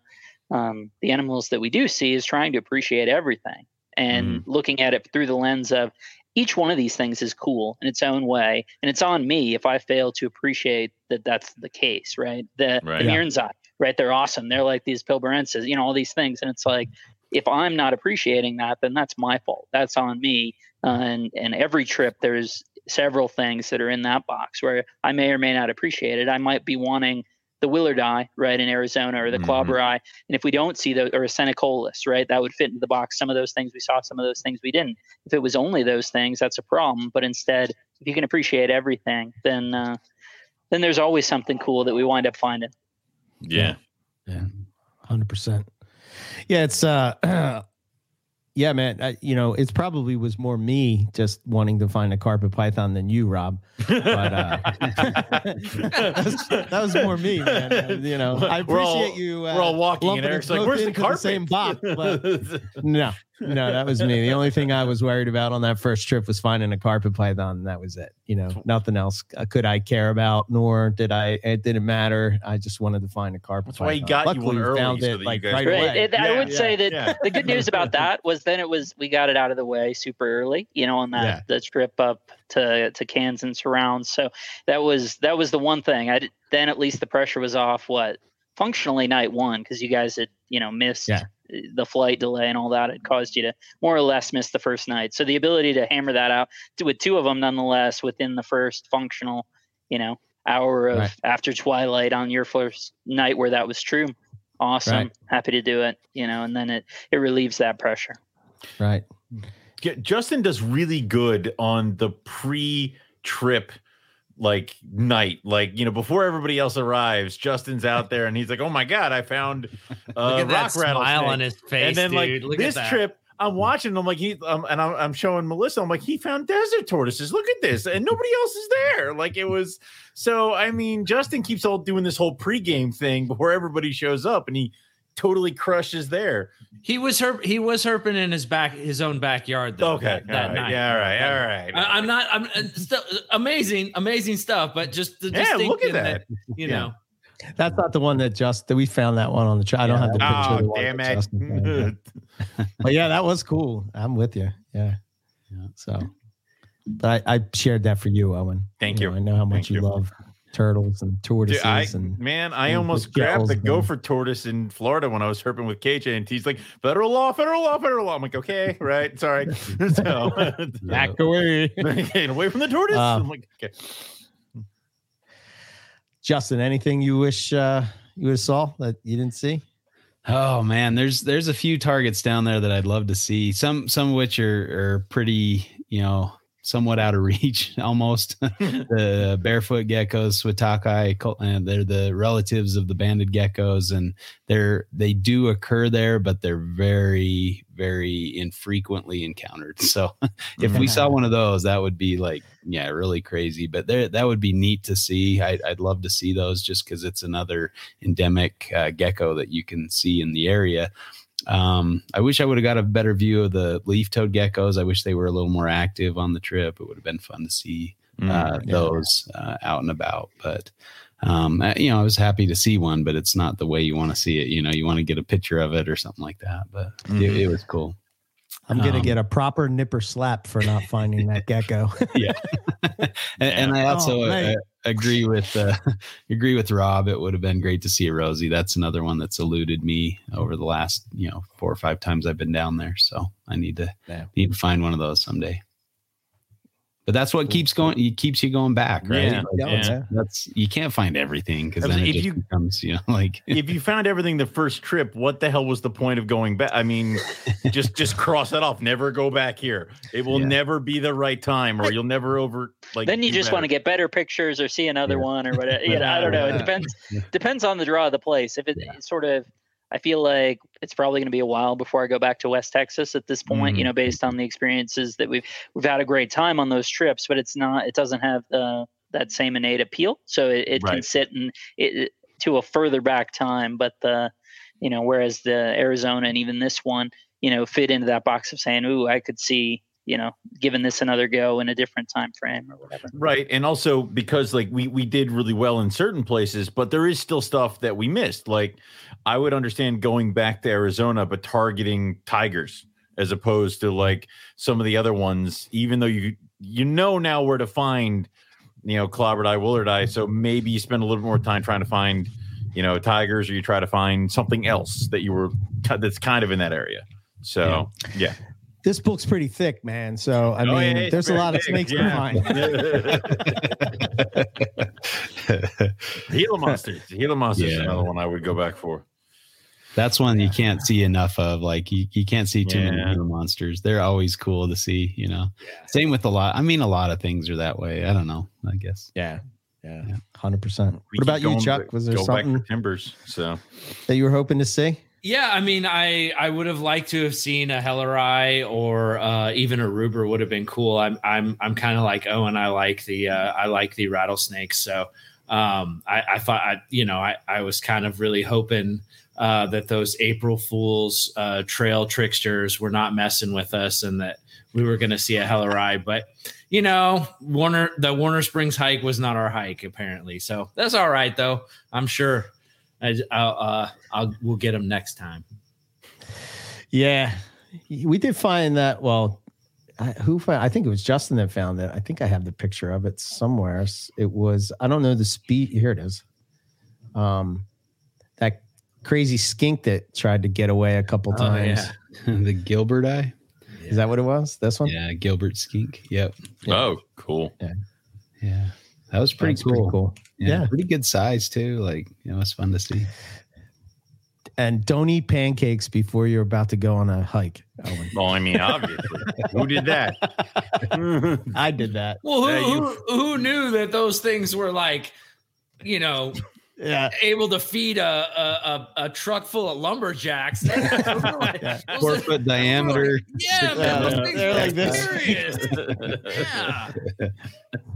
Speaker 5: um, the animals that we do see is trying to appreciate everything and mm looking at it through the lens of each one of these things is cool in its own way. And it's on me if I fail to appreciate that that's the case, right? The, right. the yeah. right? They're awesome. They're like these pilbarenses, you know, all these things. And it's like, if I'm not appreciating that, then that's my fault. That's on me. Uh, and and every trip there's several things that are in that box where I may or may not appreciate it. I might be wanting the Willardi, right, in Arizona, or the mm-hmm. And if we don't see those, or a Senicollis, right, that would fit into the box. Some of those things we saw, some of those things we didn't. If it was only those things, that's a problem. But instead, if you can appreciate everything, then uh, then there's always something cool that we wind up finding.
Speaker 2: Yeah,
Speaker 1: yeah, hundred percent. Yeah, it's uh yeah, man. I, you know, it's probably was more me just wanting to find a carpet python than you, Rob. But uh, that, was, that, was, more me, man. You know, I appreciate
Speaker 2: all,
Speaker 1: you.
Speaker 2: Uh, we're all walking, and Eric's like, "Where's the carpet?" The
Speaker 1: same box, but no, no, that was me. The only thing I was worried about on that first trip was finding a carpet python. And that was it. You know, nothing else uh, could I care about, nor did I. It didn't matter. I just wanted to find a carpet.
Speaker 2: That's python. why he got Luckily, you one early. Found it, so like, right
Speaker 5: away. It, I would yeah, say that yeah. the good news about that was then it was we got it out of the way super early. You know, on that yeah. the trip up to to Cairns and surrounds. So that was that was the one thing. I did, then at least the pressure was off. What functionally night one because you guys had you know missed yeah the flight delay and all that it caused you to more or less miss the first night so the ability to hammer that out with two of them nonetheless within the first functional you know hour of right. after twilight on your first night where that was true awesome right. happy to do it you know and then it it relieves that pressure
Speaker 1: right
Speaker 2: justin does really good on the pre trip like night like you know before everybody else arrives justin's out there and he's like oh my god i found
Speaker 3: uh rock smile on his face and then dude. like Look
Speaker 2: this trip i'm watching i'm like he um, and I'm, I'm showing melissa i'm like he found desert tortoises look at this and nobody else is there. Like it was so i mean justin keeps all doing this whole pregame thing before everybody shows up and he totally crushes there.
Speaker 3: He was herp- he was herping in his back his own backyard. Though,
Speaker 2: okay, that, that night. Yeah, all right, all right.
Speaker 3: I, am not. I'm uh, still amazing, amazing stuff. But just the yeah, look at that. that you yeah. know.
Speaker 1: That's not the one that just that we found that one on the chart. I don't have the
Speaker 2: picture. Oh, damn it!
Speaker 1: but yeah, that was cool. I'm with you. Yeah. yeah. So, but I, I shared that for you, Owen.
Speaker 2: Thank you.
Speaker 1: you. Know, I know how much you, you love turtles and tortoises. Dude,
Speaker 2: I,
Speaker 1: and
Speaker 2: man, I almost grabbed the gopher tortoise in Florida when I was herping with KJ, and he's like, "Federal law, federal law, federal law." I'm like, "Okay, right, sorry." so
Speaker 1: back away,
Speaker 2: getting away from the tortoise. Uh, I'm like, "Okay."
Speaker 1: Justin, anything you wish uh, you would have saw that you didn't see?
Speaker 4: Oh man, there's there's a few targets down there that I'd love to see. Some some of which are are pretty, you know, somewhat out of reach almost. the barefoot geckos, switaki, and they're the relatives of the banded geckos, and they're they do occur there, but they're very very infrequently encountered. So if we saw one of those, that would be like yeah, really crazy. But there that would be neat to see. I, would love to see those just because it's another endemic uh, gecko that you can see in the area. Um, I wish I would have got a better view of the leaf-toed geckos. I wish they were a little more active on the trip. It would have been fun to see mm, uh, yeah. those uh, out and about. But um, uh, you know, I was happy to see one, but it's not the way you want to see it. You know, you want to get a picture of it or something like that. But mm-hmm. it, it was cool.
Speaker 1: I'm gonna um, get a proper nipper slap for not finding that gecko.
Speaker 4: yeah, and, and, I also oh, uh, agree with uh, agree with Rob. It would have been great to see a Rosie. That's another one that's eluded me over the last you know four or five times I've been down there. So I need to yeah. need to find one of those someday. But that's what keeps going. It keeps you going back, right?
Speaker 2: Yeah,
Speaker 4: like, yeah. That's you can't find everything because then it just you, becomes, you know, like
Speaker 2: if you found everything the first trip, what the hell was the point of going back? I mean, just just cross that off. Never go back here. It will yeah. never be the right time, or you'll never over like.
Speaker 5: Then you just want to get better pictures or see another yeah. one or whatever. You know, I don't know. It depends depends on the draw of the place. If it, it's sort of I feel like it's probably going to be a while before I go back to West Texas at this point, mm-hmm. you know, based on the experiences that we've we've had a great time on those trips, but it's not it doesn't have uh, that same innate appeal. So it, it right. can sit in it, to a further back time, but the you know, whereas the Arizona and even this one, you know, fit into that box of saying, "Ooh, I could see you know giving this another go in a different time frame or whatever.
Speaker 2: Right and also because like we we did really well in certain places but there is still stuff that we missed. Like i would understand going back to arizona but targeting tigers as opposed to like some of the other ones even though you you know now where to find you know klauberi willard eye so maybe you spend a little more time trying to find you know tigers or you try to find something else that you were that's kind of in that area. So yeah. yeah
Speaker 1: this book's pretty thick, man. So I oh, mean, yeah, there's a lot of snakes yeah. to find.
Speaker 2: Gila monsters. Gila monsters yeah. another one I would go back for.
Speaker 4: That's one you can't see enough of. Like you, you can't see too yeah. many Gila monsters. They're always cool to see. You know. Same with a lot. I mean, a lot of things are that way. I don't know. I guess.
Speaker 1: Yeah. Yeah. Hundred percent. What about you, Chuck? Was there something
Speaker 2: timbers? So
Speaker 1: that you were hoping to see?
Speaker 3: Yeah, I mean, I I would have liked to have seen a Helleri or uh, even a Ruber would have been cool. I'm I'm I'm kind of like oh, and I like the uh, I like the rattlesnakes. So um, I, I thought I you know I I was kind of really hoping uh, that those April Fools uh, trail tricksters were not messing with us and that we were going to see a Helleri. But you know, Warner the Warner Springs hike was not our hike apparently. So that's all right though. I'm sure I, will uh, I'll we'll get them next time.
Speaker 1: Yeah, we did find that. Well, I, who found, I think it was Justin that found it. I think I have the picture of it somewhere. It was I don't know the speed. Here it is. Um, that crazy skink that tried to get away a couple times. oh, times.
Speaker 4: Yeah. the gilberti.
Speaker 1: Is that what it was? This one?
Speaker 4: Yeah, Gilbert skink. Yep.
Speaker 2: Yeah. Oh, cool.
Speaker 4: Yeah. Yeah. That was pretty cool. Pretty cool. Yeah, yeah, pretty good size too. Like you know, it's fun to see.
Speaker 1: And don't eat pancakes before you're about to go on a hike.
Speaker 2: Owen. Well, I mean, obviously, who did that?
Speaker 1: I did that.
Speaker 3: Well, who, who who knew that those things were like, you know, yeah. able to feed a, a, a, truck full of lumberjacks.
Speaker 4: like, yeah. Four foot diameter.
Speaker 3: Like, yeah, man, yeah. they're like this. yeah.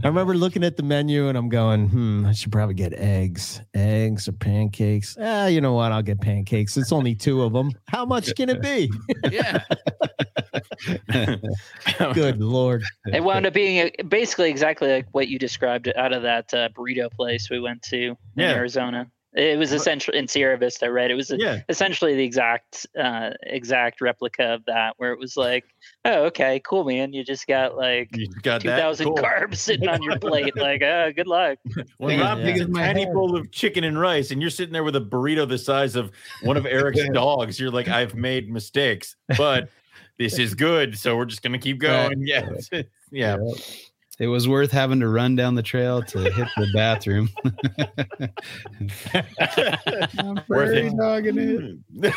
Speaker 1: I remember looking at the menu and I'm going, hmm, I should probably get eggs, eggs or pancakes. Ah, you know what? I'll get pancakes. It's only two of them. How much can it be?
Speaker 3: yeah.
Speaker 1: Good lord.
Speaker 5: It wound up being basically exactly like what you described out of that uh, burrito place we went to in yeah. Arizona. It was essentially in Sierra Vista, right? It was yeah. essentially the exact uh, exact replica of that, where it was like, oh, okay, cool, man. You just got like got two thousand cool. carbs sitting on your plate. like, oh, good luck.
Speaker 2: Well, yeah, Rob yeah. a tiny bowl of chicken and rice, and you're sitting there with a burrito the size of one of Eric's dogs. You're like, I've made mistakes, but this is good, so we're just gonna keep going. Yeah, yeah.
Speaker 4: It was worth having to run down the trail to hit the bathroom. I'm prairie dogging it.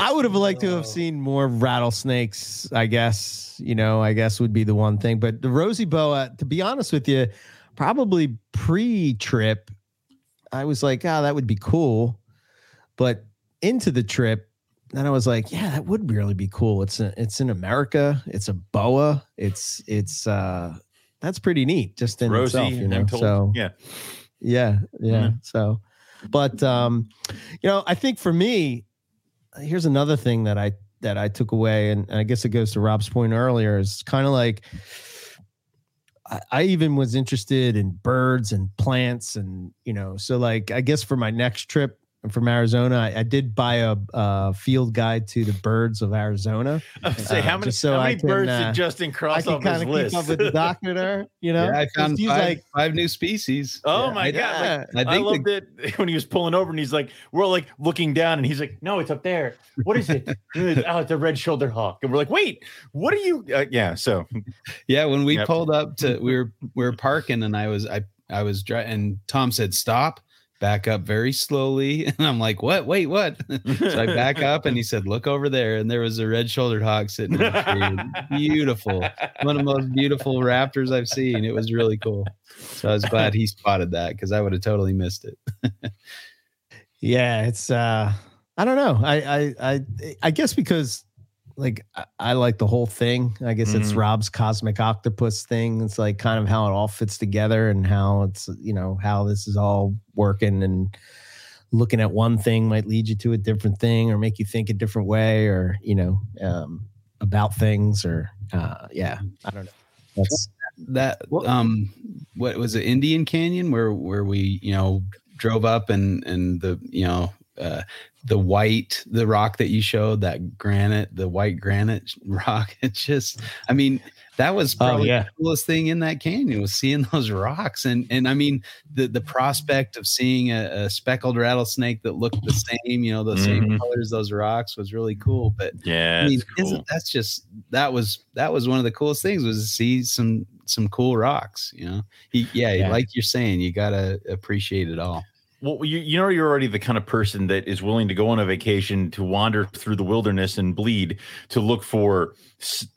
Speaker 1: I would have liked to have oh. seen more rattlesnakes. I guess you know. I guess would be the one thing. But the rosy boa, to be honest with you, probably pre-trip, I was like, oh, that would be cool. But into the trip, and I was like, yeah, that would really be cool. It's a, it's in America. It's a boa. It's it's uh that's pretty neat just in Rosie, itself, you know. So
Speaker 2: yeah.
Speaker 1: Yeah, yeah. Mm-hmm. So but um you know, I think for me here's another thing that I that I took away and I guess it goes to Rob's point earlier is kind of like I, I even was interested in birds and plants and you know, so like I guess for my next trip from Arizona. I, I did buy a, a, field guide to the birds of Arizona.
Speaker 2: say uh, how many, so how many can, birds uh, did Justin cross I can off his list?
Speaker 1: Keep up with the doctor there, you know.
Speaker 4: Yeah, I found five, like, five new species.
Speaker 2: Oh yeah, my god! Like, I, I loved the, it when he was pulling over and he's like, we're like looking down and he's like, no, it's up there. What is it? oh, it's a red shoulder hawk. And we're like, wait, what are you? Uh, yeah. So,
Speaker 4: yeah, when we yep. pulled up to, we were we were parking and I was I I was driving and Tom said stop back up very slowly. And I'm like, what? Wait, what? so I back up and he said, look over there. And there was a red shouldered hawk sitting. Beautiful. One of the most beautiful raptors I've seen. It was really cool. So I was glad he spotted that because I would have totally missed it.
Speaker 1: yeah, it's uh I don't know. I I I I guess because like I, I, like the whole thing. I guess mm. it's Rob's cosmic octopus thing. It's like kind of how it all fits together and how it's you know how this is all working and looking at one thing might lead you to a different thing or make you think a different way or you know um, about things or uh, yeah I don't know.
Speaker 4: That's that um what was it Indian Canyon where where we you know drove up and and the you know uh, the white the rock that you showed that granite the white granite rock it just i mean that was oh, probably oh, yeah. the coolest thing in that canyon was seeing those rocks and and i mean the the prospect of seeing a, a speckled rattlesnake that looked the same you know the mm-hmm. same colors those rocks was really cool but
Speaker 2: yeah I mean,
Speaker 4: cool. that's just that was that was one of the coolest things was to see some some cool rocks you know he, yeah, yeah like you're saying you gotta appreciate it all
Speaker 2: well, you, you know, you're already the kind of person that is willing to go on a vacation to wander through the wilderness and bleed to look for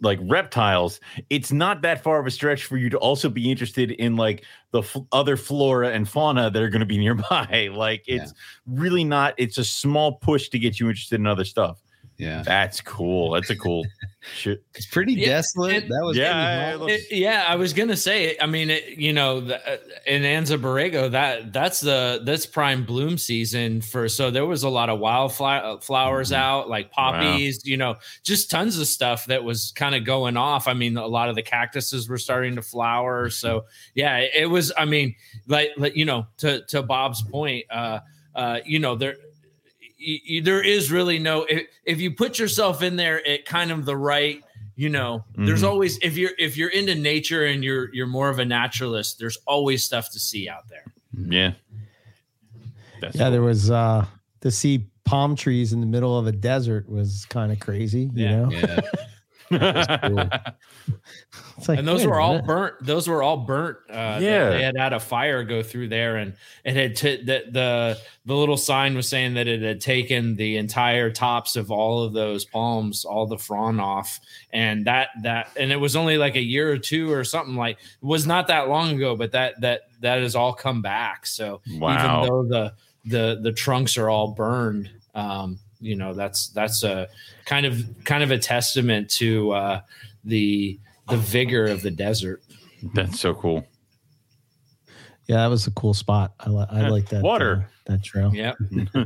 Speaker 2: like reptiles. It's not that far of a stretch for you to also be interested in like the f- other flora and fauna that are going to be nearby. like it's yeah. really not, it's a small push to get you interested in other stuff.
Speaker 4: Yeah,
Speaker 2: that's cool. That's a cool shit.
Speaker 4: It's pretty yeah, desolate. It, that was
Speaker 3: yeah, it, yeah. I was gonna say. I mean, it, you know, the, uh, in Anza Borrego, that that's the that's prime bloom season for. So there was a lot of wildflowers mm-hmm. out, like poppies. Wow. You know, just tons of stuff that was kind of going off. I mean, a lot of the cactuses were starting to flower. So yeah, it was. I mean, like, like you know, to to Bob's point, uh, uh, you know, there you, there is really no if, if, you put yourself in there at kind of the right you know mm-hmm. there's always if you're if you're into nature and you're you're more of a naturalist there's always stuff to see out there
Speaker 2: yeah
Speaker 1: That's yeah cool. there was uh to see palm trees in the middle of a desert was kind of crazy you
Speaker 3: yeah.
Speaker 1: know
Speaker 3: yeah cool. like, and those were all burnt. Those were all burnt. Uh, yeah, they had had a fire go through there, and it had t- the, the the little sign was saying that it had taken the entire tops of all of those palms, all the frond off, and that that and it was only like a year or two or something like it was not that long ago, but that that that has all come back. So wow. even though the the the trunks are all burned, um, you know that's that's a kind of kind of a testament to uh, the the vigor of the desert.
Speaker 2: That's so cool.
Speaker 1: Yeah, that was a cool spot. I, li- I like that
Speaker 2: water
Speaker 1: uh, that trail.
Speaker 3: Yeah,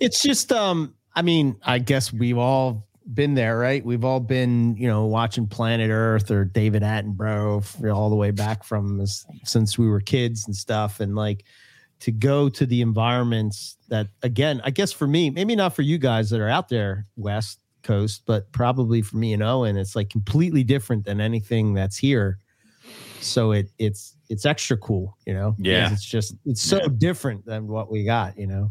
Speaker 1: it's just um. I mean, I guess we've all been there, right? We've all been, you know, watching Planet Earth or David Attenborough all the way back from since we were kids and stuff, and like to go to the environments that again i guess for me maybe not for you guys that are out there west coast but probably for me and owen it's like completely different than anything that's here so it it's it's extra cool you know
Speaker 2: yeah
Speaker 1: it's just it's so yeah. different than what we got you know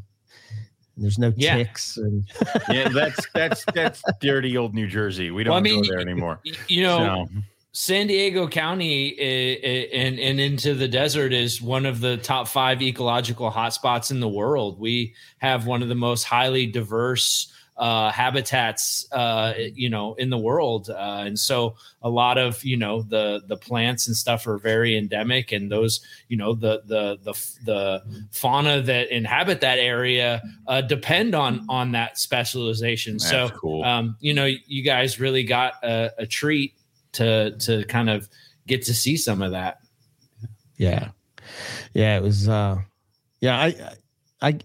Speaker 1: there's no yeah. ticks and
Speaker 2: yeah that's that's that's dirty old new jersey we don't well, I mean, go there anymore
Speaker 3: you know so. San Diego County and and into the desert is one of the top five ecological hotspots in the world. We have one of the most highly diverse uh, habitats, uh, you know, in the world, uh, and so a lot of you know the the plants and stuff are very endemic, and those you know the the the the fauna that inhabit that area uh, depend on on that specialization. That's so, cool. um, you know, you guys really got a, a treat to to kind of get to see some of that.
Speaker 1: Yeah, yeah, it was. uh Yeah, I, I,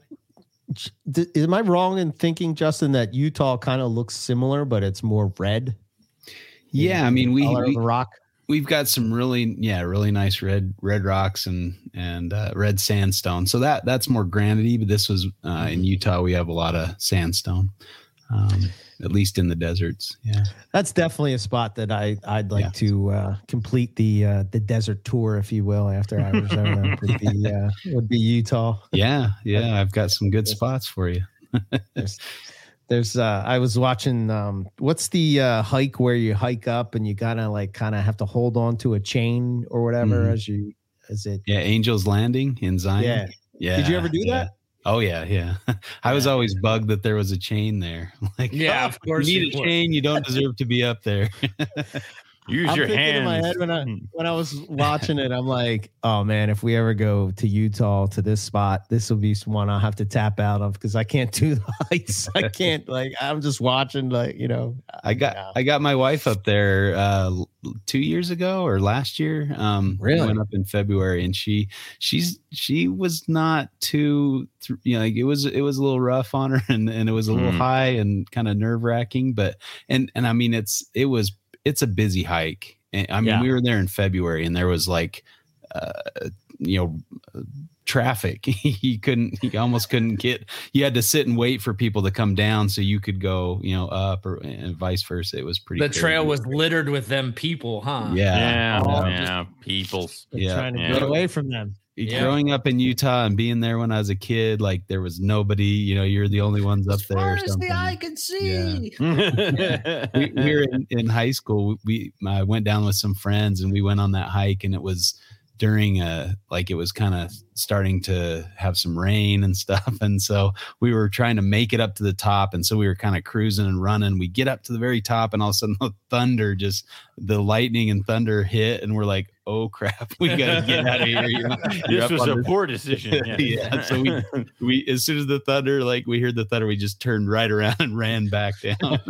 Speaker 1: am I wrong in thinking, Justin, that Utah kind of looks similar, but it's more red?
Speaker 4: Yeah, I mean we, we
Speaker 1: rock.
Speaker 4: we've got some really yeah really nice red red rocks and and uh, red sandstone. So that that's more granity, but this was uh, in Utah. We have a lot of sandstone. Um, at least in the deserts. Yeah,
Speaker 1: that's definitely a spot that I I'd like yeah. to uh, complete the uh, the desert tour, if you will, after Arizona would be uh, would be Utah.
Speaker 4: Yeah, yeah, I've got some good spots for you.
Speaker 1: there's, there's uh, I was watching um, what's the uh, hike where you hike up and you gotta like kind of have to hold on to a chain or whatever mm. as you as it.
Speaker 4: Yeah, Angels Landing in Zion.
Speaker 1: Yeah, yeah. Did you ever do
Speaker 4: yeah.
Speaker 1: that?
Speaker 4: Oh yeah, yeah. I was always bugged that there was a chain there.
Speaker 3: like, yeah, oh, of course.
Speaker 4: You need a chain. You don't deserve to be up there.
Speaker 2: Use I'm your hands. In
Speaker 1: my head when I hmm. when I was watching it, I'm like, oh man, if we ever go to Utah to this spot, this will be one I'll have to tap out of because I can't do the heights. I can't like I'm just watching like you know.
Speaker 4: I got I got my wife up there uh two years ago or last year. Um,
Speaker 1: really
Speaker 4: went up in February, and she she's she was not too you know like it was it was a little rough on her, and and it was a little mm. high and kind of nerve wracking, but and and I mean it's it was it's a busy hike. I mean, yeah. we were there in February, and there was like, uh, you know, traffic. he couldn't. He almost couldn't get. You had to sit and wait for people to come down so you could go, you know, up or and vice versa. It was pretty.
Speaker 3: The crazy. trail was littered with them people, huh?
Speaker 2: Yeah, yeah, oh, yeah. People.
Speaker 1: Yeah, trying to yeah. get away from them
Speaker 4: yeah. growing up in Utah and being there when I was a kid, like there was nobody, you know, you're the only ones up there. As
Speaker 3: far as the eye can see.
Speaker 4: Yeah. we, we, were in, in, high school. We, I went down with some friends and we went on that hike and it was during a, like it was kind of starting to have some rain and stuff. And so we were trying to make it up to the top. And so we were kind of cruising and running. We get up to the very top and all of a sudden the thunder just, the lightning and thunder hit and we're like, oh crap, we got to get out of here. You know,
Speaker 2: this was a this. poor decision.
Speaker 4: Yeah. yeah. So we, we, as soon as the thunder, like we heard the thunder, we just turned right around and ran back down.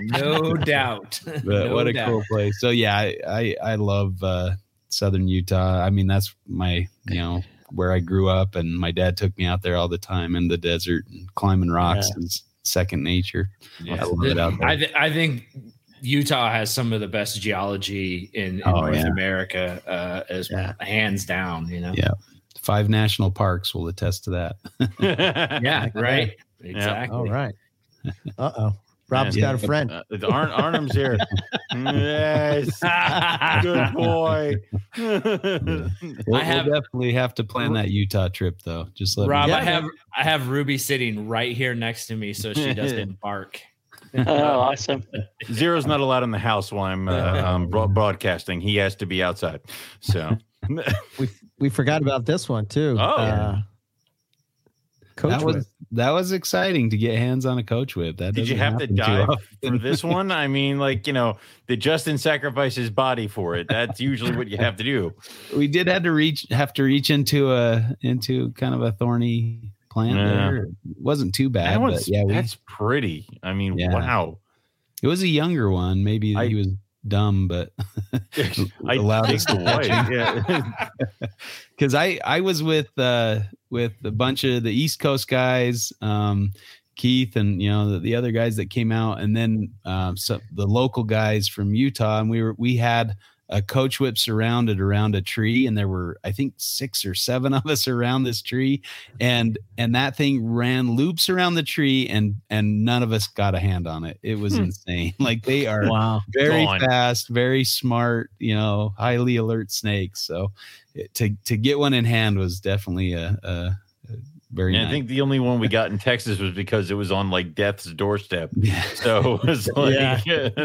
Speaker 3: no doubt.
Speaker 4: But
Speaker 3: no
Speaker 4: what a
Speaker 3: doubt.
Speaker 4: cool place. So yeah, I, I, I love, uh, southern Utah. I mean, that's my, you know, where I grew up, and my dad took me out there all the time in the desert and climbing rocks yeah. is second nature.
Speaker 3: Yeah. I love it out there. I, th- I think Utah has some of the best geology in, in oh, North yeah. America, uh, as yeah. hands down. You know,
Speaker 4: yeah, five national parks will attest to that.
Speaker 3: yeah, right. Exactly.
Speaker 1: All right. Uh oh. Rob's got a friend. Uh,
Speaker 2: Arn, Arnhem's here. yes, good boy.
Speaker 4: we'll, I have, we'll definitely have to plan that Utah trip, though. Just let
Speaker 3: Rob. I have I have Ruby sitting right here next to me, so she doesn't bark.
Speaker 5: oh, awesome!
Speaker 2: Zero's not allowed in the house while I'm uh, um, broadcasting. He has to be outside. So
Speaker 1: we we forgot about this one too.
Speaker 2: Oh. Uh,
Speaker 4: coach that was whip. That was exciting to get hands on a coach whip. That
Speaker 2: did you have to dive for this one? I mean, like you know, did Justin sacrifice his body for it? That's usually what you have to do.
Speaker 4: We did have to reach have to reach into a into kind of a thorny plant yeah. there. It wasn't too bad. That was, yeah,
Speaker 2: we, that's pretty. I mean, yeah. wow.
Speaker 4: It was a younger one. Maybe I, he was dumb, but allowed us to touch him. Yeah, because I I was with uh with a bunch of the East Coast guys, um, Keith, and you know the, the, other guys that came out, and then um, so the local guys from Utah, and we were we had a coach whip surrounded around a tree and there were i think six or seven of us around this tree and and that thing ran loops around the tree and and none of us got a hand on it it was hmm. insane like they are wow. very fast very smart you know highly alert snakes so to to get one in hand was definitely a, a very
Speaker 2: yeah, nice. I think the only one we got in Texas was because it was on like death's doorstep. Yeah. So it was like
Speaker 1: yeah.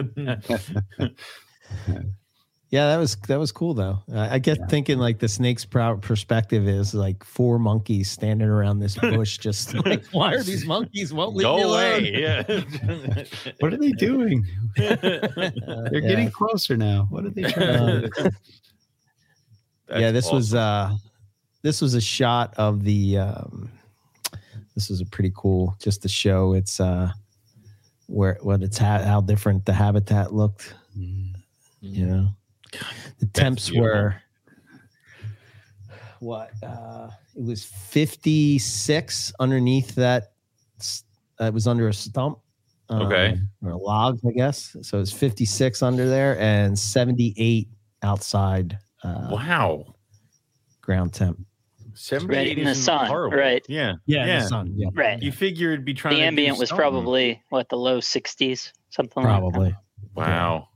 Speaker 1: Yeah, that was that was cool though. I get yeah. thinking like the snake's perspective is like four monkeys standing around this bush, just like why are these monkeys won't leave Go me alone? Away.
Speaker 4: Yeah, what are they doing? They're yeah. getting closer now. What are they trying? Uh,
Speaker 1: yeah, this awesome. was uh, this was a shot of the. Um, this was a pretty cool just to show it's uh, where what it's ha- how different the habitat looked. Mm-hmm. You know the temps were what uh it was 56 underneath that uh, it was under a stump
Speaker 2: um, okay
Speaker 1: or a log i guess so it's 56 under there and 78 outside.
Speaker 2: Uh, wow.
Speaker 1: Ground temp.
Speaker 5: 78 right, in the sun, horrible. right?
Speaker 2: Yeah,
Speaker 1: yeah, yeah. sun. Yeah,
Speaker 5: right.
Speaker 2: You figure it'd be trying.
Speaker 5: The ambient was probably what the low 60s, something
Speaker 1: probably.
Speaker 5: Like
Speaker 2: wow.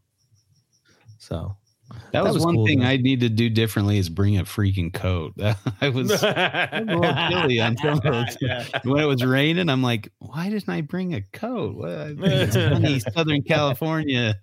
Speaker 1: So
Speaker 4: that, that was, was, one cool, thing though. I need to do differently is bring a freaking coat. I was a little chilly until yeah. when it was raining. I'm like, why didn't I bring a coat? Well, it's sunny Southern California,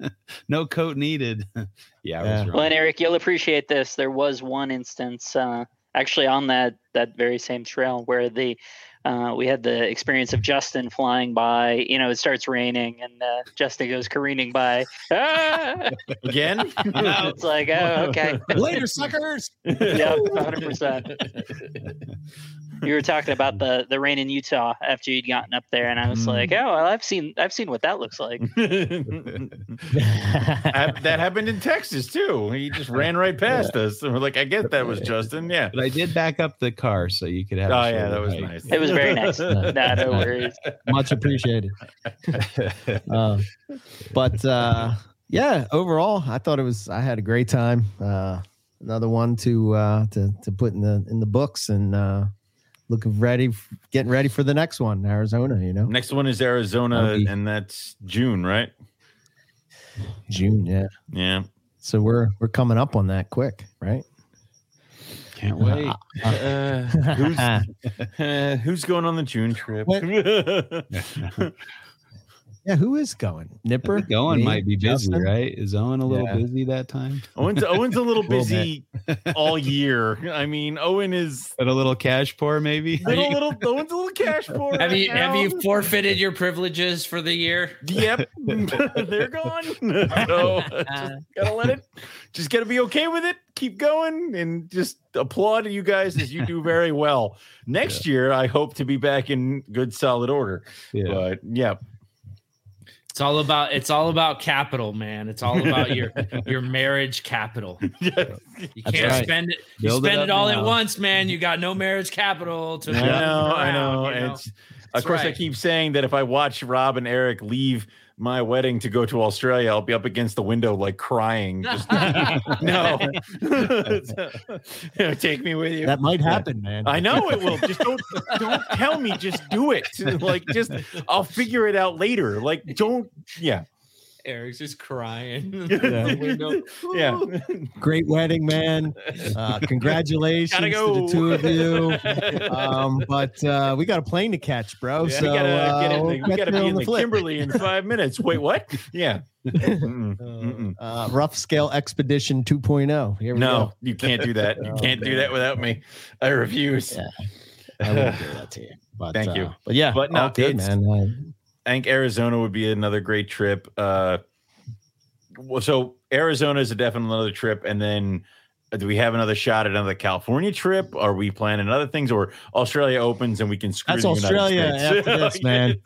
Speaker 4: no coat needed.
Speaker 5: yeah, yeah. Well, and Eric, you'll appreciate this. There was one instance, uh, actually, on that that very same trail where the uh, we had the experience of Justin flying by. You know, it starts raining and uh, Justin goes careening by.
Speaker 2: Ah! Again?
Speaker 5: it's like, oh, okay.
Speaker 1: Later, suckers.
Speaker 5: yeah, 100%. you were talking about the the rain in Utah after you'd gotten up there, and I was mm. like, oh, well, I've seen I've seen what that looks like.
Speaker 2: that happened in Texas too. He just ran right past yeah. us, and we're like, I get that was Justin. Yeah,
Speaker 4: but I did back up the car so you could have.
Speaker 2: Oh yeah, that was nice.
Speaker 5: It was very nice. no, no worries.
Speaker 1: Much appreciated. Uh, but uh, yeah, overall, I thought it was. I had a great time. Uh, another one to uh, to to put in the in the books and uh, looking ready, getting ready for the next one, Arizona. You know,
Speaker 2: next one is Arizona, be, and that's June, right?
Speaker 1: June, yeah,
Speaker 2: yeah.
Speaker 1: So we're we're coming up on that quick, right?
Speaker 4: Can't wait. Uh,
Speaker 2: uh, who's, uh, who's going on the June trip?
Speaker 1: Yeah, who is going? Nipper?
Speaker 4: going Me? might be busy, Justin? right? Is Owen a little yeah. busy that time?
Speaker 2: Owen's Owen's a little busy all year. I mean, Owen is
Speaker 4: at a little cash poor, maybe.
Speaker 2: Little, little Owen's a little cash poor.
Speaker 3: Have right you now. have you forfeited your privileges for the year?
Speaker 2: Yep, they're gone. so just uh. gotta let it. Just gotta be okay with it. Keep going and just applaud you guys as you do very well. Next yeah. year, I hope to be back in good solid order. Yeah. But yeah,
Speaker 3: it's all about it's all about capital, man. It's all about your your marriage capital. You can't right. spend it. You Build spend it, it all now. at once, man. You got no marriage capital to.
Speaker 2: I know, I know. You know? It's, of course, right. I keep saying that if I watch Rob and Eric leave my wedding to go to Australia, I'll be up against the window like crying. Just, no, take me with you.
Speaker 1: That might happen, man.
Speaker 2: I know it will. Just don't don't tell me. Just do it. Like just I'll figure it out later. Like don't. Yeah.
Speaker 3: Eric's just crying.
Speaker 2: Yeah. yeah.
Speaker 1: Great wedding, man. Uh, congratulations go. to the two of you. Um, but uh, we got a plane to catch, bro. Yeah, so we gotta, uh,
Speaker 2: in the, we gotta be in the, the Kimberley in five minutes. Wait, what? Yeah. Mm-mm.
Speaker 1: Mm-mm. Uh, rough scale expedition 2.0.
Speaker 2: Here we go. no, go. you can't do that. You oh, can't man. do that without me. I refuse. Yeah.
Speaker 1: I won't do that to you. But,
Speaker 2: Thank you.
Speaker 1: Uh, but yeah,
Speaker 2: but no, good, man. I think Arizona would be another great trip. Uh, well, so Arizona is a definite another trip, and then uh, do we have another shot at another California trip? Are we planning other things, or Australia opens and we can screw
Speaker 1: That's Australia after this, man.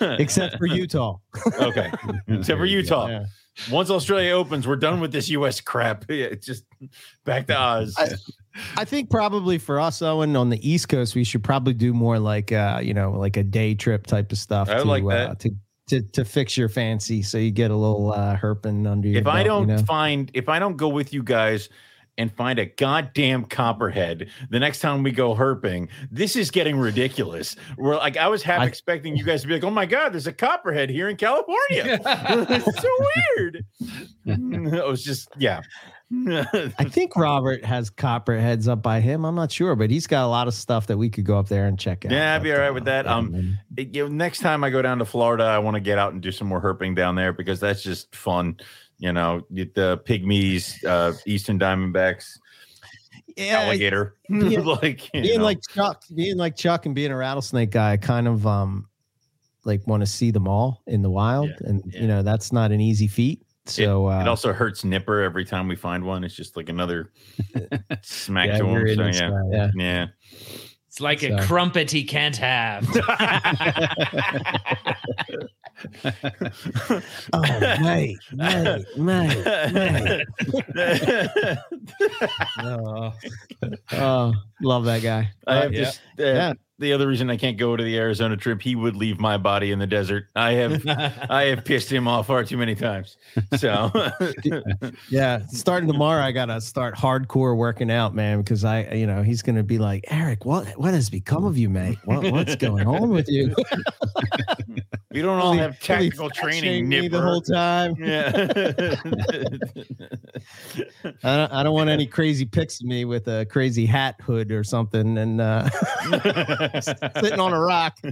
Speaker 1: Except for Utah.
Speaker 2: okay, except for Utah. Yeah. Once Australia opens, we're done with this U.S. crap. It's just back to Oz.
Speaker 1: I, I think probably for us, Owen, on the East Coast, we should probably do more like uh, you know, like a day trip type of stuff.
Speaker 2: I
Speaker 1: to,
Speaker 2: like that. Uh,
Speaker 1: to to to fix your fancy, so you get a little uh, herping under your.
Speaker 2: If
Speaker 1: belt,
Speaker 2: I don't
Speaker 1: you know?
Speaker 2: find, if I don't go with you guys and find a goddamn copperhead the next time we go herping. This is getting ridiculous. We're like, I was half I, expecting you guys to be like, oh my God, there's a copperhead here in California. it's so weird. it was just, yeah.
Speaker 1: I think Robert has copperheads up by him. I'm not sure, but he's got a lot of stuff that we could go up there and check out.
Speaker 2: Yeah, I'd be all right with that. Um, you know, next time I go down to Florida, I want to get out and do some more herping down there because that's just fun. You know, the pygmies, uh, eastern diamondbacks, yeah, alligator,
Speaker 1: being, like being know. like Chuck, being like Chuck, and being a rattlesnake guy. I kind of um like want to see them all in the wild, yeah, and yeah. you know that's not an easy feat. So
Speaker 2: it,
Speaker 1: uh,
Speaker 2: it, also hurts Nipper every time we find one. It's just like another smack yeah, to him. So, yeah. yeah, yeah.
Speaker 3: It's like so. a crumpet he can't have.
Speaker 1: oh, mate, mate, mate, mate. oh, oh, love that guy.
Speaker 2: I have yeah. just, uh, yeah the other reason I can't go to the Arizona trip, he would leave my body in the desert. I have I have pissed him off far too many times. So
Speaker 1: yeah, starting tomorrow, I gotta start hardcore working out, man, because I, you know, he's gonna be like, Eric, what what has become of you, mate? What, what's going on with you?
Speaker 2: we don't all have technical training
Speaker 1: the whole time.
Speaker 2: Yeah.
Speaker 1: I don't, I don't want any crazy pics of me with a crazy hat hood or something and uh sitting on a rock.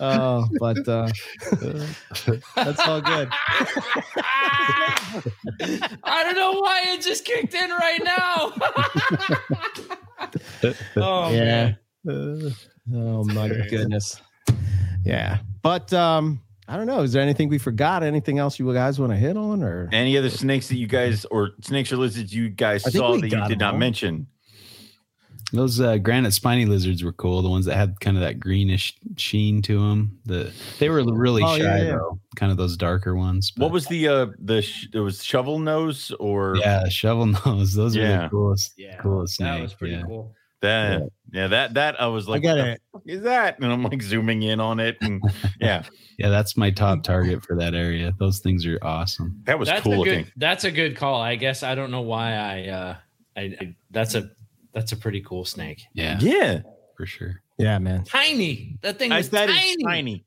Speaker 1: oh, but uh, that's all good.
Speaker 3: I don't know why it just kicked in right now.
Speaker 1: oh yeah. Uh, oh my goodness. Yeah. But um I don't know. Is there anything we forgot? Anything else you guys want to hit on, or
Speaker 2: any other snakes that you guys, or snakes or lizards you guys saw that you did not mention?
Speaker 4: Those uh, granite spiny lizards were cool. The ones that had kind of that greenish sheen to them. The they were really oh, shy yeah, yeah. though. Kind of those darker ones.
Speaker 2: But. What was the uh the sh- it was shovel nose or
Speaker 4: yeah shovel nose? Those yeah. were the coolest. Yeah, coolest
Speaker 3: snake. That was pretty cool.
Speaker 2: That yeah. yeah. that that I was like, I got it. Is that? And I'm like zooming in on it, and yeah,
Speaker 4: yeah, that's my top target for that area. Those things are awesome.
Speaker 2: That was
Speaker 3: that's
Speaker 2: cool.
Speaker 3: A
Speaker 2: looking.
Speaker 3: good, that's a good call. I guess I don't know why I uh I, I that's a that's a pretty cool snake.
Speaker 4: Yeah.
Speaker 2: Yeah.
Speaker 4: For sure.
Speaker 1: Yeah, man.
Speaker 3: Tiny. That thing was that tiny. Is
Speaker 2: tiny.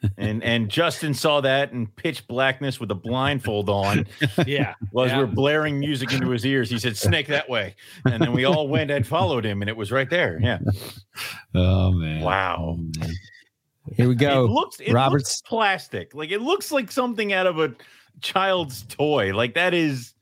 Speaker 2: and and Justin saw that in pitch blackness with a blindfold on.
Speaker 3: Yeah.
Speaker 2: Was
Speaker 3: yeah.
Speaker 2: we are blaring music into his ears, he said, Snake that way. And then we all went and followed him, and it was right there. Yeah.
Speaker 4: Oh man.
Speaker 2: Wow. Oh, man.
Speaker 1: Here we go.
Speaker 2: It looks it Robert's looks plastic. Like it looks like something out of a child's toy. Like that is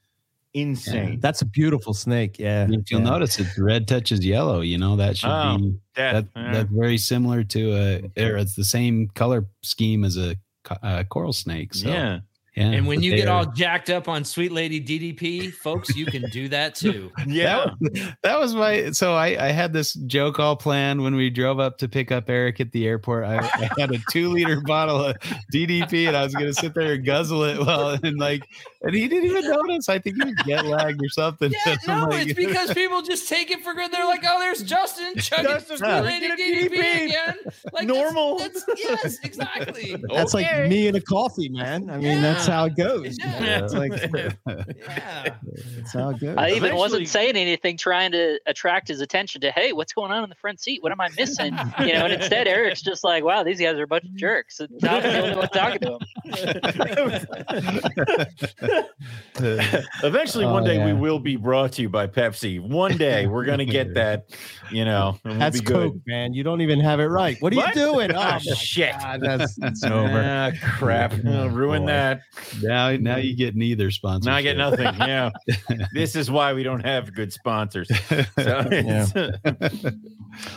Speaker 2: insane.
Speaker 1: Yeah, that's a beautiful snake. Yeah.
Speaker 4: If you'll
Speaker 1: yeah.
Speaker 4: notice it's red touches yellow, you know, that should oh, be that, that that's very similar to a or it's the same color scheme as a, a coral snake. So
Speaker 2: yeah.
Speaker 3: Yeah, and when you get all jacked up on Sweet Lady DDP, folks, you can do that too.
Speaker 2: yeah,
Speaker 4: that was, that was my. So I, I had this joke all planned when we drove up to pick up Eric at the airport. I, I had a two liter bottle of DDP, and I was going to sit there and guzzle it while and like and he didn't even notice. I think he was jet lagged or something.
Speaker 3: Yeah, no, like, it's because people just take it for granted. They're like, "Oh, there's Justin chugging Justin's yeah. DDP, DDP again." Like
Speaker 2: normal.
Speaker 3: That's, that's, yes, exactly.
Speaker 1: That's okay. like me and a coffee, man. I mean, yeah. that's how it goes. Yeah. It's like, yeah, that's how it goes.
Speaker 5: I even Eventually, wasn't saying anything, trying to attract his attention to, "Hey, what's going on in the front seat? What am I missing?" You know, and instead, Eric's just like, "Wow, these guys are a bunch of jerks." Not the only one talking to
Speaker 2: him. Eventually, one oh, day yeah. we will be brought to you by Pepsi. One day we're gonna get that, you know.
Speaker 1: We'll that's Coke, man. You don't even have it right. What are what? you doing?
Speaker 2: Oh, oh shit! God, that's, that's over. Ah, crap! Oh, ruin boy. that.
Speaker 4: Now, now you get neither sponsor.
Speaker 2: Now I get nothing. Yeah. this is why we don't have good sponsors. So yeah.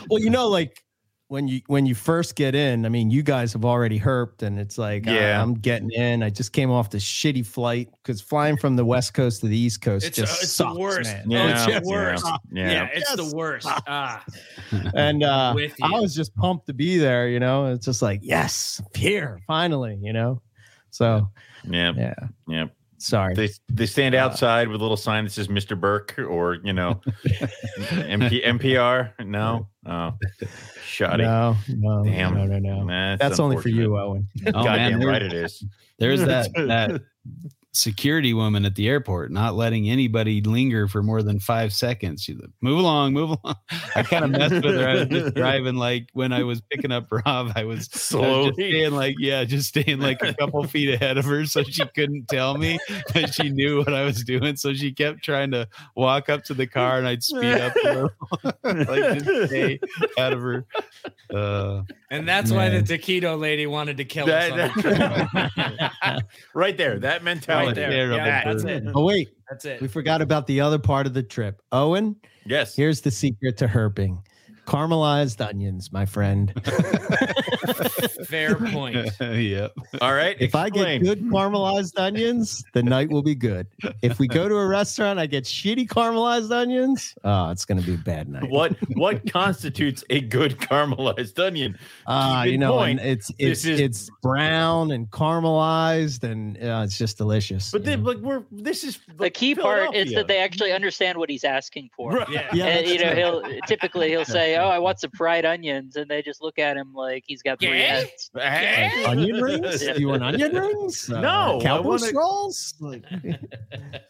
Speaker 1: well, you know, like when you when you first get in, I mean, you guys have already herped, and it's like, yeah, uh, I'm getting in. I just came off this shitty flight because flying from the west coast to the east coast it's, just uh, it's sucks, the worst. Man.
Speaker 3: Yeah, oh, it's the worst. Yeah, yeah it's the worst. Ah.
Speaker 1: and uh, I was just pumped to be there. You know, it's just like, yes, here finally. You know, so
Speaker 2: yeah,
Speaker 1: yeah,
Speaker 2: yeah.
Speaker 1: Sorry.
Speaker 2: They they stand uh, outside with a little sign that says Mr. Burke or you know MP, MPR. No. Oh. Shoddy.
Speaker 1: No, no, Damn. no, no, no. That's, That's only for you, Owen.
Speaker 2: oh, Goddamn man, right it is.
Speaker 4: There's that that security woman at the airport not letting anybody linger for more than five seconds. She's like, move along, move along. I kind of messed with her. I was just driving like when I was picking up Rob, I was slowly staying like, yeah, just staying like a couple feet ahead of her so she couldn't tell me, but she knew what I was doing. So she kept trying to walk up to the car and I'd speed up a little like just stay out of her. Uh,
Speaker 3: and that's man. why the taquito lady wanted to kill that,
Speaker 2: us. right there. That mentality right there.
Speaker 3: Yeah, that's it.
Speaker 1: Oh wait,
Speaker 3: that's it.
Speaker 1: We forgot about the other part of the trip. Owen.
Speaker 2: Yes.
Speaker 1: Here's the secret to herping. Caramelized onions, my friend.
Speaker 3: Fair point.
Speaker 4: yep.
Speaker 2: All right.
Speaker 1: If I get good caramelized onions, the night will be good. If we go to a restaurant, I get shitty caramelized onions. Oh, it's going to be a bad night.
Speaker 2: What what constitutes a good caramelized onion?
Speaker 1: Ah, uh, you know, point, it's it's is, it's brown and caramelized, and uh, it's just delicious.
Speaker 2: But then, like, we're this is
Speaker 5: the key part is that they actually understand what he's asking for. Right. Yeah, yeah and, you know, he'll typically he'll say, "Oh, I want some fried onions," and they just look at him like he's got three yeah? heads.
Speaker 1: Like, onion rings? Do you want onion rings?
Speaker 2: Uh, no,
Speaker 1: cowboy wanna... rolls. Like,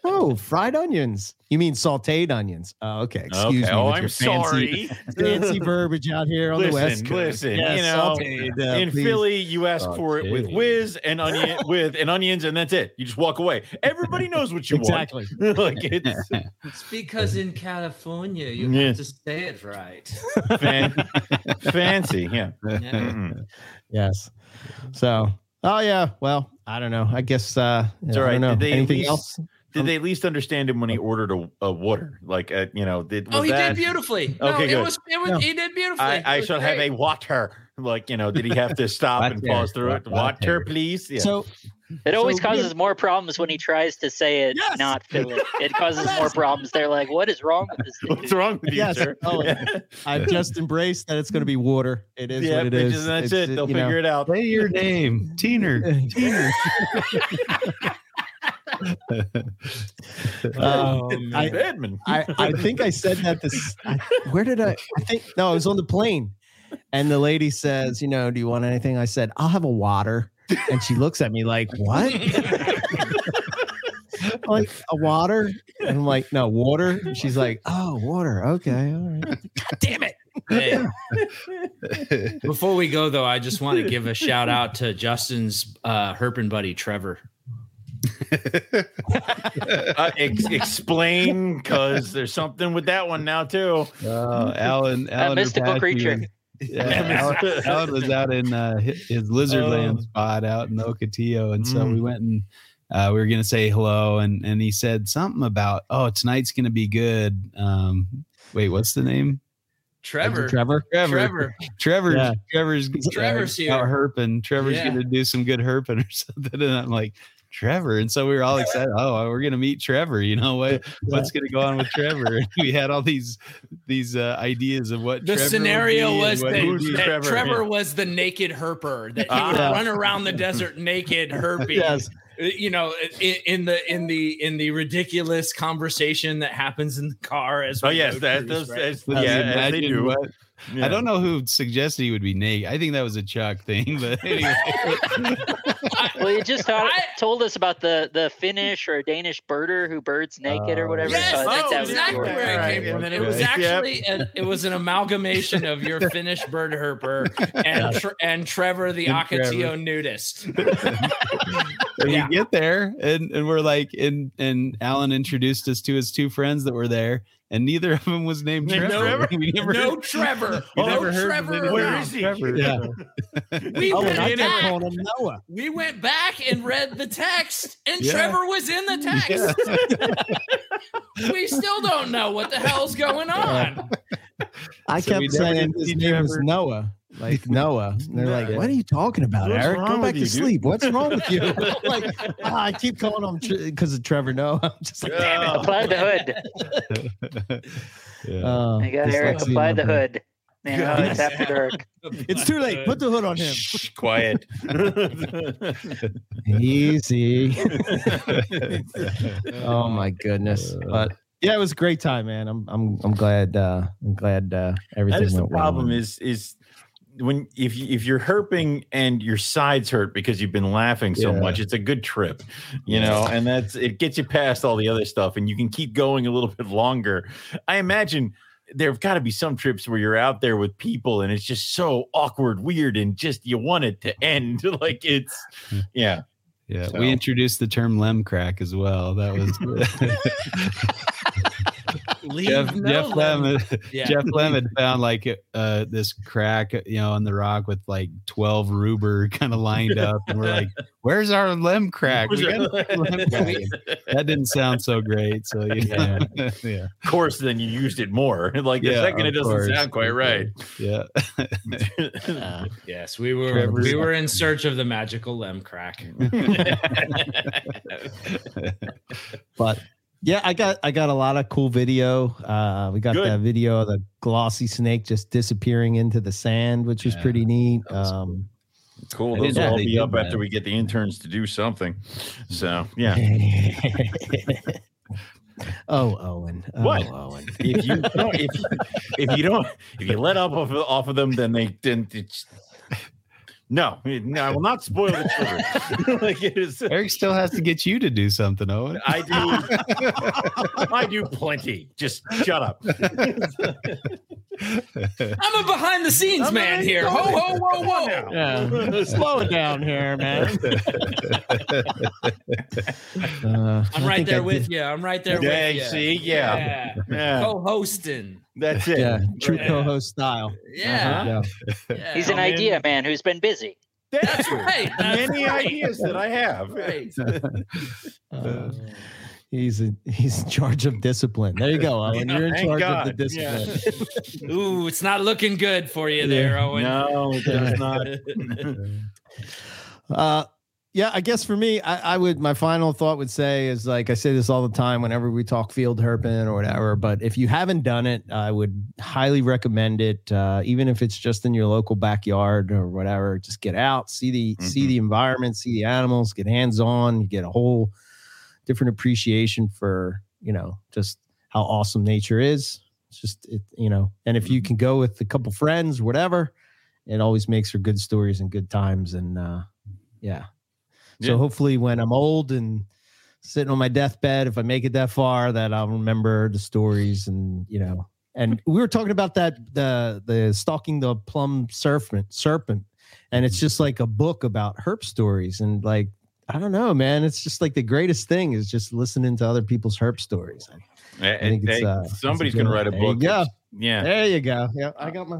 Speaker 1: oh, fried onions. You mean sautéed onions? Oh, okay. Excuse okay.
Speaker 2: me.
Speaker 1: Oh,
Speaker 2: I'm fancy, sorry.
Speaker 1: fancy verbiage out here on
Speaker 2: listen,
Speaker 1: the west
Speaker 2: coast. Listen, yes, you know, sauteed, uh, in please. Philly, you ask sauteed. for it with whiz and onion with and onions, and that's it. You just walk away. Everybody knows what you
Speaker 1: exactly.
Speaker 2: want. like it's,
Speaker 3: it's because in California you yeah. have to say it right.
Speaker 2: Fan- fancy, yeah. yeah.
Speaker 1: Yes. So, oh yeah. Well, I don't know. I guess uh,
Speaker 2: it's all right. Did they Anything least, else? Did they at least understand him when he ordered a, a water? Like, uh, you know, did
Speaker 3: oh, he that... did beautifully. No, okay, good. it was it was he did beautifully.
Speaker 2: I, I shall great. have a water. Like, you know, did he have to stop and pause through it? Water, please.
Speaker 1: Yeah. So
Speaker 5: it always so, causes more problems when he tries to say it, yes. not Philly. It causes yes. more problems. They're like, "What is wrong with this?"
Speaker 2: What's wrong with you, yes. sir? Oh,
Speaker 1: I've just embraced that it's going to be water. It is yeah, what it is.
Speaker 2: That's
Speaker 1: it's,
Speaker 2: it. They'll figure know. it out.
Speaker 4: Say your name, Teener. Teener.
Speaker 1: Uh, oh, I, I, I, think I said that this. I, where did I? I think no, I was on the plane, and the lady says, "You know, do you want anything?" I said, "I'll have a water." and she looks at me like, "What?" like a water, and I'm like, "No, water." And she's like, "Oh, water. Okay, all right." God damn it. Hey.
Speaker 3: Before we go, though, I just want to give a shout out to Justin's uh, Herpin buddy Trevor.
Speaker 2: uh, ex- explain, because there's something with that one now too.
Speaker 4: Uh, Alan, Alan,
Speaker 5: a mystical creature.
Speaker 4: Yeah, Alan, Alan, was out in uh, his Lizardland oh. spot out in Ocotillo, and so mm. we went and uh, we were going to say hello, and and he said something about oh tonight's going to be good. Um, wait, what's the name?
Speaker 3: Trevor.
Speaker 1: Trevor.
Speaker 4: Trevor. Trevor. Trevor's yeah. Trevor's
Speaker 3: Trevor's here.
Speaker 4: herping. Trevor's yeah. gonna do some good herping or something. And I'm like, Trevor. And so we were all excited. Oh, we're gonna meet Trevor. You know what? What's gonna go on with Trevor? We had all these these uh, ideas of what
Speaker 3: the Trevor scenario was that, that Trevor, Trevor yeah. was the naked herper that he ah, would yeah. run around the desert naked herping. yes. Uh, you know, in, in, the in the in the ridiculous conversation that happens in the car as
Speaker 2: oh yes, that, those, right? as, yeah, as they do.
Speaker 4: What, yeah. I don't know who suggested he would be naked. I think that was a Chuck thing, but anyway.
Speaker 5: well, you just taught, told us about the the Finnish or Danish birder who birds naked uh, or whatever.
Speaker 3: Yes, so that's oh, exactly where it came from. And it was actually yep. a, it was an amalgamation of your Finnish bird herper and tre- and Trevor the Ocotillo nudist.
Speaker 4: and yeah. we get there and, and we're like and and Alan introduced us to his two friends that were there and neither of them was named Trevor.
Speaker 3: Trevor. we never
Speaker 2: no heard, Trevor.
Speaker 3: We oh, never heard Trevor. Where is he?
Speaker 1: Trevor. Yeah.
Speaker 3: we oh, went back. Him Noah. We went back and read the text, and yeah. Trevor was in the text. Yeah. we still don't know what the hell's going on.
Speaker 1: I so kept saying his name Trevor. was Noah like Noah. And they're like, "What are you talking about, What's Eric? Go back to you, sleep. Dude? What's wrong with you?" like, oh, I keep calling him because of Trevor Noah. I'm just like,
Speaker 5: "Damn it!" Apply the hood. yeah. Uh, I got Eric. Apply the hood. Man, it's after dark.
Speaker 1: It's too late. Put the hood on him.
Speaker 2: Shh, quiet.
Speaker 1: Easy. oh my goodness. But yeah, it was a great time, man. I'm I'm I'm glad uh I'm glad uh everything
Speaker 2: that is
Speaker 1: the
Speaker 2: problem well. is is when if if you're herping and your sides hurt because you've been laughing so yeah. much, it's a good trip, you know, and that's it gets you past all the other stuff, and you can keep going a little bit longer. I imagine there've got to be some trips where you're out there with people and it's just so awkward, weird, and just you want it to end. like it's hmm. yeah.
Speaker 4: Yeah, so. we introduced the term lem crack as well. That was
Speaker 3: leave Jeff,
Speaker 4: no Jeff Lemon. Yeah. Jeff Lemon found like uh, this crack, you know, on the rock with like twelve ruber kind of lined up, and we're like, "Where's our lem crack?" Lem crack. that didn't sound so great. So yeah,
Speaker 2: yeah. Of course, then you used it more. Like the yeah, second, it doesn't course. sound quite right.
Speaker 4: Yeah.
Speaker 3: uh, yes, we were Trevor's we were in search of the magical lem crack.
Speaker 1: but yeah, I got I got a lot of cool video. Uh, we got Good. that video of the glossy snake just disappearing into the sand, which was pretty neat. Um,
Speaker 2: cool. Those will all be up that. after we get the interns to do something. So yeah.
Speaker 1: oh, Owen. Oh,
Speaker 2: what? Owen. if you don't, if, if you don't, if you let up off of, off of them, then they then it's no, no, I will not spoil the children.
Speaker 4: like it is, Eric still has to get you to do something, Owen.
Speaker 2: I do. I do plenty. Just shut up. I'm
Speaker 3: a behind the scenes I'm man here. Ho ho whoa whoa.
Speaker 1: Yeah. Slow it down here, man.
Speaker 3: Uh, I'm right there with you. I'm right there yeah, with you.
Speaker 2: See, yeah, yeah.
Speaker 3: yeah. co-hosting.
Speaker 2: That's it.
Speaker 1: Yeah, true yeah. co-host style.
Speaker 3: Yeah.
Speaker 5: Uh-huh. yeah. He's an idea man who's been busy.
Speaker 2: That's right. That's Many right. ideas that I have.
Speaker 3: Right.
Speaker 1: Uh, he's a, he's in charge of discipline. There you go, Owen. You're in charge God. of the discipline.
Speaker 3: Yeah. Ooh, it's not looking good for you there, Owen.
Speaker 2: No, it does not.
Speaker 1: uh, yeah, I guess for me, I, I, would my final thought would say is like I say this all the time whenever we talk field herping or whatever. But if you haven't done it, I would highly recommend it. Uh, even if it's just in your local backyard or whatever, just get out, see the mm-hmm. see the environment, see the animals, get hands on. You get a whole different appreciation for you know just how awesome nature is. It's just it, you know, and if you mm-hmm. can go with a couple friends, whatever, it always makes for good stories and good times. And uh, yeah, so hopefully, when I'm old and sitting on my deathbed, if I make it that far, that I'll remember the stories and you know. And we were talking about that the the stalking the Plumed Serpent serpent, and it's just like a book about herp stories and like I don't know, man. It's just like the greatest thing is just listening to other people's herp stories.
Speaker 2: I, I think it's, uh, somebody's gonna write a book.
Speaker 1: Yeah,
Speaker 2: yeah.
Speaker 1: There you go. Yeah, I got my.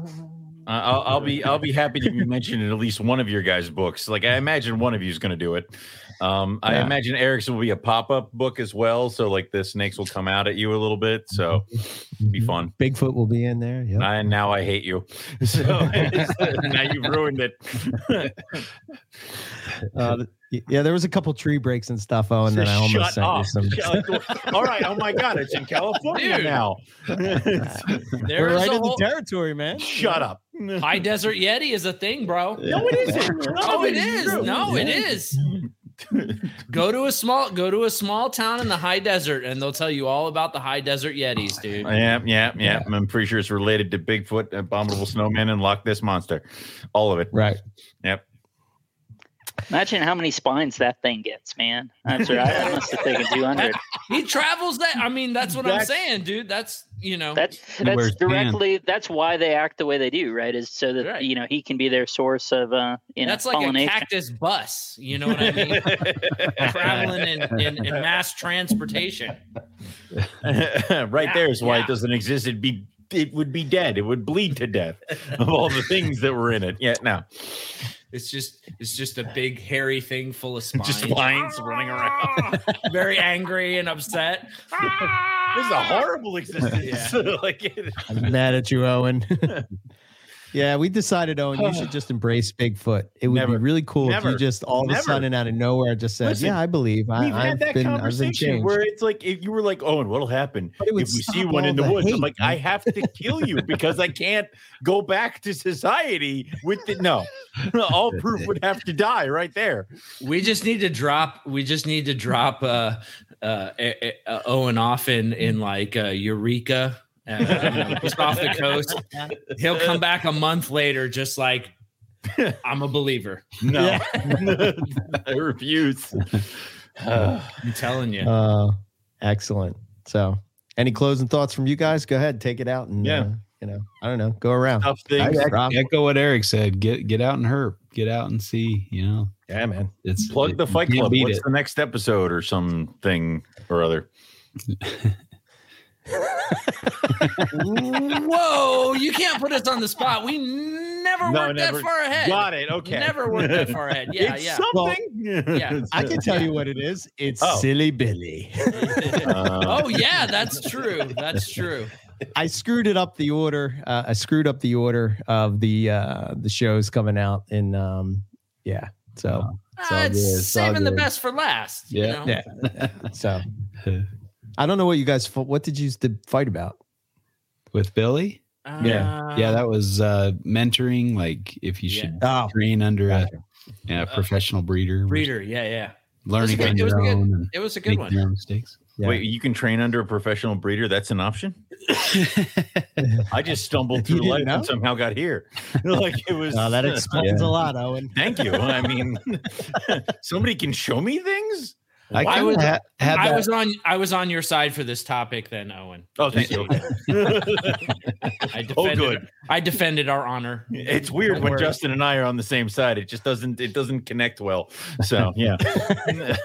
Speaker 2: I'll, I'll, be I'll be happy to be mentioned in at least one of your guys' books. Like I imagine one of you is going to do it. Um, I imagine Eric's will be a pop up book as well. So like the snakes will come out at you a little bit. So be mm-hmm. fun.
Speaker 1: Bigfoot will be in there.
Speaker 2: Yeah. And now I hate you. So now you've ruined it.
Speaker 1: uh, yeah, there was a couple tree breaks and stuff. Oh, and then I almost sent
Speaker 2: up. you some. All right. Oh my God, it's in California Dude. now.
Speaker 1: We're right in whole... the territory, man.
Speaker 2: Shut up.
Speaker 3: High desert yeti is a thing, bro.
Speaker 2: No, it isn't.
Speaker 3: No, oh, it is. No, it is. go to a small go to a small town in the high desert and they'll tell you all about the high desert yetis dude.
Speaker 2: Yeah yeah yeah, i'm pretty sure it's related to bigfoot abominable snowman and Loch Ness monster. All of it.
Speaker 1: Right.
Speaker 2: Yep
Speaker 5: Imagine how many spines that thing gets, man. That's right. I must have taken 200.
Speaker 3: he travels that. I mean, that's what that's, I'm saying, dude. That's, you know,
Speaker 5: that's, that's directly, that's why they act the way they do, right? Is so that, right. you know, he can be their source of, uh, you
Speaker 3: that's
Speaker 5: know, that's
Speaker 3: like a cactus bus. You know what I mean? Traveling in, in, in, mass transportation.
Speaker 2: right yeah, there is why yeah. it doesn't exist. It'd be, it would be dead. It would bleed to death of all the things that were in it. Yeah. Now,
Speaker 3: it's just it's just a big hairy thing full of spines.
Speaker 2: Just spines running around.
Speaker 3: Very angry and upset.
Speaker 2: this is a horrible existence. Yeah. like
Speaker 1: I'm mad at you, Owen. Yeah, we decided, Owen, you should just embrace Bigfoot. It would Never. be really cool Never. if you just all of a sudden out of nowhere just said, Listen, "Yeah, I believe." I, we've had that been, conversation
Speaker 2: where it's like if you were like, "Owen, what'll happen if we see one in the, the woods?" Hate. I'm like, "I have to kill you because I can't go back to society with the no." all proof would have to die right there.
Speaker 3: We just need to drop. We just need to drop uh, uh, uh Owen off in in like uh, Eureka uh, just off the coast. He'll come back a month later, just like I'm a believer.
Speaker 2: No, I refuse.
Speaker 3: Uh, I'm telling you.
Speaker 1: Uh, excellent. So, any closing thoughts from you guys? Go ahead, take it out, and yeah. Uh, you know, I don't know, go around. Tough
Speaker 4: things. I, echo what Eric said. Get get out and herp. Get out and see. You know.
Speaker 2: Yeah, man. It's plug it, the Fight Club. What's it. the next episode or something or other?
Speaker 3: Whoa! You can't put us on the spot. We never no, worked never, that far ahead.
Speaker 2: Got it. Okay.
Speaker 3: Never worked that far ahead. Yeah,
Speaker 2: it's
Speaker 3: yeah.
Speaker 2: Something.
Speaker 1: Well, yeah. I can tell you what it is. It's oh. Silly Billy.
Speaker 3: uh, oh yeah, that's true. That's true.
Speaker 1: I screwed it up the order. Uh, I screwed up the order of the uh, the shows coming out, and um, yeah. So
Speaker 3: uh, it's saving the best for last.
Speaker 1: Yeah, you know? yeah. so I don't know what you guys. What did you fight about
Speaker 4: with Billy?
Speaker 3: Uh,
Speaker 4: yeah, yeah, that was uh, mentoring. Like if you should yeah. oh, train under a yeah, professional breeder.
Speaker 3: Breeder, yeah, yeah.
Speaker 4: Learning on your
Speaker 3: own. It was a good one.
Speaker 4: Mistakes.
Speaker 2: Yeah. Wait, you can train under a professional breeder? That's an option? I just stumbled through life know? and somehow got here. like it was.
Speaker 1: Oh, that explains yeah. a lot, Owen.
Speaker 2: Thank you. I mean, somebody can show me things.
Speaker 3: I, I was ha- I was on I was on your side for this topic then, Owen.
Speaker 2: Oh, thank you.
Speaker 3: I defended, oh, good. I defended our honor.
Speaker 2: It's weird Don't when worry. Justin and I are on the same side. It just doesn't it doesn't connect well. So yeah,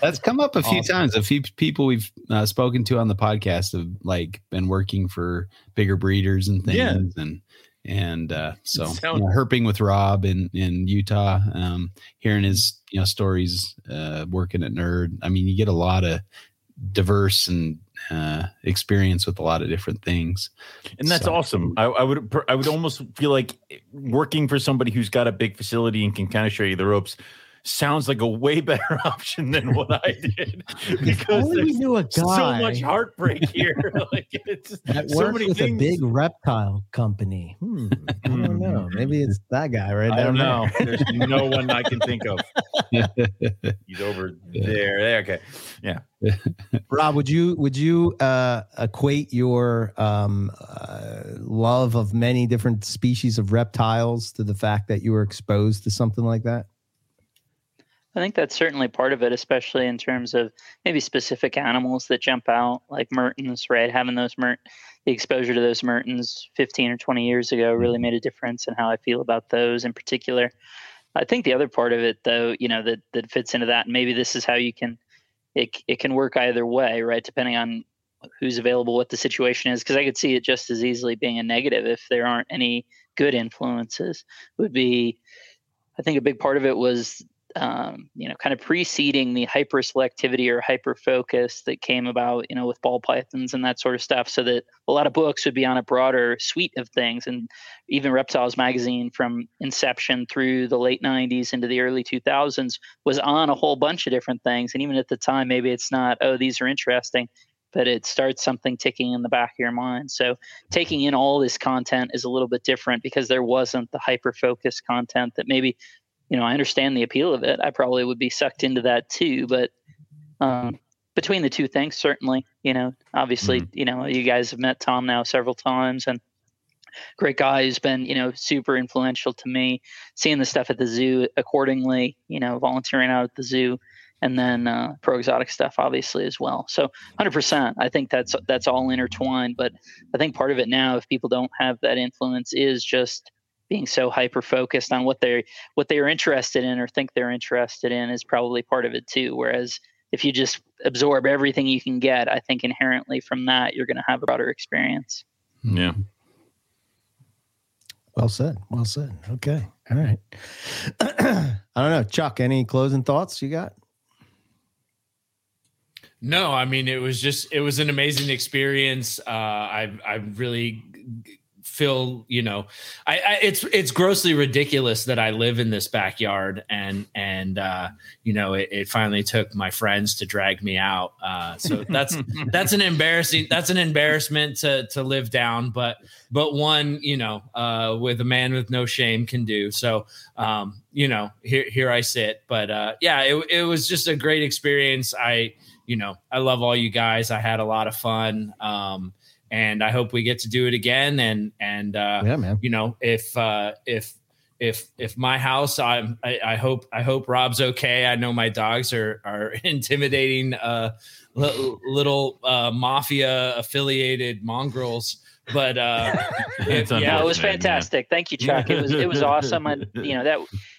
Speaker 4: that's come up a few awesome. times. A few people we've uh, spoken to on the podcast have like been working for bigger breeders and things, yeah. and and uh, so you know, herping with Rob in in Utah, um, hearing his you know stories, uh, working at Nerd. I mean, you get a lot of diverse and uh, experience with a lot of different things,
Speaker 2: and that's so. awesome. I, I, would I would almost feel like working for somebody who's got a big facility and can kind of show you the ropes sounds like a way better option than what I did because there's knew a guy so much heartbreak here. like it's
Speaker 1: that so works with things. a big reptile company. Hmm, I don't know. Maybe it's that guy right I
Speaker 2: don't know. There's no one I can think of. He's over there. There. Okay. Yeah.
Speaker 1: Rob, would you would you uh, equate your um, uh, love of many different species of reptiles to the fact that you were exposed to something like that?
Speaker 5: I think that's certainly part of it, especially in terms of maybe specific animals that jump out, like mertens, right? Having those mert, the exposure to those mertens 15 or 20 years ago really mm-hmm. made a difference in how I feel about those in particular. I think the other part of it, though, you know, that that fits into that, and maybe this is how you can, it it can work either way, right? Depending on who's available, what the situation is, because I could see it just as easily being a negative if there aren't any good influences. Would be, I think, a big part of it was um, you know, kind of preceding the hyper selectivity or hyper focus that came about, you know, with ball pythons and that sort of stuff, so that a lot of books would be on a broader suite of things. And even Reptiles magazine from inception through the late 90s into the early 2000s was on a whole bunch of different things. And even at the time, maybe it's not, oh, these are interesting, but it starts something ticking in the back of your mind. So taking in all this content is a little bit different because there wasn't the hyper focused content that maybe you know, I understand the appeal of it. I probably would be sucked into that too. But um, between the two things, certainly, you know, obviously, mm-hmm. you know, you guys have met Tom now several times and great guy who's been, you know, super influential to me. Seeing the stuff at the zoo accordingly, you know, volunteering out at the zoo, and then uh, pro exotic stuff, obviously as well. So, hundred percent, I think that's that's all intertwined. But I think part of it now, if people don't have that influence, is just being so hyper focused on what they're what they're interested in or think they're interested in is probably part of it too whereas if you just absorb everything you can get i think inherently from that you're going to have a broader experience.
Speaker 2: Yeah.
Speaker 1: Well said well said. Okay all right. I don't know chuck any closing thoughts you got?
Speaker 3: No i mean it was just it was an amazing experience. Uh i i really feel you know I, I, it's it's grossly ridiculous that i live in this backyard and and uh you know it, it finally took my friends to drag me out. Uh so that's that's an embarrassing that's an embarrassment to to live down but but one you know uh with a man with no shame can do. So um you know here here i sit. But uh yeah it, it was just a great experience. I you know i love all you guys. I had a lot of fun. Um and I hope we get to do it again. And and uh, yeah, man. You know, if uh, if if if my house, I'm, I, I hope I hope Rob's okay. I know my dogs are are intimidating uh, little uh, mafia affiliated mongrels. But uh,
Speaker 5: if, yeah, it was fantastic. Thank you, Chuck. It was it was awesome. And you know that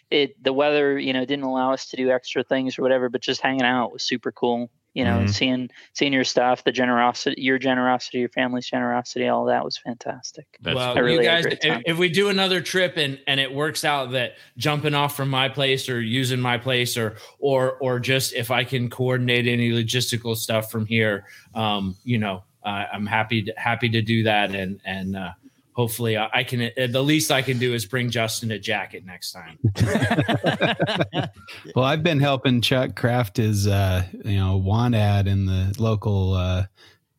Speaker 5: it the weather you know didn't allow us to do extra things or whatever, but just hanging out was super cool you know, mm-hmm. seeing seeing your stuff, the generosity, your generosity, your family's generosity, all that was fantastic.
Speaker 3: That's well, really you guys, if, if, we do another trip and and it works out that jumping off from my place or using my place or or or just if I can coordinate any logistical stuff from here, um, you know, uh, I'm happy to, happy to do that and and uh, hopefully I, can uh, the least i can do is bring justin a jacket next time
Speaker 4: well i've been helping chuck craft his uh you know want ad in the local uh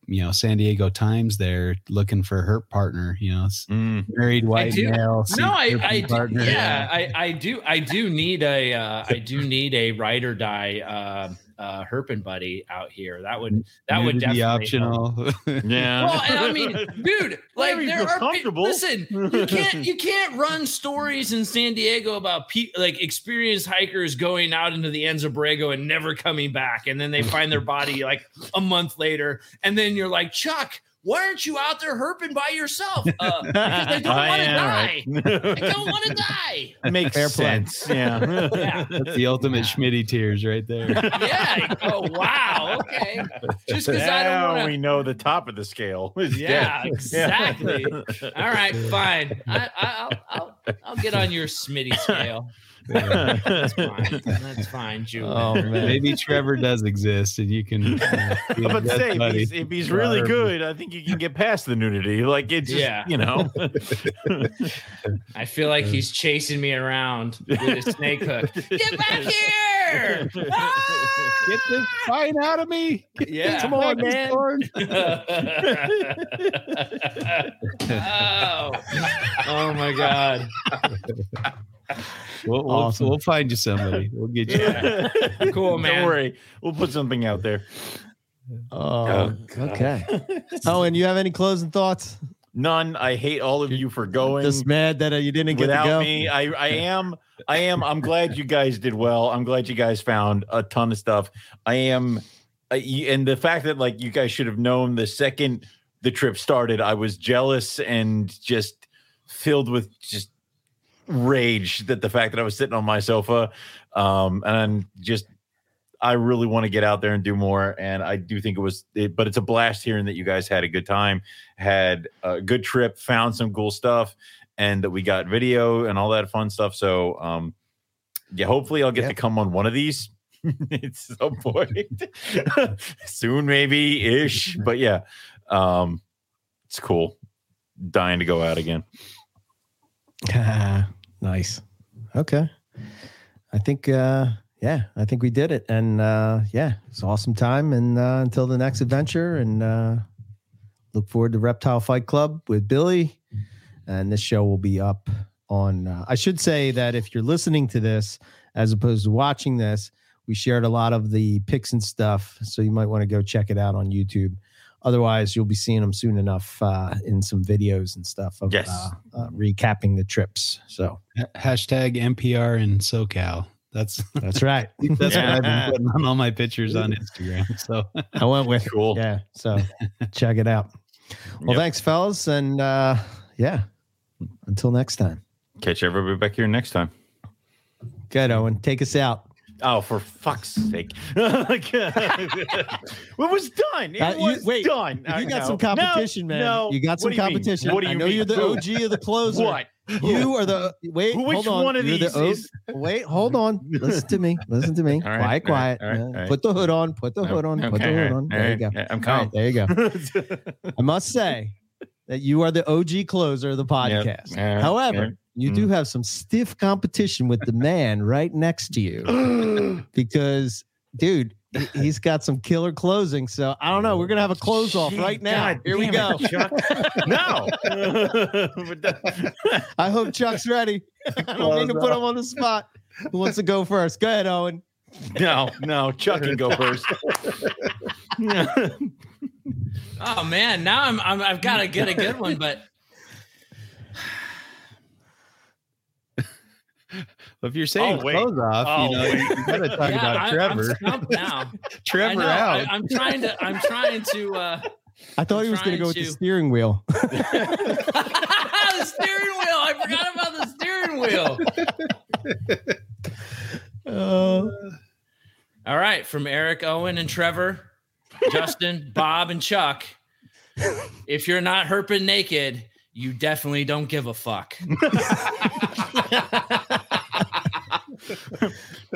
Speaker 4: you know San Diego Times there looking for her partner. You know, mm. married white male.
Speaker 3: No, I, I do, yeah, I, I do I do need a uh, I do need a ride or die uh, Herpen buddy out here. That would that Nudity would definitely
Speaker 4: optional.
Speaker 3: yeah. Well, I mean, dude, like there are comfortable. listen, you can't you can't run stories in San Diego about pe- like experienced hikers going out into the Anza Borrego and never coming back, and then they find their body like a month later, and then you're like, Chuck why aren't you out there herping by yourself? Uh, because they don't want to die. Right. I don't want to die.
Speaker 2: Makes Fair sense. Yeah.
Speaker 4: yeah. That's the ultimate yeah. Schmitty tears right there.
Speaker 3: Yeah. Oh, wow. Okay. Just because I don't want
Speaker 2: we know the top of the scale.
Speaker 3: yeah, dead. exactly. All right, fine. I, will I'll, I'll get on your Smitty scale. That's fine. That's fine, Julie. Oh man,
Speaker 4: maybe Trevor does exist, and you can. Uh,
Speaker 2: I'm about to say if he's, if he's, really good, I think you can get past the nudity. Like it's just, yeah, you know.
Speaker 3: I feel like he's chasing me around with a snake hook. Get back here!
Speaker 4: Ah! Get this fine out of me!
Speaker 3: Yeah,
Speaker 4: come on, man.
Speaker 3: oh, oh my god.
Speaker 4: We'll, we'll, we'll, find you somebody. We'll get you.
Speaker 3: Yeah. cool, man.
Speaker 2: Don't worry. We'll put something out there.
Speaker 1: Oh, oh okay. oh, and you have any closing thoughts?
Speaker 2: None. I hate all of you for going.
Speaker 1: Just mad that uh, you didn't get
Speaker 2: without
Speaker 1: to go.
Speaker 2: me. I, I am. I am. I'm glad you guys did well. I'm glad you guys found a ton of stuff. I am, uh, and the fact that like you guys should have known the second the trip started, I was jealous and just filled with just rage that the fact that I was sitting on my sofa, um, and just I really want to get out there and do more. And I do think it was, it, but it's a blast hearing that you guys had a good time, had a good trip, found some cool stuff, and that we got video and all that fun stuff. So, um, yeah, hopefully I'll get to come on one of these at some point soon, maybe ish. But yeah, um, it's cool. Dying to go out again.
Speaker 1: Nice. Okay. I think, uh, yeah, I think we did it. And uh, yeah, it's awesome time. And uh, until the next adventure, and uh, look forward to Reptile Fight Club with Billy. And this show will be up on, uh, I should say that if you're listening to this as opposed to watching this, we shared a lot of the pics and stuff. So you might want to go check it out on YouTube. Otherwise, you'll be seeing them soon enough uh, in some videos and stuff of
Speaker 2: yes.
Speaker 1: uh, uh, recapping the trips. So
Speaker 4: hashtag MPR and SoCal. That's
Speaker 1: that's right.
Speaker 4: that's yeah. what I've been putting on all my pictures on Instagram. So
Speaker 1: I went with cool. Yeah. So check it out. Well, yep. thanks, fellas, and uh, yeah. Until next time.
Speaker 2: Catch everybody back here next time.
Speaker 1: Good, Owen. Take us out.
Speaker 2: Oh, for fuck's sake! it was done. It uh, you, was wait, done.
Speaker 1: You got some competition, no, man. No. You got some you competition. What do you I know mean? you're the OG of the closer.
Speaker 2: What?
Speaker 1: You are the wait.
Speaker 2: Which
Speaker 1: hold on.
Speaker 2: one of
Speaker 1: you're
Speaker 2: these?
Speaker 1: The, is... Wait, hold on. Listen to me. Listen to me. quiet, quiet. All right, all right. Put the hood on. Put the hood on. Okay, put the hood on. There you go.
Speaker 2: I'm calm.
Speaker 1: there you go. I must say that you are the OG closer of the podcast. Yep. However, you mm. do have some stiff competition with the man right next to you because, dude, he's got some killer closing. So I don't know. We're gonna have a close off right now. God Here we go.
Speaker 2: It, Chuck. no.
Speaker 1: I hope Chuck's ready. I don't mean to put him on the spot. Who wants to go first? Go ahead, Owen.
Speaker 2: No, no, Chuck can go first.
Speaker 3: oh man, now I'm, I'm I've got to get a good one, but
Speaker 4: if you're saying oh, close off, oh, you know, wait. you, got to talk yeah, about I, Trevor.
Speaker 3: I'm now.
Speaker 4: Trevor out.
Speaker 3: I, am trying to. I'm trying to. uh
Speaker 1: I thought I'm he was going to go with the steering wheel.
Speaker 3: the steering wheel. I forgot about the steering wheel. Uh, All right, from Eric, Owen, and Trevor. Justin, Bob, and Chuck, if you're not herping naked, you definitely don't give a fuck.
Speaker 1: All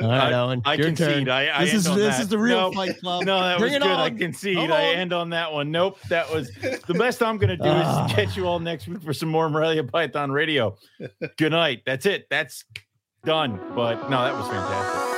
Speaker 1: right, Alan.
Speaker 2: I, I
Speaker 1: your
Speaker 2: concede.
Speaker 1: turn.
Speaker 2: I, I
Speaker 1: this is this
Speaker 2: that.
Speaker 1: is the real
Speaker 2: nope.
Speaker 1: Fight Club.
Speaker 2: No, that
Speaker 1: Bring
Speaker 2: was good.
Speaker 1: on.
Speaker 2: I concede.
Speaker 1: Come
Speaker 2: I
Speaker 1: on.
Speaker 2: end on that one. Nope, that was the best I'm going to do is catch you all next week for some more Morelia Python Radio. Good night. That's it. That's done. But no, that was fantastic.